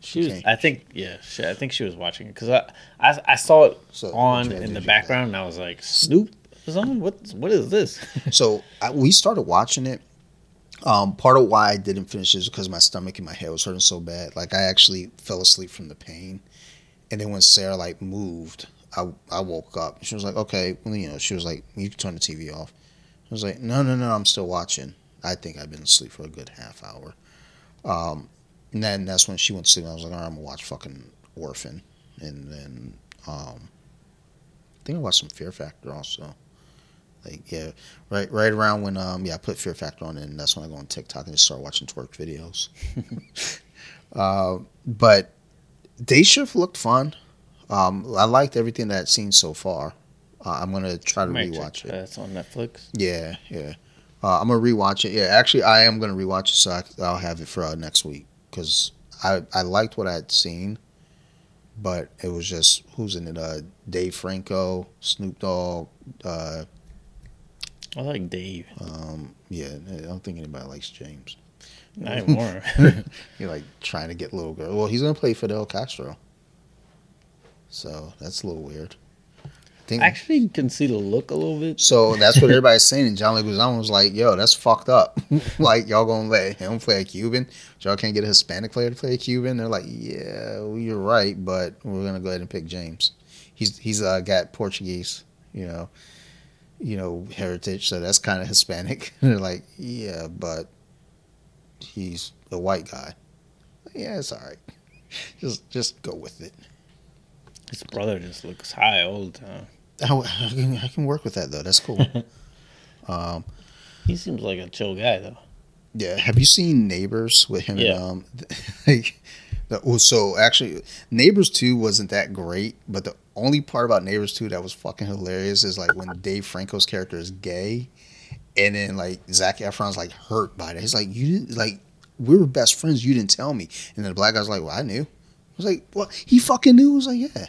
She was. Okay. I think yeah. She, I think she was watching it because I, I I saw it So, on in the you background and I was like, Snoop is on. What what is this? so I, we started watching it. Um, part of why I didn't finish is because my stomach and my head was hurting so bad. Like I actually fell asleep from the pain, and then when Sarah like moved, I I woke up. She was like, "Okay," well, you know, she was like, "You can turn the TV off." I was like, "No, no, no, I'm still watching." I think I've been asleep for a good half hour. Um, and then that's when she went to sleep. And I was like, "All right, I'm gonna watch fucking Orphan," and then um, I think I watched some Fear Factor also. Like yeah, right right around when um yeah I put Fear Factor on and that's when I go on TikTok and just start watching twerk videos. uh, but Day Shift looked fun. Um, I liked everything that I'd seen so far. Uh, I'm gonna try to Might rewatch it. That's on Netflix. Yeah, yeah. Uh, I'm gonna rewatch it. Yeah, actually, I am gonna rewatch it, so I, I'll have it for uh, next week because I I liked what I had seen, but it was just who's in it? Uh, Dave Franco, Snoop Dogg. Uh, I like Dave. um, yeah, I don't think anybody likes James. Not anymore. You're like trying to get little girl. Well, he's gonna play Fidel Castro, so that's a little weird. I think I actually can see the look a little bit. So that's what everybody's saying. And John Leguizamo was like, "Yo, that's fucked up. like y'all gonna let him play a Cuban? Y'all can't get a Hispanic player to play a Cuban?" They're like, "Yeah, well, you're right, but we're gonna go ahead and pick James. He's he's uh, got Portuguese, you know, you know, heritage, so that's kind of Hispanic." they're like, "Yeah, but he's a white guy. Yeah, it's all right. Just just go with it. His brother just looks high all the time. I, I can, I can work with that though. That's cool." um, He seems like a chill guy though. Yeah, have you seen Neighbors with him? Yeah. And, um, like, the, so actually, Neighbors two wasn't that great, but the only part about Neighbors two that was fucking hilarious is like when Dave Franco's character is gay, and then like Zac Efron's like hurt by that. He's like, you didn't like we were best friends. You didn't tell me, and then the black guy's like, well, I knew. I was like, well, he fucking knew. I was like, yeah.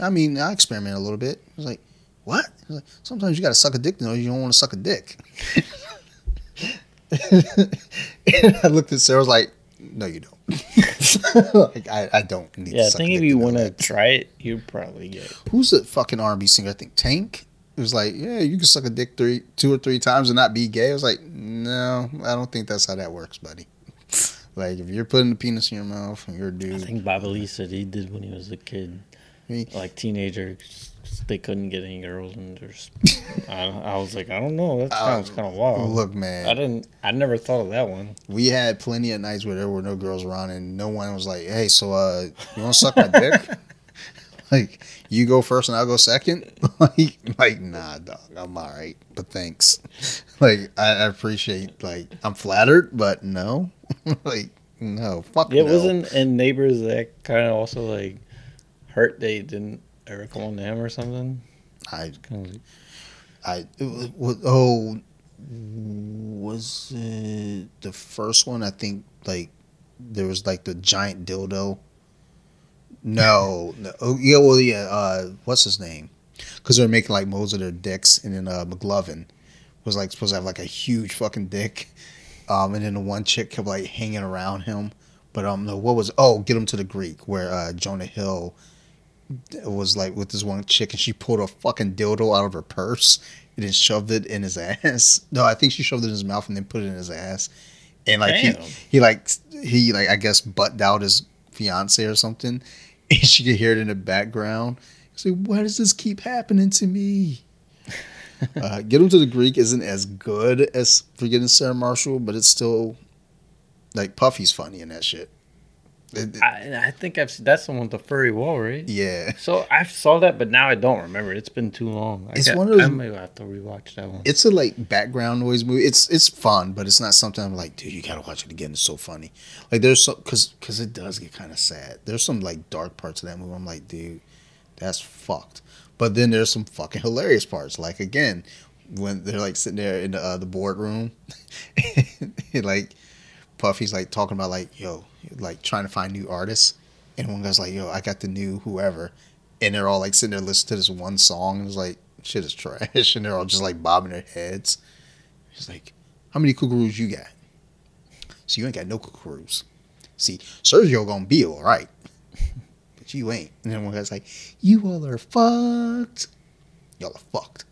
I mean, I experimented a little bit. I was like, what? Was like, sometimes you gotta suck a dick to know you don't want to suck a dick. and I looked at Sarah. I was like, "No, you don't. like, I, I don't need." Yeah, I to suck think if you want to try it, you'd probably get. it. who's the fucking R&B singer? I think Tank. It was like, yeah, you can suck a dick three, two or three times and not be gay. I was like, no, I don't think that's how that works, buddy. Like, if you're putting the penis in your mouth and you're a dude, I think Bobby Lee said he did when he was a kid? Like teenager. They couldn't get any girls, and there's. I, I was like, I don't know. That sounds kind of wild. look, man, I didn't. I never thought of that one. we had plenty of nights where there were no girls around and no one was like, hey, so uh, you want to suck my dick? like, you go first and I'll go second? like, like, nah, dog, I'm all right, but thanks. Like, I, I appreciate, like, I'm flattered, but no. like, no, fuck It no. wasn't in Neighbors that kind of also like hurt. They didn't ever come on to him or something. I, I, it was, was- oh, was it the first one? I think, like, there was, like, the giant dildo. No, no. Oh, yeah, well, yeah. Uh, what's his name? Because they're making like molds of their dicks, and then uh, McLovin was like supposed to have like a huge fucking dick, um, and then the one chick kept like hanging around him But um, no, what was oh, get him to the Greek where uh, Jonah Hill was like with this one chick and she pulled a fucking dildo out of her purse and then shoved it in his ass. No, I think she shoved it in his mouth and then put it in his ass. And like Damn. he he like he like I guess butted out his fiance or something, and she could hear it in the background. She's like, "Why does this keep happening to me?" uh, Get him to the Greek isn't as good as Forgetting Sarah Marshall, but it's still like Puffy's funny in that shit. I, I think I've seen, that's the one with the furry wall, right? yeah, So I saw that, but now I don't remember. It's been too long. I It's got- one of those- I may have to rewatch that one. it's a like background noise movie. It's it's fun, but it's not something I'm like, dude, you gotta watch it again. It's so funny. Like there's some because because it does get kind of sad. There's some like dark parts of that movie. I'm like, dude, that's fucked. But then there's some fucking hilarious parts. Like again, when they're like sitting there in the uh, the boardroom, and, like Puffy's like talking about like yo, like trying to find new artists, and one guy's like, yo, I got the new whoever, and they're all like sitting there listening to this one song, and it's like shit is trash, and they're all just like bobbing their heads. He's like, how many kookaroos you got? So you ain't got no kookaroos. See, Sergio gonna be all right, but you ain't. And then one guy's like, you all are fucked. Y'all are fucked.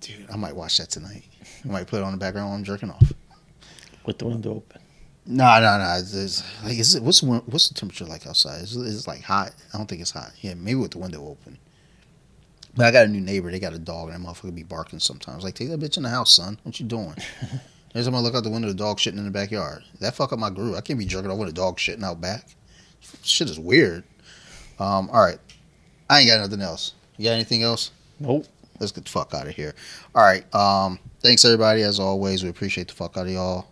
Dude, I might watch that tonight. I might put it on the background while I'm jerking off. With the window open. No, no, no. It's, it's, like, is it what's the what's the temperature like outside? Is it, is it like hot? I don't think it's hot. Yeah, maybe with the window open. But I got a new neighbor. They got a dog, and that motherfucker be barking sometimes. Like, take that bitch in the house, son. What you doing? Every time I look out the window, the dog shitting in the backyard. That fuck up my groove. I can't be jerking off with a dog shitting out back. Shit is weird. Um, all right, I ain't got nothing else. You got anything else? Nope. let's get the fuck out of here. All right. Um, thanks everybody. As always, we appreciate the fuck out of y'all.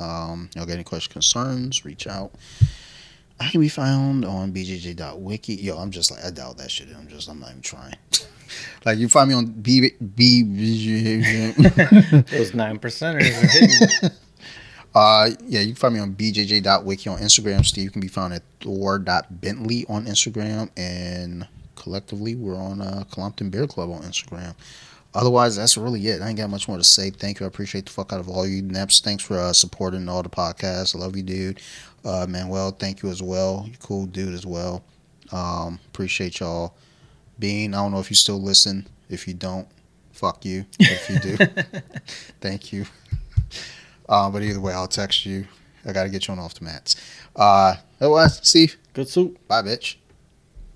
Um, y'all got any questions, concerns? Reach out. I can be found on bjj.wiki. Yo, I'm just like I doubt that shit. I'm just I'm not even trying. like you find me on b b. Those nine percenters are hitting. Uh, yeah, you can find me on bjj.wiki on Instagram. Steve you can be found at thor.bentley on Instagram. And collectively, we're on uh, Colompton Beer Club on Instagram. Otherwise, that's really it. I ain't got much more to say. Thank you. I appreciate the fuck out of all you Neps. Thanks for uh, supporting all the podcasts. I love you, dude. Uh, Manuel, thank you as well. You cool dude as well. Um, appreciate y'all. Bean, I don't know if you still listen. If you don't, fuck you. If you do, thank you. Uh, but either way, I'll text you. I got to get you on off the mats. Uh, otherwise, Steve, Good soup. bye, bitch.